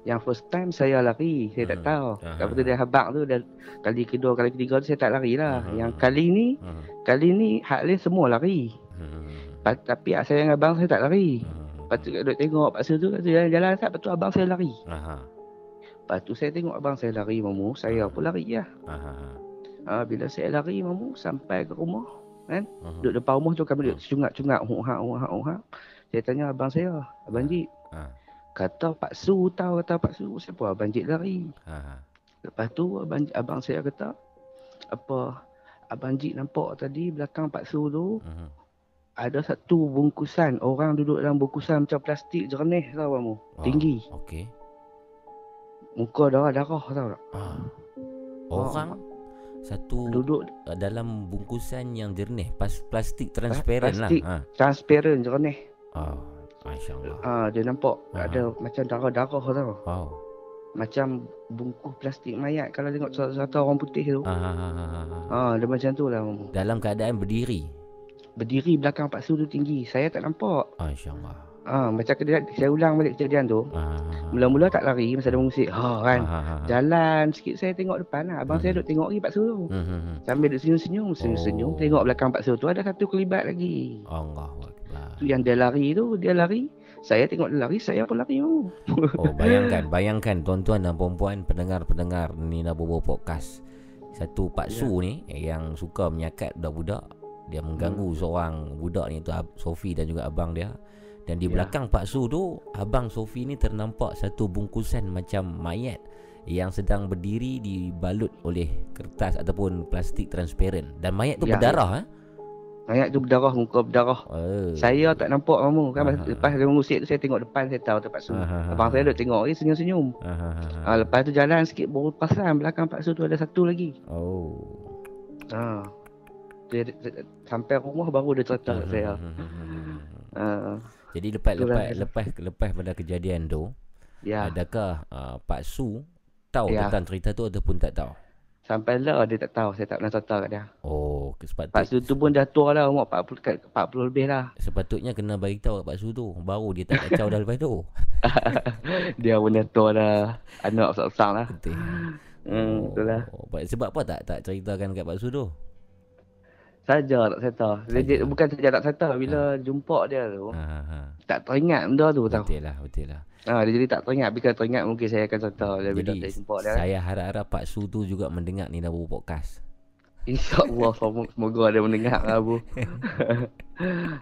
Yang first time saya lari, saya tak Hmm. tahu. Ah. Lepas tu dia habak tu, dah, kali kedua, kali ketiga tu saya tak lari lah. Hmm. Yang kali ni, Hmm. kali ni hak lain semua lari. Pa- Tapi hak saya dengan abang saya tak lari. Hmm. Lepas tu duduk tengok Pak Su tu, kata jalan-jalan, lepas tu abang saya lari. Ha. Lepas tu saya tengok abang saya lari mamu, saya pun lari lah. Ha. Ha, bila saya lari mamu sampai ke rumah, kan? Mhm. Duduk depan rumah tu kami duduk cungak-cungak, huk-hak, huk-hak. Saya tanya abang saya, Abang Jit, Ha. Kata Pak Su tahu kata Pak Su, siapa Abang Jit lari? Ha ha. Lepas tu abang, abang saya kata, apa, Abang Jit nampak tadi belakang Pak Su tu, Mhm. ada satu bungkusan, orang duduk dalam bungkusan macam plastik jernih tau kamu, Oh, tinggi. Okey. Muka darah-darah tahu tak? Ah. Orang satu Duduk uh, dalam bungkusan yang jernih, plastik transparent plastik. lah. transparent jernih. Ha. Oh, masya-Allah. Ah, dia nampak Ah. ada macam darah-darah tau. Wow. Macam bungkus plastik mayat kalau tengok satu orang putih tu. Ha. ha. Ah, dia macam tu lah. Dalam keadaan berdiri. Berdiri belakang Pak Su tu tinggi. Saya tak nampak. Masya-Allah. Ah, macam kejadian, saya ulang balik kejadian tu. Ha. Mula-mula tak lari masa dia mengusik. Ha kan. Ha ha. ha. Jalan sikit saya tengok depan lah. Abang Hmm. saya duduk tengok lagi Pak Su tu. Hmm, hmm, hmm. Sambil duduk senyum-senyum, senyum-senyum. Oh. Tengok belakang Pak Su tu ada satu kelibat lagi. Allahu Tu yang dia lari tu, dia lari. Saya tengok dia lari, saya pun lari. Mamu. Oh, bayangkan, bayangkan tuan-tuan dan puan-puan pendengar-pendengar Nina Bobo Podcast. Satu Pak Ya. Su ni Yang suka menyakat budak-budak Dia mengganggu Hmm. seorang budak ni tu Sofi dan juga abang dia Dan di Ya. belakang Pak Su tu Abang Sofi ni ternampak satu bungkusan macam mayat Yang sedang berdiri dibalut oleh kertas ataupun plastik transparent Dan mayat tu Ya, berdarah eh? Mayat tu berdarah, muka berdarah. Oh. Saya tak nampak kamu kan ah, lepas dia mengusik tu saya tengok depan saya tahu tempat su. Ah, Abang saya ah. duk tengok dia senyum-senyum. Ah, ah, ah. Ah, lepas tu jalan sikit baru perasan belakang Pak Su tu ada satu lagi. Oh Ha. Dia, sampai rumah baru dia cerita kat saya. Ha. Jadi lepas lepas lepas lepas pada kejadian tu, Ya. adakah uh, Pak Su tahu Ya. tentang cerita tu ataupun tak tahu? Sampai lah dia tak tahu saya tak pernah cerita kat dia. Oh, sepatut, Pak Su tu pun dah tua lah umur 40 kat 40 lebih lah. sepatutnya kena bagi tahu kat Pak Su tu, baru dia tak kacau dah lepas tu. dia pun dah tua dah. Anak besar-besar lah. Betul. Hmm, betul lah. Oh, ba- sebab apa tak tak ceritakan kat Pak Su tu? Saja tak dia, Saja. bukan saja tak cerita. Bila jumpa dia tu, Ha ha ha. tak teringat benda tu tau. Betul lah, betul lah. Ha, dia jadi tak teringat. Bila teringat mungkin saya akan bila Jadi jumpa dia. saya harap-harap Pak Su tu juga mendengar Nina Bobo podcast. InsyaAllah semoga, semoga dia mendengar lah Abu.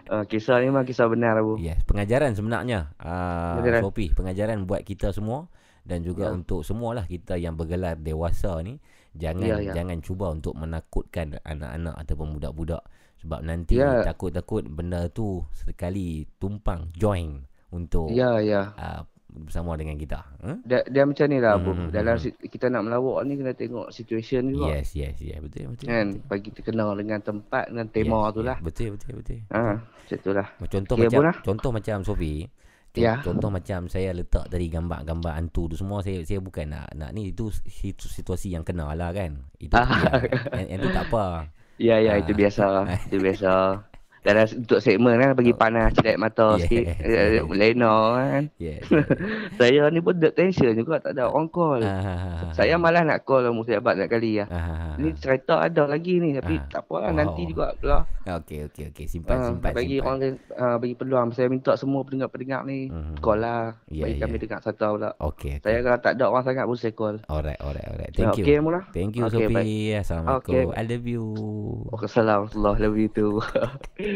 uh, kisah ni memang kisah benar Abu. Yes, pengajaran sebenarnya. Uh, Pengajaran. Sopi, pengajaran buat kita semua dan juga Ya. untuk semualah kita yang bergelar dewasa ni jangan Ya, ya. jangan cuba untuk menakutkan anak-anak ataupun budak-budak sebab nanti Ya. takut-takut benda tu sekali tumpang join untuk Ya, ya. uh, bersama dengan kita. Huh? Dia, dia macam ni lah. Hmm, hmm, Dalam hmm. si- kita nak melawak ni kena tengok situation juga. Yes, yes, yes, betul betul. Kan? betul. Bagi kita kenal dengan tempat dengan tema Yes, tu yes, lah. Betul betul betul. Ha, macam tu lah. Contoh Okey, macam lah. contoh macam Sofi. Ya. Contoh macam saya letak tadi gambar-gambar hantu tu semua saya saya bukan nak nak ni itu situ- situasi yang kena lah kan. Itu Ah. yang, yang, yang tu tak apa. Ya, ya. Ah. Itu biasa. itu biasa. Dalam untuk segmen kan bagi panas cedak mata Yes, sikit. yes. Eh, Lena kan. Yes. saya ni pun dek tension juga tak ada orang call. Ah, Saya malas nak call mu sahabat nak kali lah. ah, Ni cerita ada lagi ni tapi Ah. tak apa lah Oh. nanti juga lah. Okey okey okey simpan Ah, simpan bagi simpan. orang uh, bagi peluang saya minta semua pendengar-pendengar ni Mhm. call lah Ya, bagi ya. kami dengar satu pula. Okey. Saya kalau tak ada orang sangat pun saya call. Alright alright alright. Thank you. Okey mula. Thank you Okey, Sofi. baik. Assalamualaikum. Okey. I love you. Waalaikumsalam warahmatullahi wabarakatuh.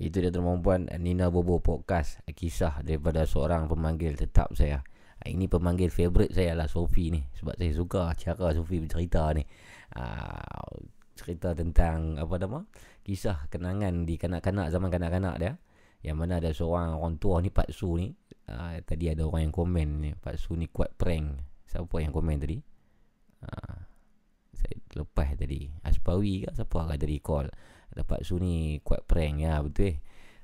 Itu dia tuan puan Nina Bobo Podcast Kisah daripada seorang pemanggil tetap saya. Ah, Ini pemanggil favourite saya lah Sofi ni. Sebab saya suka cara Sofi bercerita ni. Uh, Cerita tentang apa nama? Kisah kenangan di kanak-kanak zaman kanak-kanak dia. Yang mana ada seorang orang tua ni Pak Su ni. Uh, Tadi ada orang yang komen ni Pak Su ni kuat prank. Siapa yang komen tadi? Saya lepas tadi. Aspawi ke siapa tadi call ada Pak Su ni kuat prank ya betul eh.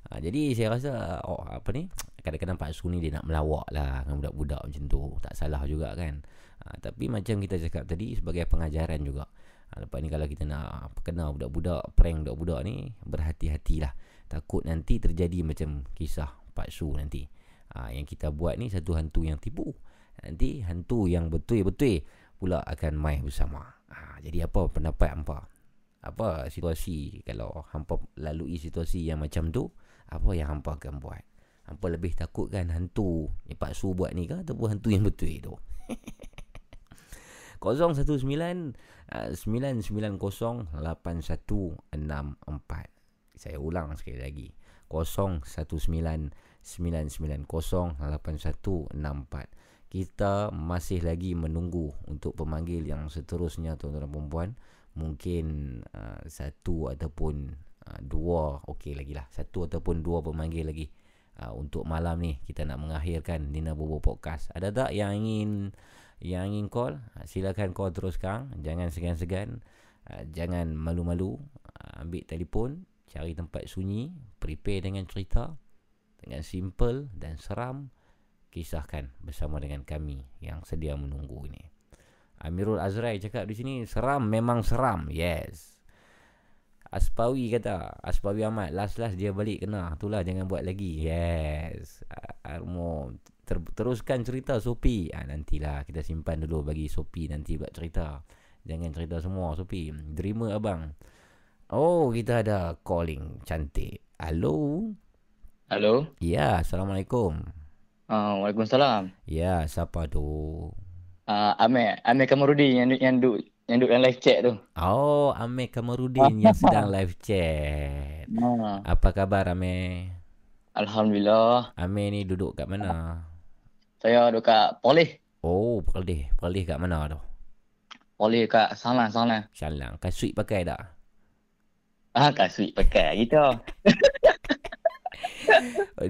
Ha, jadi saya rasa oh, apa ni kadang-kadang Pak Su ni dia nak melawak lah dengan budak-budak macam tu. Tak salah juga kan. Ha, tapi macam kita cakap tadi sebagai pengajaran juga. Ha, lepas ni kalau kita nak kenal budak-budak, prank budak-budak ni berhati-hatilah. Takut nanti terjadi macam kisah Pak Su nanti. Ha, yang kita buat ni satu hantu yang tipu. Nanti hantu yang betul-betul pula akan main bersama. Ha, jadi apa pendapat hampa? Apa situasi kalau hampa lalui situasi yang macam tu apa yang hampa akan buat? Hampa lebih takut kan hantu yang Pak Su buat ni ke ataupun hantu yang betul tu 019 uh, 990 8164 saya ulang sekali lagi. 019 990 8164 kita masih lagi menunggu untuk pemanggil yang seterusnya tuan-tuan dan puan mungkin uh, satu ataupun uh, dua okey lagi lah. Satu ataupun dua pemanggil lagi. Uh, untuk malam ni kita nak mengakhirkan Nina Bobo Podcast. Ada tak yang ingin yang ingin call? Uh, silakan call terus sekarang jangan segan-segan. Uh, jangan malu-malu. Uh, ambil telefon. Cari tempat sunyi. Prepare dengan cerita. Dengan simple dan seram. Kisahkan bersama dengan kami yang sedia menunggu ini Amirul Azrai cakap di sini seram memang seram. Yes. Aspawi kata, Aspawi Ahmad last-last dia balik kena. Itulah jangan buat lagi. Yes. Armo ter- teruskan cerita Sopi. Ah nantilah kita simpan dulu bagi Sopi nanti buat cerita. Jangan cerita semua Sopi. Dreamer abang. Oh, kita ada calling cantik. Halo. Halo. Ya, Assalamualaikum. Uh, Waalaikumsalam. Ya, siapa tu? Uh, Amir, Amir Kamarudin yang yang duk yang duk dalam live chat tu. Oh, Amir Kamarudin yang sedang live chat. Ha. Apa khabar Amir? Alhamdulillah. Amir ni duduk kat mana? Saya duk kat Polis. Oh, Perlis. Perlis kat mana tu? Polis kat Salang Salang. Syalang. Kau suit pakai tak? Ah, kat suite pakai gitu.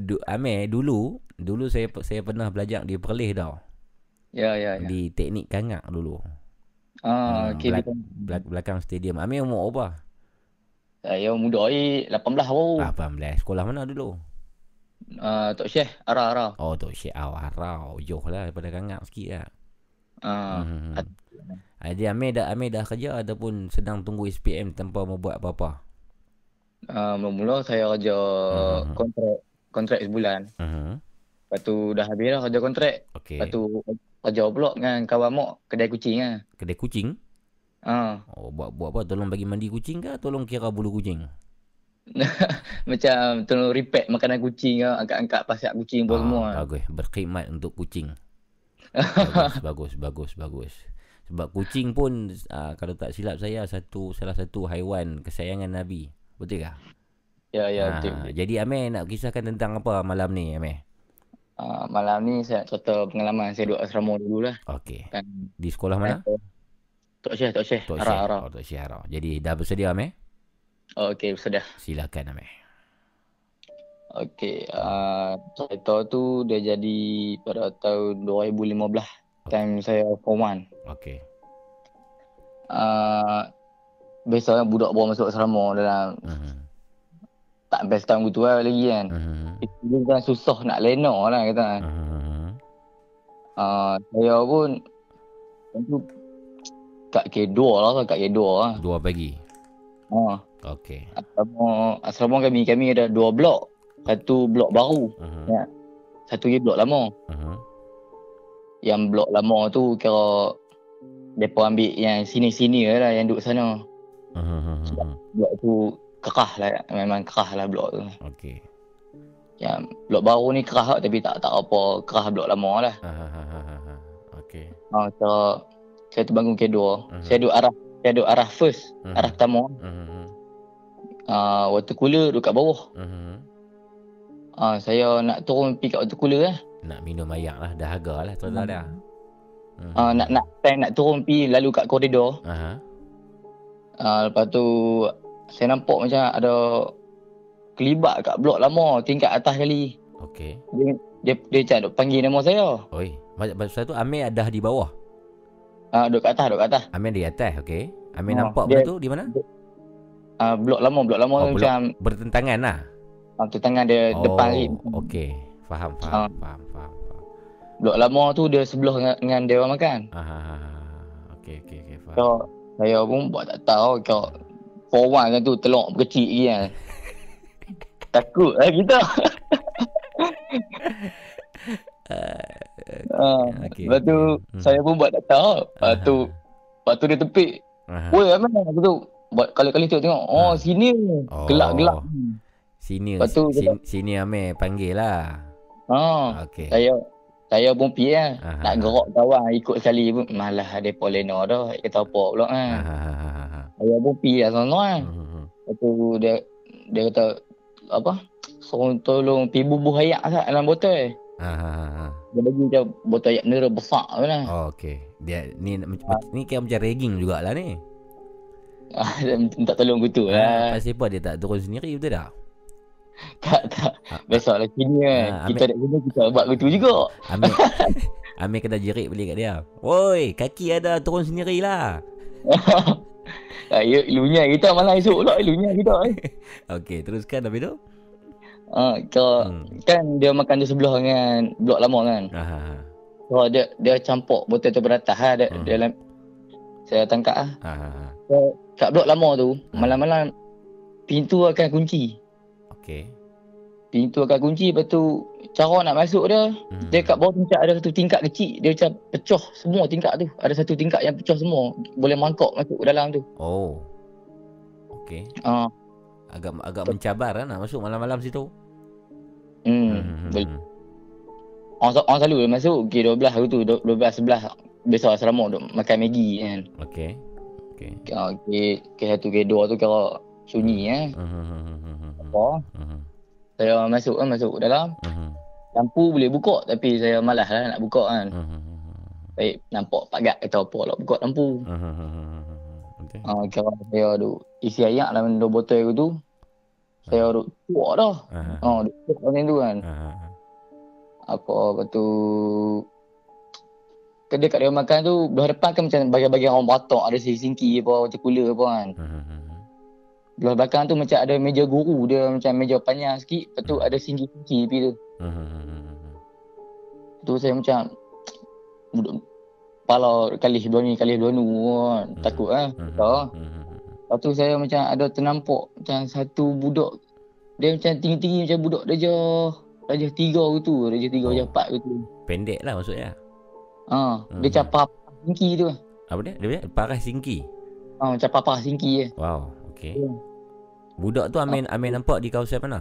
Du, Amir, dulu, dulu saya saya pernah belajar di Perlis tau. Ya, ya, ya. Di teknik kangak dulu. Ah, Hmm, okey. belak- belak- belakang stadium. Amir umur apa? Saya muda ni 18 baru. Ah, 18. Sekolah mana dulu? Ah, Tok Syekh, Ara Ara. Oh, tu Syekh Awarau. Jauh lah daripada kangak sikit lah. Ah, Hmm. Ah, Jadi Amir dah, Amir dah kerja ataupun sedang tunggu SPM tanpa mau buat apa-apa? ah, mula-mula saya kerja Hmm. kontrak kontrak sebulan. Uh-huh. Lepas tu dah habis dah kerja kontrak. Okey. Lepas tu kerja pula dengan kawan mak kedai kucing ah. Kedai kucing? Ah, Oh, buat buat apa? Tolong bagi mandi kucing ke? Tolong kira bulu kucing? macam tolong repack makanan kucing ah, angkat-angkat pasak kucing pun semua. Ah, bagus. Berkhidmat untuk kucing. bagus, bagus, bagus, bagus. Sebab kucing pun uh, kalau tak silap saya satu salah satu haiwan kesayangan Nabi. Betul ke? Ya, ya, betul. betul. jadi Amir nak kisahkan tentang apa malam ni Amir? Ah, malam ni saya nak cerita pengalaman saya duduk asrama dulu lah. Okey. Kan. Di sekolah mana? Tok Syekh, Tok Syekh. Tok Ara, Syekh. Ara. Oh, Tok Syekh Ara. Jadi dah bersedia Amir? Okey, sudah. Silakan Amir. Okey, uh, cerita tu dia jadi pada tahun 2015. Time saya form 1. Okey. Uh, biasa budak baru masuk asrama dalam Uh-huh. Tak best time gitu lah lagi kan. Uh-huh. Itu kan susah nak lena lah kata kan. Uh-huh. Uh, saya pun tentu kat K2 lah, kat K2 lah. Dua pagi. Ha. Okey. Asrama, asrama kami, kami ada dua blok. Satu blok baru. Uh-huh. Ya. Satu lagi blok lama. Uh-huh. Yang blok lama tu kira mereka ambil yang sini-sini lah yang duduk sana. Uh-huh. Blok tu kerah lah. Memang kerah lah blok tu. Okey. Yang blok baru ni kerah lah, tapi tak tak apa kerah blok lama lah. Uh-huh. Okey. Ha, kira saya tu bangun K2. Mhm. Saya duduk arah saya duduk arah first. Mhm. Arah pertama. Uh-huh. Uh, water cooler duduk kat bawah. Uh-huh. Uh, saya nak turun pergi kat water cooler lah. Nak minum air lah. Dahaga lah. Cerita dah. Uh-huh. Uh, nak nak time nak turun pergi lalu kat koridor. Uh-huh. Uh, lepas tu saya nampak macam ada kelibat kat blok lama tingkat atas kali. Okey. Dia dia, dia macam duk panggil nama saya. Oi. Masa tu Amir dah di bawah. Ah uh, duk kat atas, duk kat atas. Amir di atas. Okey. Amir Oh, nampak dia- benda tu di mana? Ah uh, blok lama, blok lama Oh, blok- macam Bertentangan lah. uh, tu tangan dia oh. depan lagi. Okey. Faham, Ah. faham, faham, faham. faham. Blok lama tu dia sebelah dengan, dengan dia orang makan. Ah, ah, ah, ah. Okey, okey, okey. Faham. So, saya pun buat tak tahu kau for one kan tu telok kecil lagi kan. Takut lah kita. Uh, Okey, lepas tu. Hmm. saya pun buat tak tahu. Lepas tu lepas tu dia tepik. Aha. Woi, Aman aku tu buat kali-kali tengok tengok. Oh, sini. Oh. Gelap-gelap. Sini, Lepas tu sini, sini Amir panggil lah. Ha. Okey. Saya saya pun pergi lah. Aha. Nak gerak kawan ikut sekali pun malah ada polena dah. Kata apa pula kan. Ah, ah, ah, ah, ah. Saya pun pergi lah sana kan. Mhm. Lepas tu dia dia kata apa? Suruh tolong pergi bubuh ayak kat dalam botol. Ah, ah, ah, ah. Dia bagi macam botol ayak nera besar tu lah. Oh, okey. Dia ni mac- ni kira macam ragging jugalah ni. Ah, minta tolong gitu Ah, lah. pasal apa dia tak turun sendiri betul tak? Tak, tak. Biasalah sini kan. Ah, Kita nak guna kita buat gitu juga. Amir Amir kena jerit balik kat dia. Woi, kaki ada turun sendirilah. Ah, ya, ilunya kita malah esok pula ilunya kita. Eh. Okey, teruskan habis tu. Ah, kira, Hmm. kan dia makan di sebelah dengan blok lama kan. Ah, ah, ah. So dia dia campur botol tu beratas ha. Dia, Hmm. dalam Saya tangkap lah. Ha ha ha. So, kat blok lama tu, Hmm. malam-malam pintu akan kunci. Okey. Pintu akan kunci, lepas tu cara nak masuk dia, Hmm. dia kat bawah tingkat ada satu tingkat kecil. Dia macam pecah semua tingkat tu. Ada satu tingkat yang pecah semua. Boleh mangkok masuk ke dalam tu. Oh. Okey. Ah, Agak agak mencabar kan nak masuk malam-malam situ. hmm. Boleh. Orang, orang selalu dia masuk K12 hari tu 12 11 biasa asrama duk makan Maggi kan. Okey. Okey. Ah, K K1 K2 tu kira sunyi eh. Mhm. Apa? Mhm. Saya masuk kan masuk dalam Mhm. lampu boleh buka tapi saya malas lah nak buka kan. Mhm. Baik nampak pagat kata apa lah buka lampu. Mhm. Okey. Ah kira saya duk isi air dalam dua botol aku tu. Saya duk tuak dah. Aha. Ah duk tuak macam tu kan. Aha. Apa lepas tu kedai kat dia makan tu belah depan kan macam bagi-bagi orang batak ada singki apa macam cooler apa kan. Mhm. Belah belakang tu macam ada meja guru dia macam meja panjang sikit. Lepas tu ada singki-singki tepi tu. Mhm. Tu saya macam budak kepala kali dua ni kali dua nu kan. Takut kan. Mhm. Tak. Mhm. Lepas tu saya macam ada ternampak macam satu budak dia macam tinggi-tinggi macam budak darjah darjah tiga gitu, darjah tiga, Oh. darjah empat gitu. Pendek lah maksudnya. Ha, Mhm. dia macam papa singki tu. Apa dia? Dia punya paras singki. Ha, macam papa singki je. Wow. Okey. Ya. Budak tu Amin Amin nampak di kawasan mana?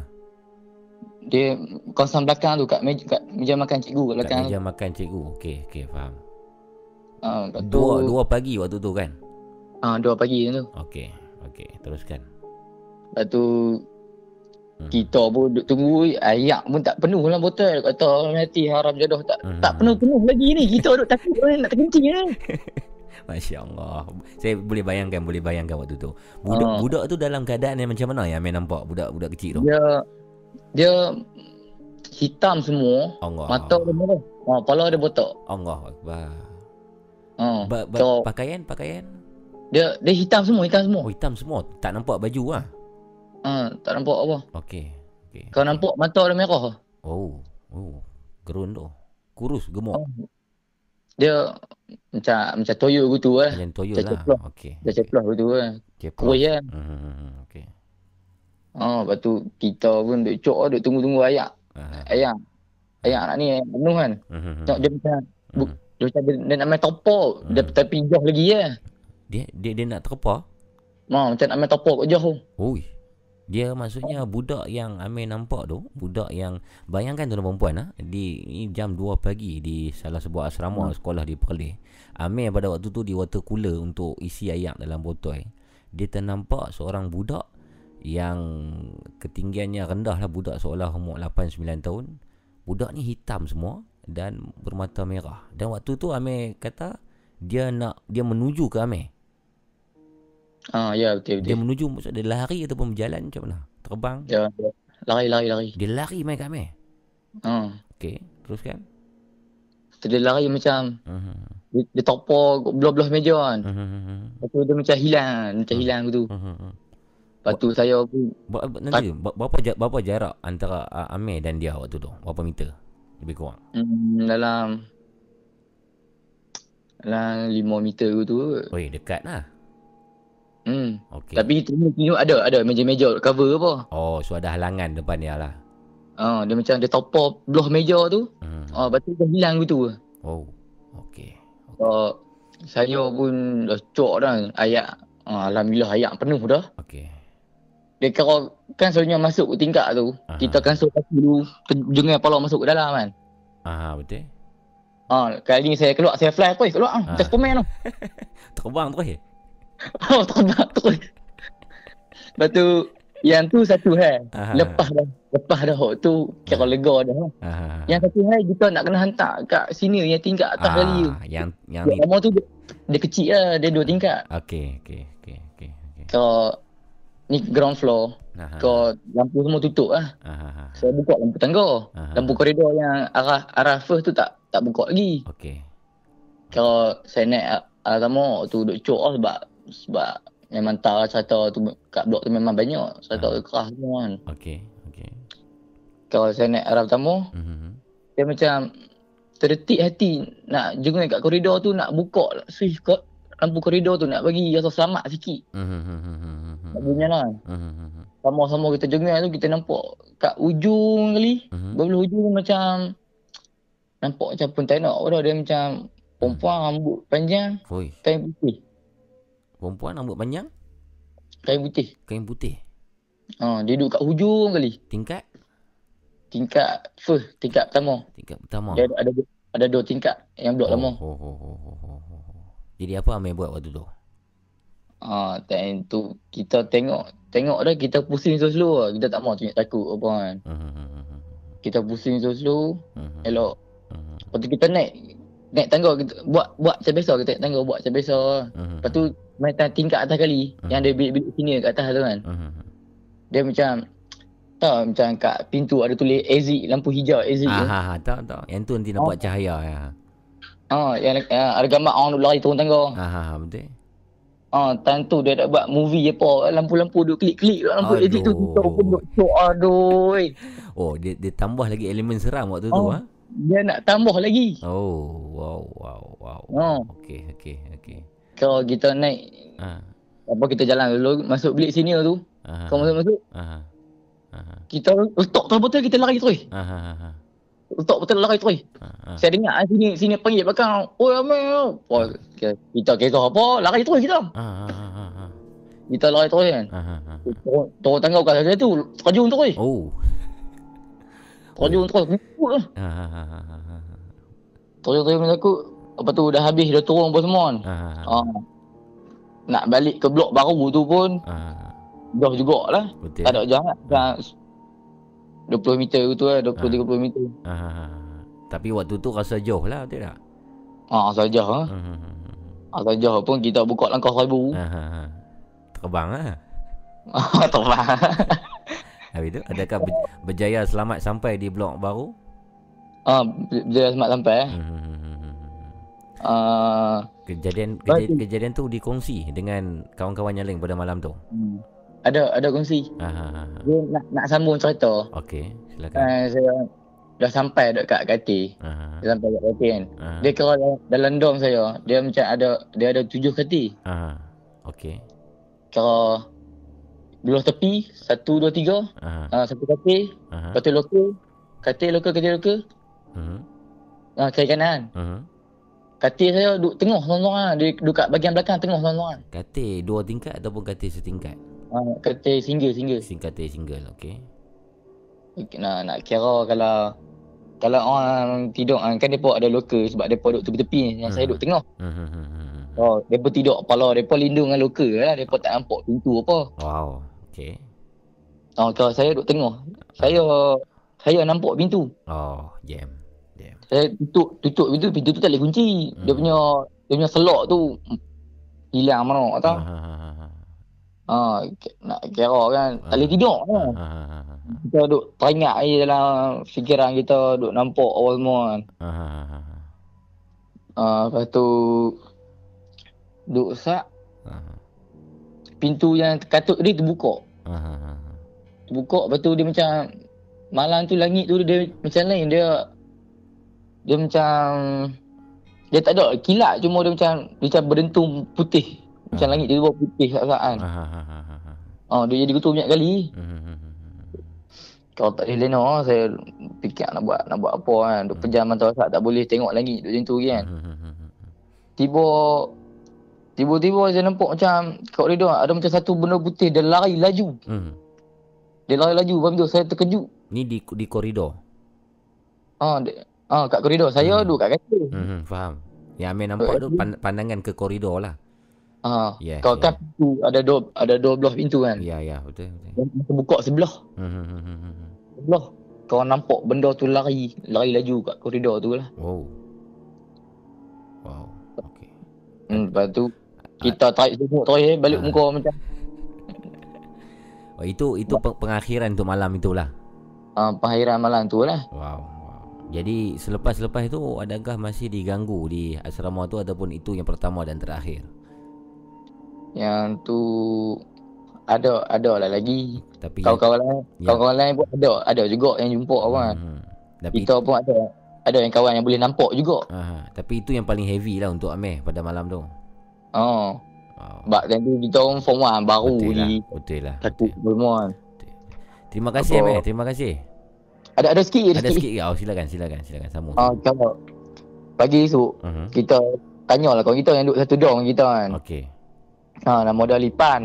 Dia kawasan belakang tu kat meja kat meja makan cikgu kat Kat belakang. meja makan cikgu. Okey, okey, faham. Ha, lepas tu Dua dua pagi waktu tu kan? ha, dua pagi tu. Okey. Okey, teruskan. Lepas tu Hmm. kita pun duk tunggu ayak pun tak penuh lah botol kata mati haram jodoh tak Hmm. tak penuh-penuh lagi ni kita duk takut nak terkencing kan Masya Allah Saya boleh bayangkan Boleh bayangkan waktu tu. Budak Ah. budak tu dalam keadaan yang macam mana Yang Amin nampak Budak-budak kecil tu? Dia dia hitam semua. Allah. Mata dia merah. Ha, kepala dia botak. Allah Akbar. Ha, ba, ba, so, Pakaian Pakaian? dia dia hitam semua hitam semua. Oh hitam semua. Tak nampak baju lah? Ha, tak nampak apa. Okey Okey. Kau nampak mata dia merah Oh Oh. Gerun tu. Kurus gemuk. Oh. Dia macam macam toyo gitu lah Macam toyo macam lah ceplah. Okey dia ceplah gitu lah Ceplos. kuih kan Hmm, Okey ha, lepas tu kita pun duk cok duk tunggu-tunggu ayak Aha. ayak ayak nak ni ayak penuh kan Mhm. Tengok dia macam bu- Mhm. dia macam dia, dia nak main topok dia Hmm. tapi jauh lagi ya Dia dia dia nak terpa Ma, macam nak main topok kat jauh Oi. Dia maksudnya budak yang Amir nampak tu, budak yang bayangkan tuan perempuan ah di jam 2 pagi di salah sebuah asrama Hmm. sekolah di Perlis. Amir pada waktu tu di water cooler untuk isi air dalam botol. Dia ternampak seorang budak yang ketinggiannya rendah lah budak seolah umur 8 9 tahun. Budak ni hitam semua dan bermata merah. Dan waktu tu Amir kata dia nak dia menuju ke Amir. Ha ya betul Dia betul menuju maksud dia lari ataupun berjalan macam mana? Terbang? dia, dia lari lari lari Dia lari main kat Amir. ha Okey, teruskan. Dia lari macam Mhm. dia, dia topok belah-belah meja kan Mhm. lepas tu dia macam hilang macam hilang gitu Mhm. lepas tu saya pun ber- Nanti ber- berapa ja- berapa jarak antara uh, Amir dan dia waktu tu? Berapa meter? Lebih kurang. hmm, dalam dalam 5 meter gitu Oi, dekat lah. Hmm. Okey. tapi tengok tengok ada ada meja-meja cover apa Oh, so ada halangan depan dia lah. ha, dia macam dia topok belah meja tu ha, lepas tu dia hilang gitu Oh. Okey. So, saya pun dah cok dah ayak. Ah, Alhamdulillah ayak penuh dah. Okey. Dia kira kan selalunya masuk ke tingkat tu. Aha. Kita kan suruh kaki dulu. Jengai kepala masuk ke dalam kan. Ah, betul. Ah, kali ni saya keluar, saya fly terus keluar. Ah. Ah. Macam Superman tu. Terbang terus. Eh? Oh, terbang terus. Lepas tu, yang tu satu hai. Aha. Lepas dah. Lepas dah hok tu, kira lega dah. Ah. Yang satu hai, kita nak kena hantar kat sini yang tingkat atas ah, kali yang yang ni. tu dia, dia kecil lah, dia dua tingkat. Okey, okey, okey, okey, okey. Kau ni ground floor. Ah. Kau lampu semua tutup lah. Ah. ah, ah. Saya buka lampu tangga. Aha. Lampu koridor yang arah arah first tu tak tak buka lagi. Okey. Kalau saya naik tamu tu duk cok lah sebab sebab memang tak cerita tu kat blok tu memang banyak. Cerita Ah. tu keras semua kan. Okey, okey. Kalau saya naik arah tamu, Mhm. dia macam terdetik hati nak jenguk kat koridor tu nak buka switch kat lampu koridor tu nak bagi rasa selamat sikit. Hmm, hmm, hmm, hmm, hmm, hmm, Nak bunyi lah. hmm. Sama-sama kita jengah tu kita nampak kat ujung kali. Mhm. Belah ujung macam nampak macam pontianak dah dia macam perempuan rambut panjang, kain putih. Perempuan rambut panjang, Kain putih. kain putih. Ha, dia duduk kat hujung kali. Tingkat? Tingkat first, tingkat pertama. Tingkat pertama. Dia ada, ada ada dua tingkat yang blok lama. Oh, oh, oh, oh, oh, oh, oh. Jadi apa Amir buat waktu tu? Ah, time tu kita tengok tengok dah kita pusing slow-slow lah. Kita tak mau tunjuk takut apa kan. Hmm, Kita pusing slow-slow, hmm, hmm, elok. hmm, Lepas tu kita naik naik tangga kita buat buat macam biasa kita naik tangga buat macam biasa. hmm, Lepas tu tang- tingkat atas kali Hmm. yang ada bilik-bilik sini kat atas tu kan. hmm. Dia macam tak macam kat pintu ada tulis exit lampu hijau exit Ah, tu. ha, ha, tak, tak. Yang tu nanti nampak cahaya ya. Ah, yang yang ada gambar orang duk lari turun tangga. Ha, ha, ha, betul. Ah, time tu dia dah buat movie apa lampu-lampu duk klik-klik lampu Aduh. exit tu aduh. oi. Oh, dia dia tambah lagi elemen seram waktu tu Oh. ha. Dia nak tambah lagi. Oh, wow, wow, wow. Oh. Okey, okey, okey. Kalau kita naik Ha. apa kita jalan dulu masuk bilik senior tu. Ha. Kau masuk-masuk Ha. Ha. Ha. kita letak betul-betul kita lari terus. Ha. Ha. Ha. Letak betul lari terus. Ha. Ha. Saya dengar ah, sini sini panggil belakang. Oi. Oh, kita, kita kira apa? Lari terus kita. Ha. Ha. Ha. Ha. Ha. Kita lari terus kan. Ha. Ha. Ha. Turun, turun tangga kat saya tu. Terjun terus. Oh. Terjun terus. Ha. Ha. Ha. Ha. Ha. Ha. Terjun terus takut. Lepas tu dah habis dah turun apa semua kan. Ha. Ha. Ha. Ah. Nak balik ke blok baru tu pun Ha. dah jugalah. Betul. Tak ada jalan. Dah 20 meter tu lah. 20-30 meter. Ha. Ha. Ha. Tapi waktu tu rasa jauh lah, betul tak? Ah saja ha. Ha. Ha. Ha. Ah saja pun kita buka langkah seribu. Ha. Ha. Ha. Terbang lah. Ah terbang. Habis tu, adakah ber- berjaya selamat sampai di blok baru? Ah dia selamat sampai eh. Hmm. Ah Kejadian Baik. kejadian, tu dikongsi dengan kawan-kawan yang lain pada malam tu. hmm. ada ada kongsi. Ha ha ha. ha. Dia nak nak sambung cerita. Okey, silakan. Uh, saya dah sampai dekat Kati. Ha ha. Dia sampai dekat Kati kan. Ha. Dia kira dalam, dalam dom saya. Dia macam ada dia ada tujuh Kati. Ha. ha. Okey. Kira belah tepi satu dua tiga. Ha. Uh, satu Kati. Ha. Lepas tu lokal. Kati lokal kati lokal. Hmm. Ah, kiri kanan. Hmm. Kati saya duduk tengah seorang-seorang. Dia duduk kat bahagian belakang tengah seorang-seorang. Katil dua tingkat ataupun katil setingkat? Ah, kati single single. Sing katil single, okey. Nak nak kira kalau kalau orang tidur ah, kan depa ada lokal sebab depa duduk tepi-tepi yang saya Hmm. duduk tengah. Hmm. Oh, depa tidur kepala depa lindung dengan lokal lah. Depa tak nampak pintu apa. Wow. Okey. Oh, kalau saya duduk tengah. Saya saya nampak pintu. Oh, jam. Saya tutup tutup pintu, pintu tu tak boleh kunci. Dia Hmm. punya dia punya selok tu hilang mana Ha tahu. ha ha ha. ha. Ha, nak kira kan tak boleh tidur kan. Ha ha ha. ha. Kita duduk teringat je dalam fikiran kita duduk nampak apa semua kan. Ha ha ha. ha. Uh, lepas tu duduk sak Ha pintu yang katut dia terbuka. Ha ha. ha. Terbuka lepas tu dia macam malam tu langit tu dia macam lain dia dia macam dia tak ada kilat cuma dia macam dia macam berdentum putih. Macam Ah. langit dia buat putih saat-saat kan. Ha ha ha ha ha. ha. Oh, dia jadi kutu banyak kali. Hmm, hmm, hmm. Kalau tak boleh lena saya fikir nak buat nak buat apa kan. Duk pejam mata saat tak boleh tengok langit duk macam tu kan. Tiba tiba-tiba saya nampak macam kat koridor ada macam satu benda putih dia lari laju. Hmm. Dia lari laju lepas tu saya terkejut. Ni di di koridor. Ah, dia, ah kat koridor saya Hmm. duduk kat katil. Hmm, faham. Yang Amir nampak tu pan- pandangan ke koridor lah. Ah, Yes, kalau kan yes. pintu ada dua ada dua belah pintu kan. Ya, ya, betul, betul. Yang terbuka sebelah. Hmm, hmm, hmm, hmm, hmm. Sebelah. Kau nampak benda tu lari, lari laju kat koridor tu lah. Wow. Wow. Okey. Hmm, lepas tu kita tarik semua terus eh, balik Ah. muka macam Oh, itu itu peng- pengakhiran untuk malam itulah. ah, pengakhiran malam tu lah. Wow. Wow. Jadi selepas-lepas itu adakah masih diganggu di asrama tu ataupun itu yang pertama dan terakhir? Yang tu ada ada lah lagi. Tapi Kawan-kawan lain, Ya. kawan-kawan lain pun ada, ada juga yang jumpa apa kan. Hmm, tapi Kita pun ada ada yang kawan yang boleh nampak juga. Aha, tapi itu yang paling heavy lah untuk Amir pada malam tu. Oh. Oh, Sebab time tu kita orang form 1 baru betul lah. di Betul lah. Belmont. Terima kasih, Apa? Meh. Terima kasih. Ada ada sikit, ada, Ada sikit. sikit ke? Oh, silakan, silakan, silakan. Sambung. Ah, kalau pagi esok Uh-huh. kita tanya lah kawan kita yang duduk satu dong kita kan. Okey. Ha, nama dia Lipan.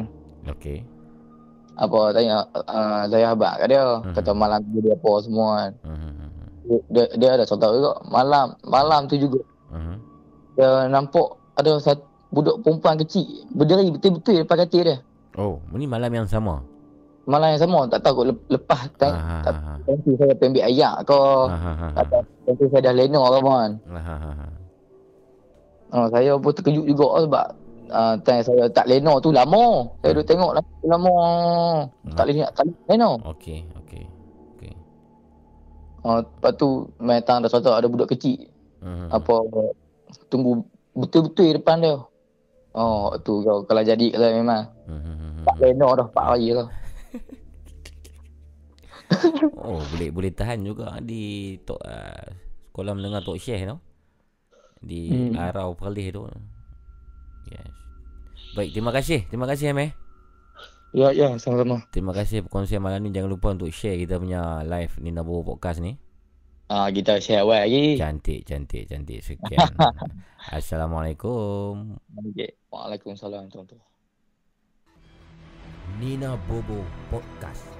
Okey. Apa tanya uh, saya abang kat dia. Mhm. Kata malam tu dia apa semua kan. Uh-huh. Dia, dia, ada cerita juga. Malam malam tu juga Uh-huh. dia nampak ada satu budak perempuan kecil berdiri betul-betul depan katil dia. Oh, ini malam yang sama. Malam yang sama tak tahu lep- lepas tak tak tentu saya pergi ambil ayak ke atau tentu saya dah lena ke kan. Uh, saya pun terkejut juga sebab uh, time saya tak lena tu lama. Saya duduk tengok lama, lama. Tak boleh nak tak lena. Okey, okey. Okey. Uh, lepas tu main tang dah satu ada budak kecil Uh-huh. apa tunggu betul-betul depan dia. Oh tu kalau jadi kalau memang Uh-huh. tak lena dah 4 hari lah. Oh, boleh boleh tahan juga di tok uh, sekolah menengah Tok Syekh tu. Di Hmm. Arau Perlis tu. Yes. Baik, terima kasih. Terima kasih Ameh. Ya ya sama-sama. Terima kasih perkongsian malam ni. Jangan lupa untuk share kita punya live Nina Bobo Podcast ni. Ah kita share awal lagi. Cantik, cantik, cantik. Sekian. Assalamualaikum. Okay. Waalaikumsalam tuan-tuan. Nina Bobo Podcast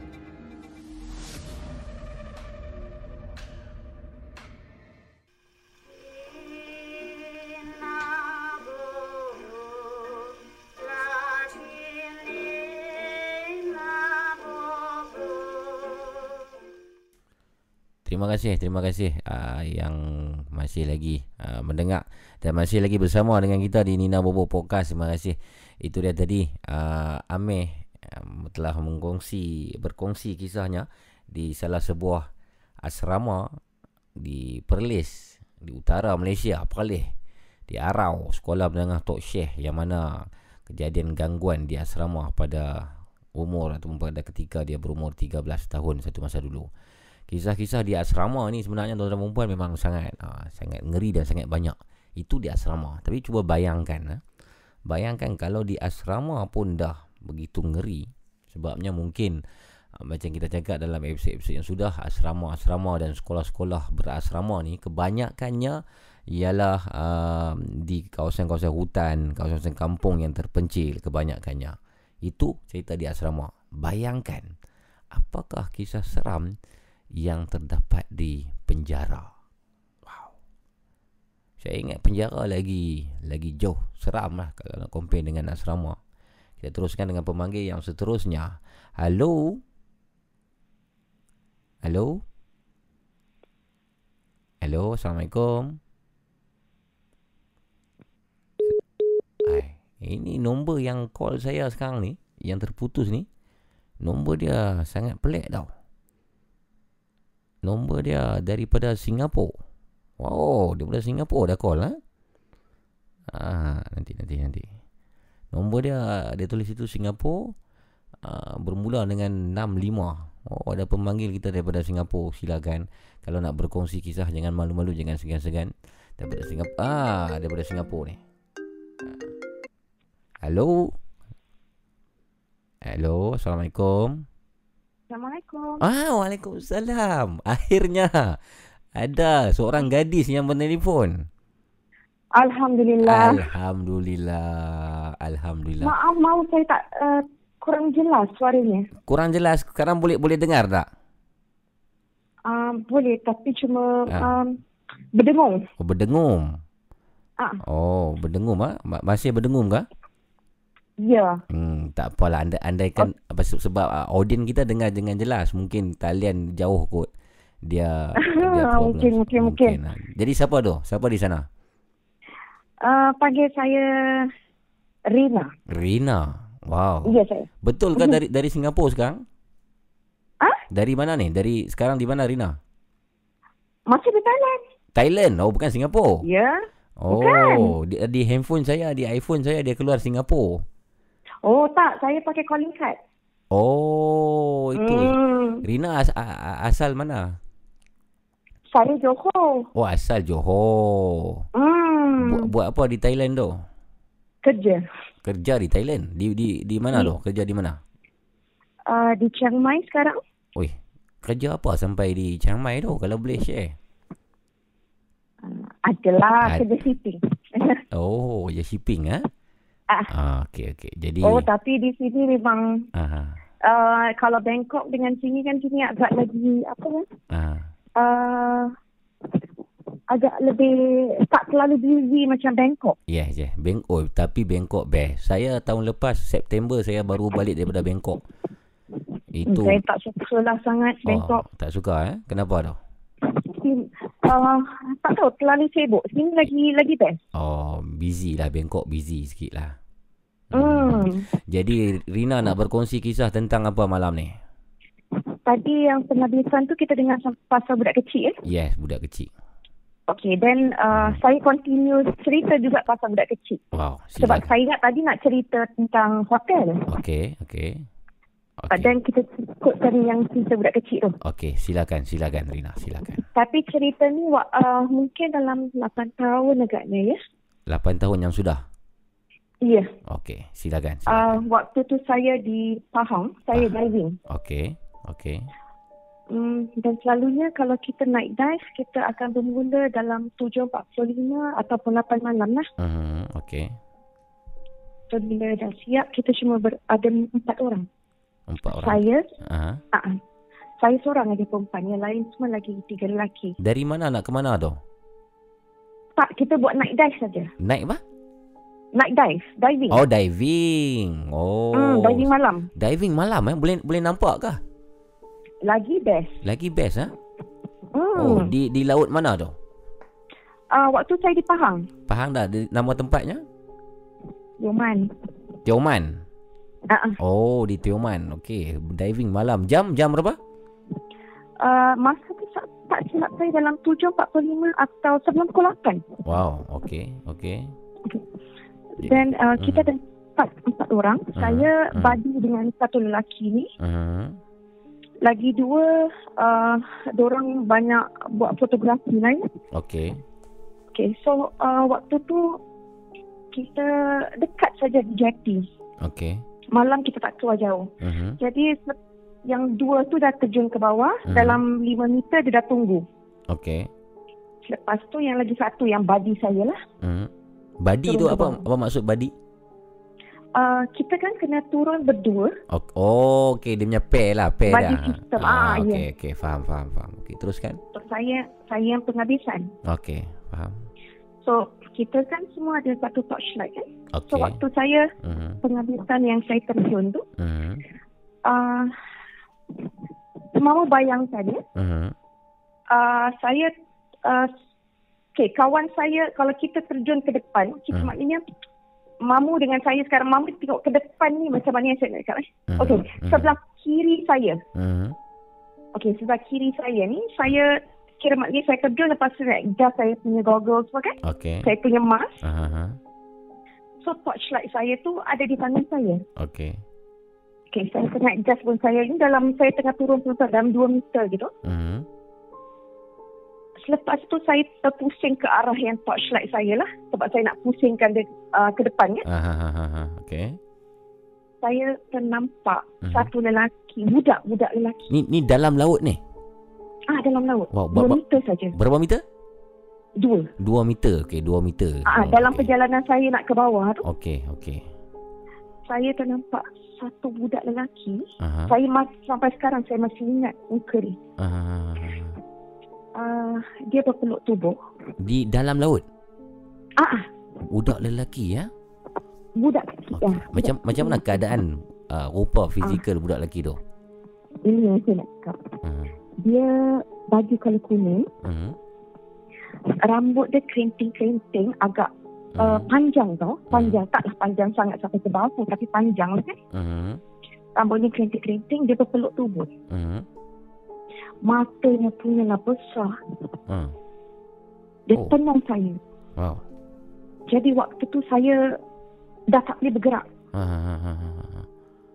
Terima kasih, terima kasih uh, yang masih lagi uh, mendengar dan masih lagi bersama dengan kita di Nina Bobo Podcast. Terima kasih. Itu dia tadi uh, Ameh um, telah mengkongsi berkongsi kisahnya di salah sebuah asrama di Perlis di utara Malaysia, Perlis di Arau, Sekolah Menengah Tok Syekh yang mana kejadian gangguan di asrama pada umur ataupun pada ketika dia berumur 13 tahun satu masa dulu. Kisah-kisah di asrama ni sebenarnya tuan-tuan dan puan memang sangat uh, sangat ngeri dan sangat banyak. Itu di asrama. Tapi cuba bayangkan uh, bayangkan kalau di asrama pun dah begitu ngeri sebabnya mungkin uh, macam kita cakap dalam episod-episod yang sudah asrama-asrama dan sekolah-sekolah berasrama ni kebanyakannya ialah uh, di kawasan-kawasan hutan, kawasan-kawasan kampung yang terpencil kebanyakannya. Itu cerita di asrama. Bayangkan apakah kisah seram yang terdapat di penjara. Wow. Saya ingat penjara lagi lagi jauh, seram lah kalau nak compare dengan asrama. Kita teruskan dengan pemanggil yang seterusnya. Halo? Halo? Halo, Assalamualaikum. Ai, ini nombor yang call saya sekarang ni, yang terputus ni, nombor dia sangat pelik tau. Nombor dia daripada Singapura. Wow, daripada Singapura dah call ha? Ah, nanti nanti nanti. Nombor dia dia tulis itu Singapura uh, bermula dengan 65. Oh, ada pemanggil kita daripada Singapura. Silakan. Kalau nak berkongsi kisah jangan malu-malu, jangan segan-segan. Daripada Singapura. Ah, daripada Singapura ni. Ah. Halo. Halo, Assalamualaikum. Assalamualaikum. Ah, Waalaikumsalam. Akhirnya ada seorang gadis yang bertelefon. Alhamdulillah. Alhamdulillah. Alhamdulillah. Maaf, maaf saya tak uh, kurang jelas suaranya. Kurang jelas. Sekarang boleh boleh dengar tak? Uh, boleh tapi cuma Ah. um, berdengung. Oh, berdengung. Ah, Oh, berdengung ah? Ma- Masih berdengung kah? Ya. Hmm, tak apalah anda andaikan oh. apa se- sebab uh, audien kita dengar dengan jelas mungkin talian jauh kot. Dia dia problem. Mungkin, mungkin, mungkin. ah. Jadi siapa tu? Siapa di sana? Uh, panggil saya Rina. Rina. Wow. Ya saya. Betul ke dari dari Singapura sekarang? Ah? Dari mana ni? Dari sekarang di mana Rina? Masih di Thailand. Thailand. Oh, bukan Singapura. Ya. Oh, di, di handphone saya, di iPhone saya dia keluar Singapura. Oh tak, saya pakai calling card. Oh, itu. Hmm. Rina as, asal mana? Saya Johor. Oh, asal Johor. Hmm. Buat, buat apa di Thailand tu? Kerja. Kerja di Thailand. Di di di mana tu? Kerja di mana? Uh, di Chiang Mai sekarang. Oi, kerja apa sampai di Chiang Mai tu kalau boleh share? Adalah Ad- kerja shipping. Oh, ya shipping ah. Ah. Ah, okey okey. Jadi Oh tapi di sini memang ah uh, kalau Bangkok dengan sini kan sini agak lagi apa ya? ah. Uh, agak lebih tak terlalu busy macam Bangkok. Yeah, yeah. Bang oh, tapi Bangkok best. Saya tahun lepas September saya baru balik daripada Bangkok. Itu Saya tak suka lah sangat Bangkok. Oh, tak suka eh? Kenapa tu? Uh, tak tahu terlalu sibuk. Sini lagi lagi best. Oh, busy lah Bangkok busy sikit lah. Hmm. Jadi Rina nak berkongsi kisah tentang apa malam ni? Tadi yang penghabisan tu kita dengar pasal budak kecil. Eh? Yes, budak kecil. Okay, then uh, saya continue cerita juga pasal budak kecil. Wow, Sebab silakan. saya ingat tadi nak cerita tentang hotel. Okey, okey. But then kita ikutkan yang cerita budak kecil tu. Okey, silakan, silakan Rina, silakan. Tapi cerita ni uh, mungkin dalam 8 tahun agaknya ya. 8 tahun yang sudah. Ya. Okey, silakan. Uh, waktu tu saya di Pahang, saya diving. Okey, okey. Hmm, dan selalunya kalau kita naik dive, kita akan bermula dalam 7.45 ataupun 8 malam lah. Hmm, okey. So bila dah siap, kita cuma ber, ada empat orang. Empat orang. Saya, Aha. uh, saya seorang aja perempuan. Yang lain semua lagi tiga lelaki. Dari mana nak ke mana tu? Tak, kita buat night dive saja. Naik apa? Night dive, diving. Oh, diving. Oh. Hmm, diving malam. Diving malam eh? Boleh boleh nampak kah? Lagi best. Lagi best ah. Hmm. Oh, di di laut mana tu? Uh, waktu saya di Pahang, Pahang dah di, nama tempatnya? Yoman. Tioman. Uh, Oh, di Tioman. Okey, diving malam. Jam jam berapa? uh, masa tu tak, tak silap saya dalam 7.45 atau sebelum pukul 8. Wow, okey, okey. Dan uh, kita ada empat, empat orang. Saya hmm. badi dengan satu lelaki ni. Hmm. Lagi dua, uh, orang banyak buat fotografi lain. Okey. Okay, so uh, waktu tu kita dekat saja di jeti. Okey. Malam kita tak keluar jauh. Mhm. Jadi yang dua tu dah terjun ke bawah. Hmm. Dalam lima meter dia dah tunggu. Okey. Lepas tu yang lagi satu yang badi saya lah. Hmm. Badi tu Turun apa apa maksud badi? Uh, kita kan kena turun berdua. Oh, okey dia punya pair lah, pair dah. system. Ah, Ah, okey, ya. okey, faham, faham, faham. Okey, teruskan. So, saya saya yang penghabisan. Okey, faham. So kita kan semua ada satu torchlight kan. So Okey. waktu saya Mhm. penghabisan yang saya terjun tu, Mhm. uh, mau bayangkan ya, Mhm. uh, saya, uh, okay, kawan saya kalau kita terjun ke depan, kita Hmm. maknanya Mamu dengan saya sekarang, Mamu tengok ke depan ni macam mana yang saya nak cakap eh. Mhm. Okey, Mhm. sebelah kiri saya. Mhm. Okey, sebelah kiri saya ni, saya kira maknanya saya terjun lepas tu naik jas saya punya goggles semua kan. Okey. Saya punya mask. Aha. So torchlight saya tu ada di tangan saya. Okey. Okay, saya naik jas pun saya ni dalam saya tengah turun tu dalam 2 meter gitu. Mhm. Selepas tu saya terpusing ke arah yang torchlight saya lah. Sebab saya nak pusingkan dia uh, ke depan ya. Aha. aha, aha. Okey. Saya ternampak Mhm. satu lelaki, budak-budak lelaki. Ni ni dalam laut ni. Ah, dalam laut. Wow, Dua ba- meter saja. Berapa meter? Dua. 2 meter. Okey, 2 meter. Ah, Oh, dalam okey. perjalanan saya nak ke bawah tu, Okey, okey. saya ternampak satu budak lelaki. Aha. Saya masih, sampai sekarang saya masih ingat muka dia. Aha. Uh, dia berpeluk tubuh. Di dalam laut. Ah, ah, Budak lelaki ya. budak kecil. Okay. Macam macam mana keadaan uh, rupa fizikal budak lelaki tu? Ini yang saya nak cakap. Mhm. Dia baju colour kuning. Mhm. Rambut dia kerinting-kerinting agak uh, panjang tau. Panjang. Taklah panjang sangat sampai ke bawah tapi panjang kan. Mhm. Rambutnya kerinting-kerinting. Dia berpeluk tubuh. Mhm. Matanya punya lah besar. Hmm. Dia Oh. tenang saya. Wow. Jadi waktu tu saya dah tak boleh bergerak. Ha ha ha ha. ha.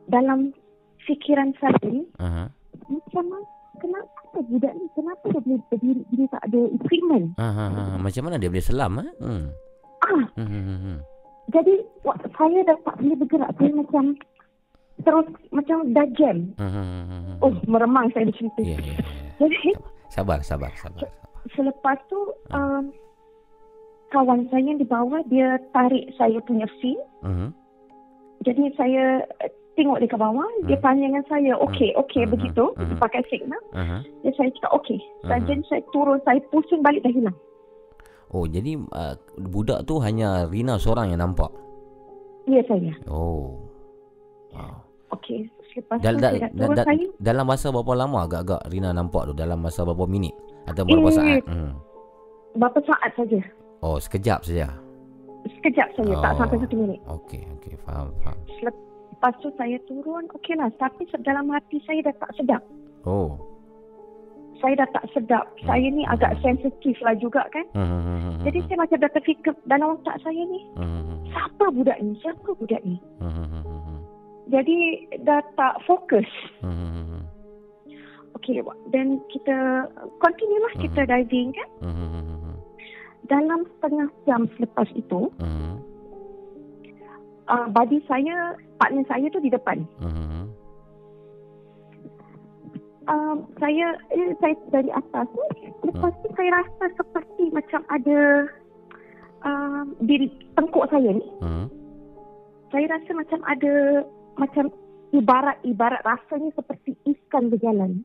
Dalam fikiran saya ni, Aha. macam mana, kenapa budak ni, kenapa dia boleh berdiri, dia tak ada equipment? Ha ha ha. Macam mana dia boleh selam eh? Hmm. Ah, Hmm, hmm, hmm, hmm. jadi saya dah tak boleh bergerak. Saya macam terus macam dah jam. Hmm, hmm, hmm. Oh, meremang saya bercerita. Ya ya. ya. Jadi, Sabar sabar sabar. selepas tu, um, kawan saya yang di bawah, dia tarik saya punya fin. Hmm. Jadi saya tengok dia ke bawah, dia tanya dengan saya, okey, okey, Hmm. begitu. Hmm. Dia pakai signal. Aha. Jadi saya cakap, okey. Hmm. Jadi saya turun, saya pusing balik dah hilang. Oh, jadi uh, budak tu hanya Rina seorang yang nampak. Ya saya. Oh. Wow. Okey. Selepas Dal, tu dal, saya dah da, turun da, saya. dalam masa berapa lama agak-agak Rina nampak tu? Dalam masa berapa minit? Atau berapa Eh, saat? Hmm. Berapa saat saja. Oh, sekejap saja. Sekejap saja, tak Oh. sampai satu minit. Okey, okey, faham, faham. Lepas tu saya turun, okeylah. Tapi dalam hati saya dah tak sedap. Oh. Saya dah tak sedap. Saya ni agak sensitif lah juga kan. Hmm, hmm, hmm, hmm, Jadi saya macam dah terfikir dalam otak saya ni, hmm, hmm, siapa budak ni? Siapa budak ni? hmm, Jadi dah tak fokus. hmm, hmm, hmm, Okey, dan kita continue lah kita diving kan. hmm, hmm, hmm, hmm, Dalam setengah jam selepas itu, hmm, uh, body saya, partner saya tu di depan. hmm, hmm, Uh, saya eh, saya dari atas ni, lepas tu saya rasa seperti macam ada uh, di tengkuk saya ni. hmm. Saya rasa macam ada macam ibarat ibarat rasanya seperti ikan berjalan.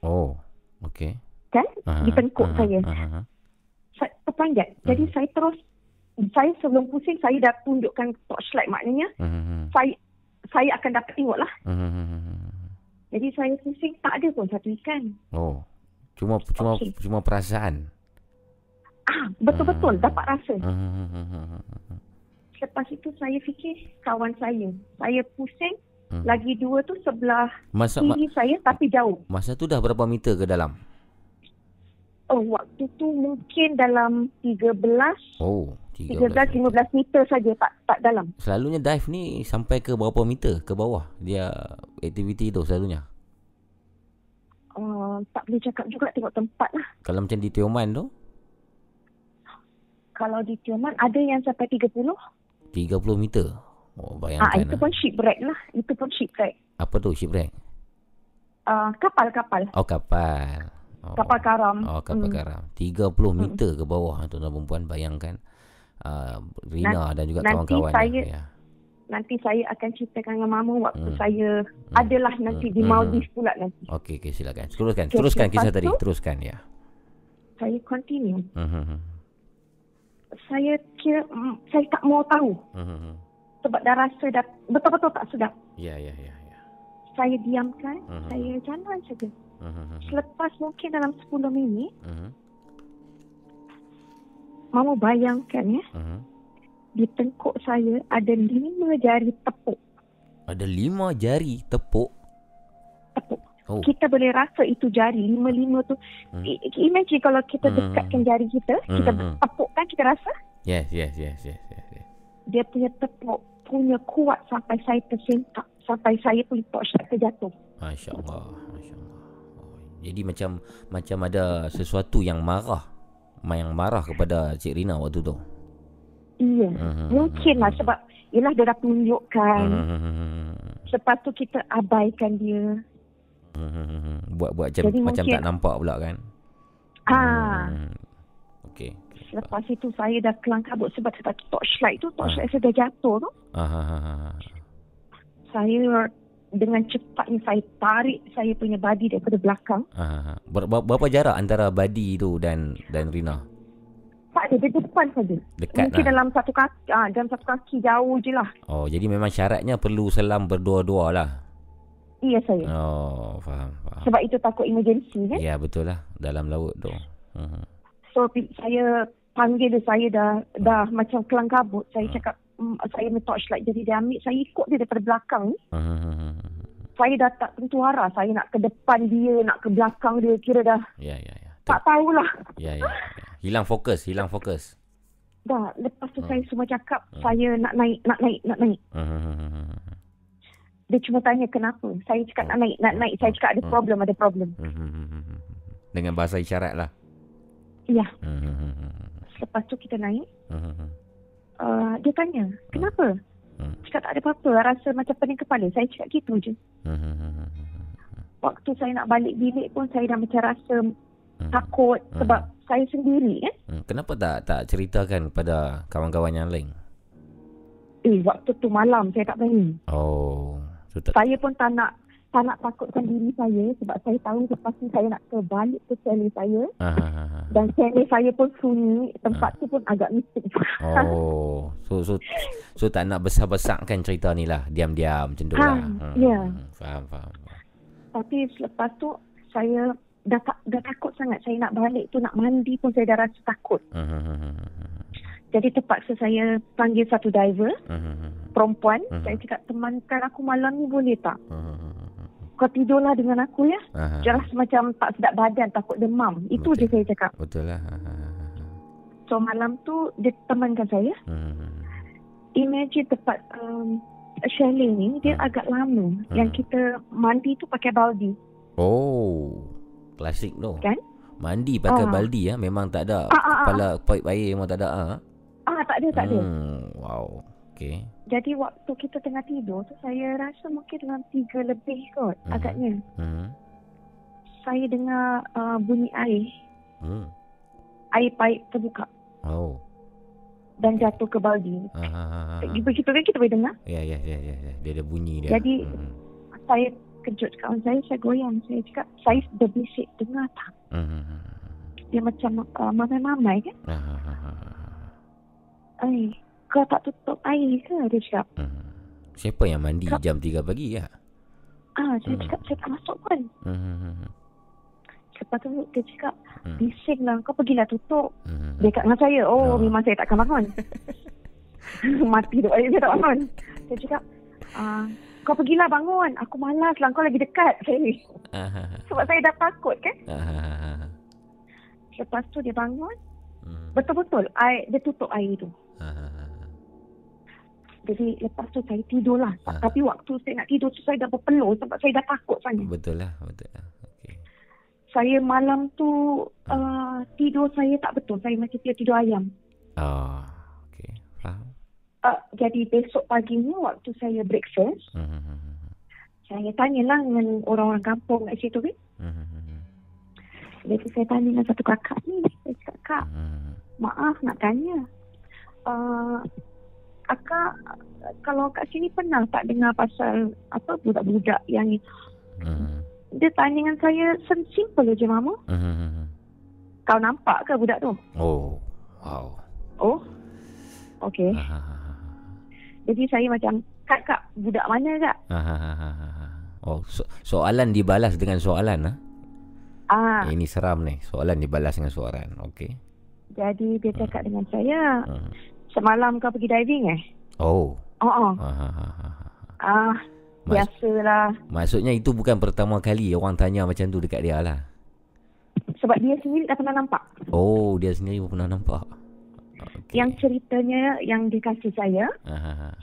Oh, okey. Kan? Aha, Di tengkuk aha, saya. aha. Saya terpanjat. Jadi saya terus saya sebelum pusing saya dah tunjukkan torchlight maknanya hmm, saya saya akan dapat tengok lah. hmm, hmm. Jadi saya pusing tak ada pun satu ikan. Oh. Cuma cuma Okey. cuma perasaan. Ah, betul-betul Hmm. dapat rasa. Hmm, Lepas itu saya fikir kawan saya. Saya pusing. Hmm. Lagi dua tu sebelah Masa ma- kiri saya tapi jauh. masa tu dah berapa meter ke dalam? Oh, waktu tu mungkin dalam 13, Oh, 13 13. 15 meter saja tak tak dalam. Selalunya dive ni sampai ke berapa meter ke bawah dia aktiviti tu selalunya. Uh, tak boleh cakap juga tengok tempat lah. Kalau macam di Tioman tu Kalau di Tioman ada yang sampai 30. 30 meter. Oh, Ah, bayangkan. itu ah. pun shipwreck lah. Itu pun shipwreck. Apa tu shipwreck? Uh, kapal-kapal. Oh, kapal. Oh. Kapal karam. Oh, kapal Hmm. karam. 30 meter ke bawah tuan-tuan dan perempuan bayangkan. Uh, Rina Nan- dan juga nanti kawan-kawan. saya- Ya. Nanti saya akan ceritakan dengan mama waktu Hmm. saya adalah nanti di Hmm. Maldives pula nanti. Okey, okey silakan. Teruskan. Okey, Teruskan kisah tadi. tu- Teruskan ya. Saya continue. Hmm, hmm, hmm. Saya kira mm, saya tak mau tahu hmm. sebab dah rasa dah betul-betul tak sedap. Ya, ya, ya, ya. Saya diamkan, Mhm. saya jalan saja. Hmm. Selepas mungkin dalam 10 minit, Hmm, mama bayangkan ya, hmm. di tengkuk saya ada lima jari tepuk. Ada lima jari tepuk. Tepuk. Oh. Kita boleh rasa itu jari, lima-lima tu. Hmm. Imagine kalau kita Hmm. dekatkan jari kita, kita Hmm. tepukkan, kita rasa Yes, yes, yes, yes, yes. yes. dia punya tepuk punya kuat sampai saya tersentak. Sampai saya punya torchlight terjatuh. Masya Allah, Masya Allah. Oh, jadi macam macam ada sesuatu yang marah, yang marah kepada Cik Rina waktu tu. Iya. Mhm. Mungkin lah sebab Yelah dia dah tunjukkan. Hmm, Lepas tu kita abaikan dia. hmm, buat buat macam Jadi macam mungkin- tak nampak pula kan. Ah, Hmm. Okey. Lepas itu saya dah kelang kabut sebab sebab torchlight tu, torchlight saya dah jatuh tu. Ah, ah, ah, ah. Saya dengan cepatnya saya tarik saya punya body daripada belakang. Ah, ah. Ber- ber- berapa jarak antara Badi tu dan dan Rina? Tak ada, di depan saja. Dekat Mungkin lah. dalam satu kaki, ah, dalam satu kaki jauh je lah. Oh, jadi memang syaratnya perlu selam berdua-dua lah. Iya saya. Oh, faham, faham. Sebab itu takut emergency kan. Ya, betul lah dalam laut tu. Hmm. So saya panggil dia, saya dah dah macam kelang kabut. Saya cakap, mm, saya punya torchlight. Jadi dia ambil, saya ikut dia daripada belakang ni. Hmm. Saya dah tak tentu arah. Saya nak ke depan dia, nak ke belakang dia. Kira dah Ya, ya, ya. tak tahulah. Ya, ya, ya. Hilang fokus, hilang fokus. Dah, lepas tu Hmm. saya semua cakap, saya nak naik, nak naik, nak naik. Hmm. Dia cuma tanya kenapa. Saya cakap nak naik, nak naik. Saya cakap ada Hmm. problem, ada problem. Hmm. Dengan bahasa isyarat lah. Ya, Hmm. lepas tu kita naik. Uh, dia tanya, kenapa? Cakap tak ada apa-apa, rasa macam pening kepala. Saya cakap gitu je. Waktu saya nak balik bilik pun saya dah macam rasa takut sebab saya sendiri kan. Hmm. Kenapa tak tak ceritakan pada kawan-kawan yang lain? Eh, waktu tu malam saya tak berani. Oh, tu tak. Saya pun tak nak tak nak takutkan diri saya sebab saya tahu lepas ni saya nak terbalik ke sel saya Ah, ah, ah, ah. dan sel saya pun sunyi, tempat tu pun agak mistik. Oh, so so so tak nak besar-besarkan cerita ni lah, diam-diam macam tu Ha, lah. ya. Faham, faham. Tapi selepas tu saya dah tak, dah takut sangat saya nak balik tu nak mandi pun saya dah rasa takut. Hmm. Jadi terpaksa saya panggil satu diver Hmm. perempuan. Mhm. Saya cakap temankan aku malam ni boleh tak? Hmm. Kau tidurlah dengan aku ya. Dia rasa macam tak sedap badan, takut demam. Itu je saya cakap. Betul lah. Ah, ah, ah. So malam tu dia temankan saya. Hmm. Imagine tempat um, chalet ni dia agak lama. Hmm. Yang kita mandi tu pakai baldi. Oh, klasik tu. Kan? Mandi pakai Ah. baldi ya, memang tak ada ah. kepala pipe air memang tak ada ah. Ah tak ada tak ada. Hmm, wow. Okey. Jadi waktu kita tengah tidur tu saya rasa mungkin dalam tiga lebih kot Mhm. agaknya. Hmm. Saya dengar uh, bunyi air. Hmm. Air paip terbuka Oh. dan jatuh ke baldi. Ah. Begitu kan kita boleh dengar. Ya, ya, ya, ya, ya. Dia ada bunyi dia. Jadi Hmm. saya kejut kawan saya, saya goyang. Saya cakap, saya berbisik, dengar tak? Hmm. hmm, hmm. Dia macam uh, mamai-mamai kan? Ah, ah, ah, ah, ah. Ay, kau tak tutup air ke? Dia cakap. Hmm. Siapa yang mandi Kak- jam 3 pagi ya? Ah, saya Hmm. cakap, saya tak masuk pun. Hmm. hmm, hmm, Lepas tu dia cakap, Hmm. bising lah, kau pergilah tutup. hmm. Dia dengan saya, oh Oh. memang saya takkan bangun. Mati duk air saya tak bangun. Dia cakap, ah, kau pergilah bangun. Aku malas lah, kau lagi dekat saya ni. Ah, ah, ah. Sebab saya dah takut kan. Ah, ah, ah, ah. Lepas tu dia bangun, Hmm. Betul-betul air, dia tutup air tu. Ah, ah, ah. Jadi lepas tu saya tidur lah. Ah. Tapi waktu saya nak tidur tu saya dah berpeluh sebab saya dah takut sangat. Betul lah, betul lah. Saya malam tu uh, tidur saya tak betul. Saya macam tidur, tidur ayam. Ah, okey. Faham. Uh, jadi besok paginya waktu saya breakfast, Hmm. hmm, hmm, hmm. saya tanyalah dengan orang-orang kampung kat situ kan. Hmm, Jadi saya tanya dengan satu kakak ni. Saya cakap, kak, hmm. maaf nak tanya. Uh, kakak, kalau kat sini pernah tak dengar pasal apa budak-budak yang ni? Hmm. Dia tanya dengan saya, "Sim- simple je mama. Hmm. Kau nampak ke budak tu? Oh, wow. Oh, okey. Ah, ah, ah, Jadi saya macam, kak, kak, budak mana kak? ah. Oh, so, soalan dibalas dengan soalan ah. Ah, Eh, ini seram ni. Soalan dibalas dengan soalan. Okey. jadi dia cakap dengan saya, Hmm. semalam kau pergi diving eh? Oh. Oh, oh. Ah, ah, ah, ah. Ah, Mas- biasalah. Maksudnya itu bukan pertama kali orang tanya macam tu dekat dia lah. Sebab dia sendiri dah pernah nampak. Oh, dia sendiri pun pernah nampak. Okay. Yang ceritanya yang dikasih saya, Ah,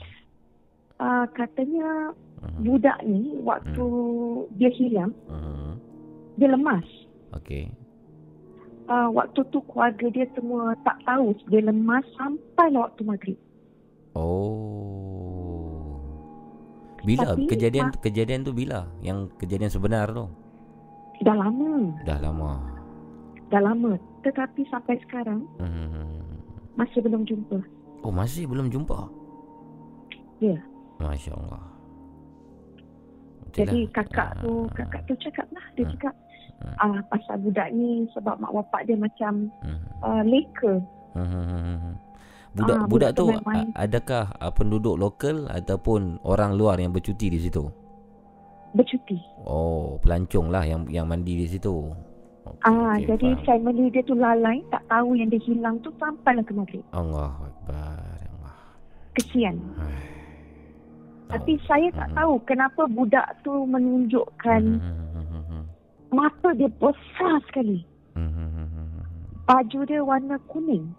uh, katanya Mhm. budak ni waktu dia hilang, Mhm. Dia lemas. Okey. Uh, waktu tu keluarga dia semua tak tahu dia lemas sampai waktu maghrib. Oh. Bila Tapi, kejadian ma- kejadian tu bila? Yang kejadian sebenar tu? Dah lama, Dah lama. dah lama. Tetapi sampai sekarang Hmm. masih belum jumpa. Oh, masih belum jumpa. Ya. Masya-Allah. Jadi Itulah. kakak tu, Ah, kakak tu cakap lah. Dia Hmm. cakap, Hmm. ah pasal budak ni sebab mak bapak dia macam Hmm. uh, leka. Hmm. Budak Ah, budak budak tu main-main. adakah ah, penduduk lokal ataupun orang luar yang bercuti di situ? Bercuti. Oh, pelancong lah yang yang mandi di situ. Okey, Ah, okey, jadi faham. family dia tu lalai, tak tahu yang dia hilang tu sampailah ke maghrib. Allahu akbar. Allah. Kesian. Hai. Tapi saya tak Hmm. tahu kenapa budak tu menunjukkan Hmm. Mata dia besar sekali. Hmm. Baju dia warna kuning.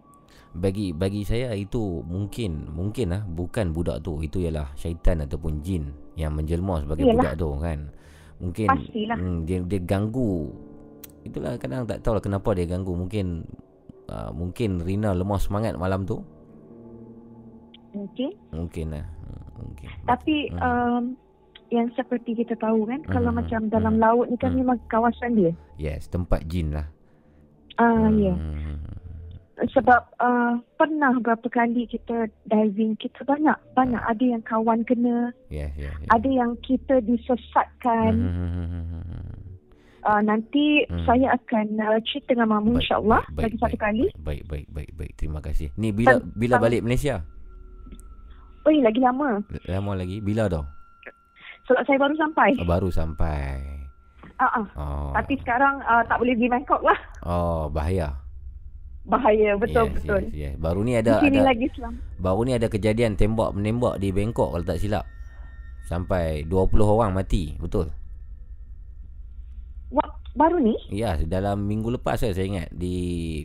bagi bagi saya itu mungkin mungkin lah bukan budak tu itu ialah syaitan ataupun jin yang menjelma sebagai Yalah. budak tu kan mungkin Pastilah. hmm, dia dia ganggu itulah kadang tak tahu lah kenapa dia ganggu mungkin uh, mungkin Rina lemah semangat malam tu Mungkin. mungkin lah mungkin Tapi Hmm. um, yang seperti kita tahu kan, kalau Hmm, macam hmm, dalam hmm, laut ni kan hmm. memang kawasan dia. yes tempat jin lah Ah, ya. Hmm. Sebab uh, pernah berapa kali kita diving, kita banyak banyak ada yang kawan kena, yes yes, yes. ada yang kita disesatkan. Hmm. Uh, nanti Hmm. saya akan uh, cerita dengan Mamu Baik, insyaAllah baik, lagi satu baik, kali. baik baik baik baik terima kasih ni bila bila balik Malaysia Oh, lagi lama. lama lagi bila dah Sebab saya baru sampai. oh, baru sampai Ah, ah. oh Tapi sekarang uh, tak boleh pergi Bangkok lah. oh bahaya Bahaya, betul yes, betul. yes, yes. baru ni Di ada ada lagi selam. baru ni ada kejadian tembak menembak di Bangkok kalau tak silap sampai 20 orang mati betul Wah, baru ni? Ya, dalam minggu lepas saya, saya ingat di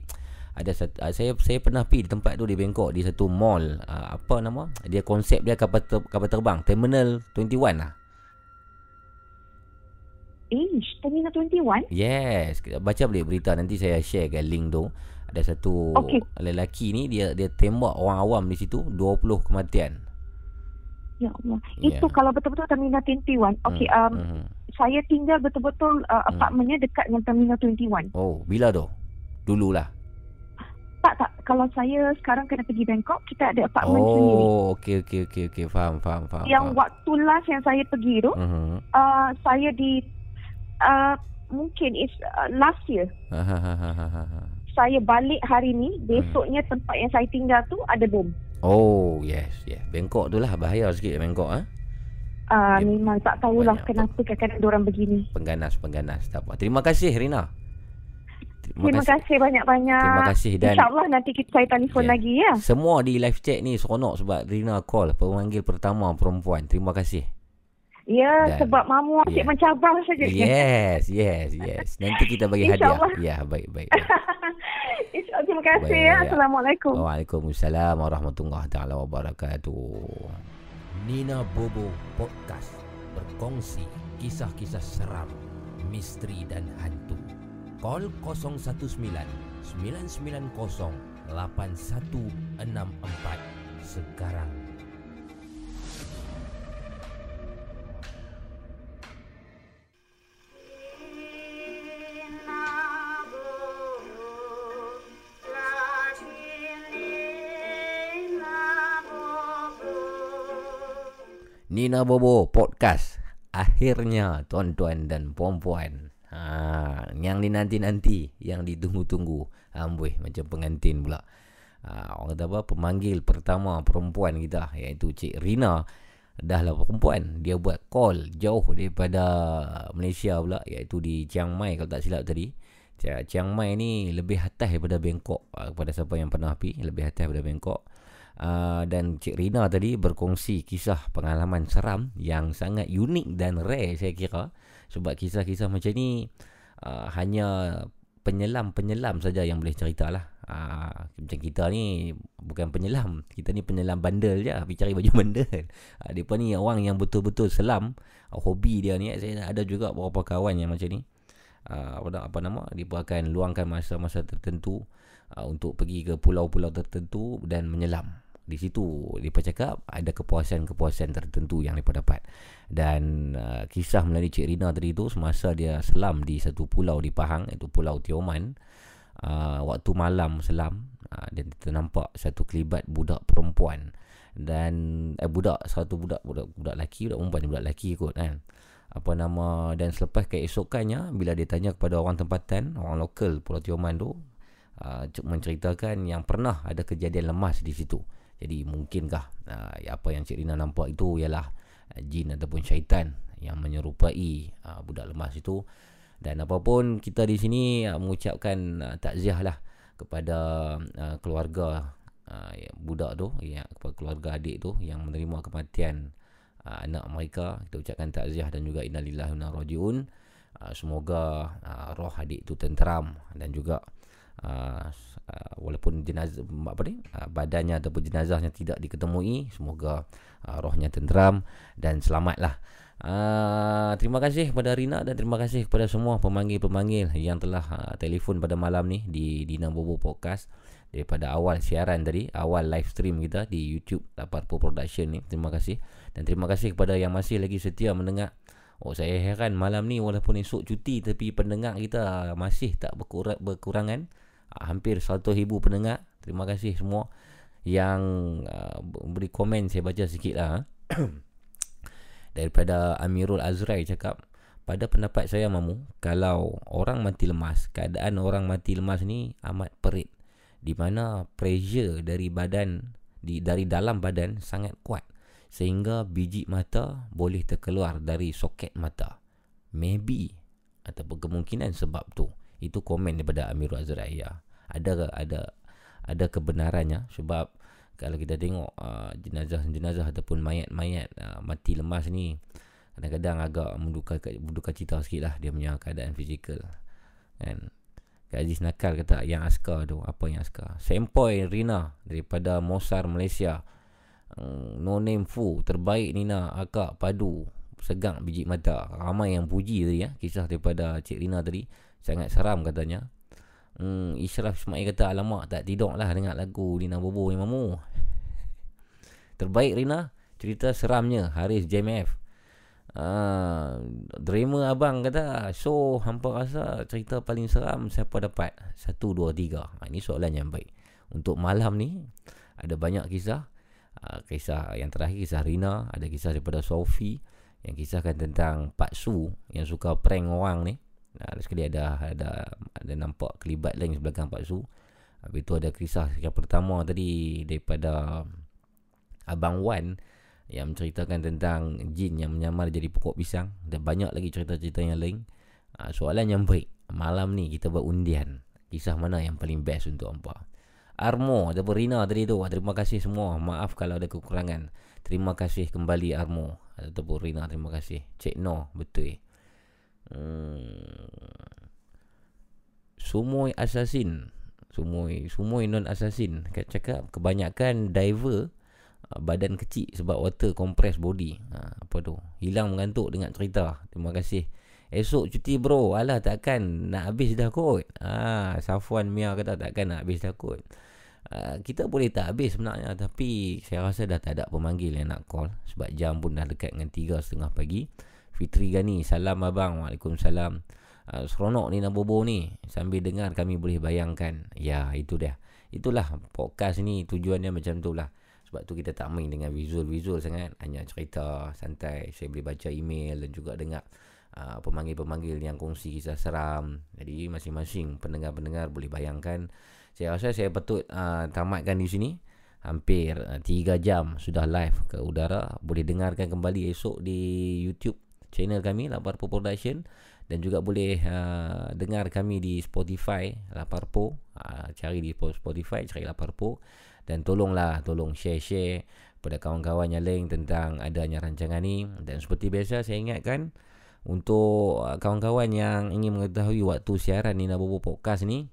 ada satu, uh, saya saya pernah pergi di tempat tu di Bangkok di satu mall uh, apa nama dia konsep dia kapal ter, kapal terbang Terminal 21 lah. Ish, Terminal 21? Yes, baca boleh berita nanti saya share kan link tu. Ada satu Okey. lelaki ni dia dia tembak orang awam di situ 20 kematian. Ya Allah. Ya. Itu kalau betul-betul Terminal 21. Okey, Hmm, um, hmm. saya tinggal betul-betul uh, apartmennya dekat dengan Terminal 21. Oh, bila tu? Dululah. Tak, tak. Kalau saya sekarang kena pergi Bangkok, kita ada apartmen sendiri. Oh, okey okey okey okey faham faham faham. Yang faham. waktu last yang saya pergi tu, Mhm. uh, saya di... Uh, mungkin is uh, last year. Ha, ha, ha, ha, ha, ha. Saya balik hari ni, Hmm. besoknya tempat yang saya tinggal tu ada bom. Oh, yes, yes. Bangkok tu lah bahaya sikit Bangkok ah. Uh, memang tak tahulah Banyak kenapa kadang-kadang orang begini. Pengganas, pengganas. Tak apa. Terima kasih Rina. Terima, kasih banyak-banyak. Terima kasih dan- InsyaAllah nanti kita saya telefon Ya. lagi ya. Semua di live chat ni seronok sebab Rina call pemanggil pertama perempuan. Terima kasih. Ya, Dan- sebab mamu asyik Ya. mencabar saja. Yes, yes, yes. Nanti kita bagi hadiah. Ya, baik, baik. baik. Terima kasih Baik, ya. ya. Assalamualaikum. Waalaikumsalam warahmatullahi taala wabarakatuh. Nina Bobo Podcast berkongsi kisah-kisah seram, misteri dan hantu. Call 019 990 8164 sekarang. Nina Bobo Podcast. Akhirnya tuan-tuan dan puan-puan. Ha, Yang dinanti-nanti Yang ditunggu-tunggu. Amboi macam pengantin pula. Ha, Orang kata apa? Pemanggil pertama perempuan kita Iaitu Cik Rina. Dah lah perempuan. Dia buat call jauh daripada Malaysia pula Iaitu di Chiang Mai Kalau tak silap tadi. Ch- Chiang Mai ni lebih atas daripada Bangkok ha, Kepada siapa yang pernah pergi Lebih atas daripada Bangkok Uh, dan Cik Rina tadi berkongsi kisah pengalaman seram yang sangat unik dan rare saya kira. Sebab kisah-kisah macam ni uh, hanya penyelam-penyelam saja yang boleh cerita lah uh, macam kita ni bukan penyelam kita ni penyelam bandel je pergi cari baju bandel. Uh, pun ni orang yang betul-betul selam uh, hobi dia ni. Saya ada juga beberapa kawan yang macam ni. Uh, apa, apa nama pun akan luangkan masa-masa tertentu uh, untuk pergi ke pulau-pulau tertentu dan menyelam di situ mereka cakap ada kepuasan-kepuasan tertentu yang mereka dapat. Dan uh, kisah melalui Cik Rina tadi tu semasa dia selam di satu pulau di Pahang iaitu Pulau Tioman uh, waktu malam selam uh, dan kita nampak satu kelibat budak perempuan. Dan eh, budak satu budak budak budak lelaki budak perempuan budak lelaki kot kan. Apa nama dan selepas keesokannya bila dia tanya kepada orang tempatan orang lokal Pulau Tioman tu uh, menceritakan yang pernah ada kejadian lemas di situ jadi mungkinkah uh, apa yang Cik Rina nampak itu ialah uh, jin ataupun syaitan yang menyerupai uh, budak lemas itu. Dan apapun kita di sini uh, mengucapkan uh, takziah lah kepada uh, keluarga uh, budak tu ya kepada keluarga adik tu yang menerima kematian uh, anak mereka. Kita ucapkan takziah dan juga innalillahi wa inna rajiun. Uh, semoga uh, roh adik tu tenteram dan juga uh, uh, walaupun jenazah apa ni uh, badannya ataupun jenazahnya tidak diketemui semoga uh, rohnya tenteram dan selamatlah Uh, terima kasih kepada Rina dan terima kasih kepada semua pemanggil-pemanggil yang telah uh, telefon pada malam ni di Dina Bobo Podcast daripada awal siaran tadi, awal live stream kita di YouTube Laparpo Production ni. Terima kasih dan terima kasih kepada yang masih lagi setia mendengar. Oh saya heran malam ni walaupun esok cuti tapi pendengar kita masih tak berkurang, berkurangan. Hampir 100,000 pendengar. Terima kasih semua yang uh, beri komen. Saya baca sikit lah. daripada Amirul Azrai cakap pada pendapat saya mamu kalau orang mati lemas keadaan orang mati lemas ni amat perit. Di mana pressure dari badan di dari dalam badan sangat kuat. Sehingga biji mata boleh terkeluar dari soket mata. Maybe ataupun kemungkinan sebab tu. Itu komen daripada Amirul Azrai ya ada ada ada kebenarannya. Sebab kalau kita tengok uh, jenazah-jenazah ataupun mayat-mayat uh, mati lemas ni kadang-kadang agak menduka cita sikit lah dia punya keadaan fizikal. Kan? Kak Aziz Nakal kata yang askar tu apa yang askar? Sempoi Rina daripada Mosar Malaysia. Um, No name Fu terbaik Nina akak padu segang biji mata. Ramai yang puji tadi ya kisah daripada Cik Rina tadi. Sangat seram katanya Hmm, Ishraf Ismail kata Alamak tak tidur lah dengar lagu Rina Bobo ni mamu. Terbaik Rina Cerita seramnya Haris JMF ah, Dreamer abang kata So hampa rasa cerita paling seram Siapa dapat? Satu, dua, tiga. Ha, Ini soalan yang baik. Untuk malam ni Ada banyak kisah. Ah, Kisah yang terakhir Kisah Rina Ada kisah daripada Sophie Yang kisahkan tentang Pak Su Yang suka prank orang ni Nah, sekali ada ada ada nampak kelibat lain sebelakang Pak Su. Habis tu ada kisah yang pertama tadi daripada Abang Wan yang menceritakan tentang jin yang menyamar jadi pokok pisang dan banyak lagi cerita-cerita yang lain. Ha, soalan yang baik. Malam ni kita buat undian. Kisah mana yang paling best untuk hampa? Armo ataupun Rina tadi tu. Terima kasih semua. Maaf kalau ada kekurangan. Terima kasih kembali Armo ataupun Rina. Terima kasih. Cik No. Betul. Hmm. Sumoi assassin. Sumoi Sumoi non assassin Kat cakap Kebanyakan diver uh, Badan kecil Sebab water compress body. Ha, Apa tu? Hilang mengantuk dengan cerita. Terima kasih. Esok cuti bro. Alah takkan. Nak habis dah kot. Ha, Safwan Mia kata takkan nak habis dah kot. Ha, Kita boleh tak habis sebenarnya? Tapi Saya rasa dah tak ada pemanggil yang nak call Sebab jam pun dah dekat dengan 3.30 pagi Fitri Gani Salam abang. Waalaikumsalam. Uh, Seronok ni nak bobo ni. Sambil dengar kami boleh bayangkan. Ya itu dia. Itulah podcast ni tujuannya macam tu lah. Sebab tu kita tak main dengan visual-visual sangat. Hanya cerita santai. Saya boleh baca email dan juga dengar uh, Pemanggil-pemanggil yang kongsi kisah seram. Jadi masing-masing pendengar-pendengar boleh bayangkan. Saya rasa saya patut uh, tamatkan di sini. Hampir uh, 3 jam sudah live ke udara. Boleh dengarkan kembali esok di YouTube channel kami Laparpo Production. Dan juga boleh uh, dengar kami di Spotify Laparpo uh, cari di Spotify cari Laparpo dan tolonglah tolong share-share pada kawan-kawan yang lain tentang adanya rancangan ni. Dan seperti biasa saya ingatkan untuk uh, kawan-kawan yang ingin mengetahui waktu siaran Nina Bobo Podcast ni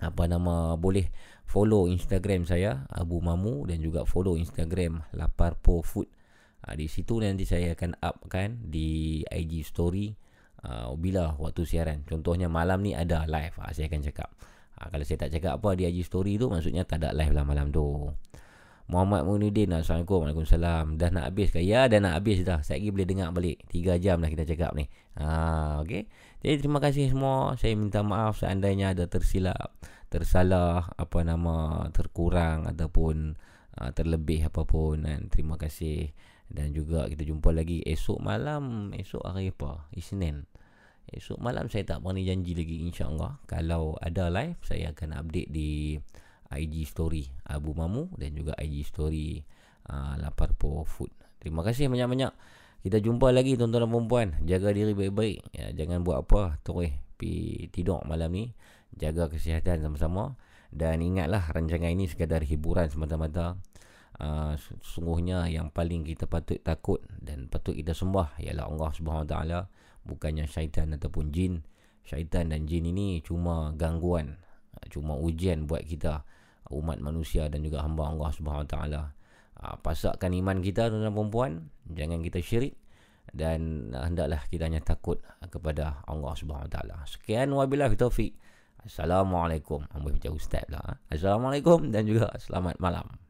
apa nama boleh follow Instagram saya Abu Mamu dan juga follow Instagram Laparpo Food Ha, di situ nanti saya akan upkan di IG story uh, bila waktu siaran. Contohnya malam ni ada live. Ha, saya akan cakap. Ha, kalau saya tak cakap apa di IG story tu maksudnya tak ada live lah malam tu. Muhammad Munidin Assalamualaikum Waalaikumsalam Dah nak habis ke? Ya dah nak habis dah Saya lagi boleh dengar balik 3 jam dah kita cakap ni ha, okay? Jadi terima kasih semua Saya minta maaf seandainya ada tersilap Tersalah Apa nama Terkurang Ataupun uh, Terlebih apapun dan Terima kasih dan juga kita jumpa lagi esok malam Esok hari apa? Isnin. Esok malam saya tak berani janji lagi insyaAllah. Kalau ada live saya akan update di IG story Abu Mamu Dan juga IG story uh, Laparpo Food. Terima kasih banyak-banyak. Kita jumpa lagi tuan-tuan dan perempuan Jaga diri baik-baik. Ya, Jangan buat apa Terus tidur malam ni. Jaga kesihatan sama-sama. Dan ingatlah rancangan ini sekadar hiburan semata-mata uh, sungguhnya yang paling kita patut takut dan patut kita sembah ialah Allah Subhanahu Taala bukannya syaitan ataupun jin syaitan dan jin ini cuma gangguan Ah, Cuma ujian buat kita umat manusia dan juga hamba Allah Subhanahu Taala. Ah, Pasakkan iman kita tuan dan puan jangan kita syirik dan ah, hendaklah kita hanya takut kepada Allah Subhanahu Taala. Sekian wabillahi taufik. Assalamualaikum. Ambil macam ustaz lah. ah. Assalamualaikum dan juga selamat malam.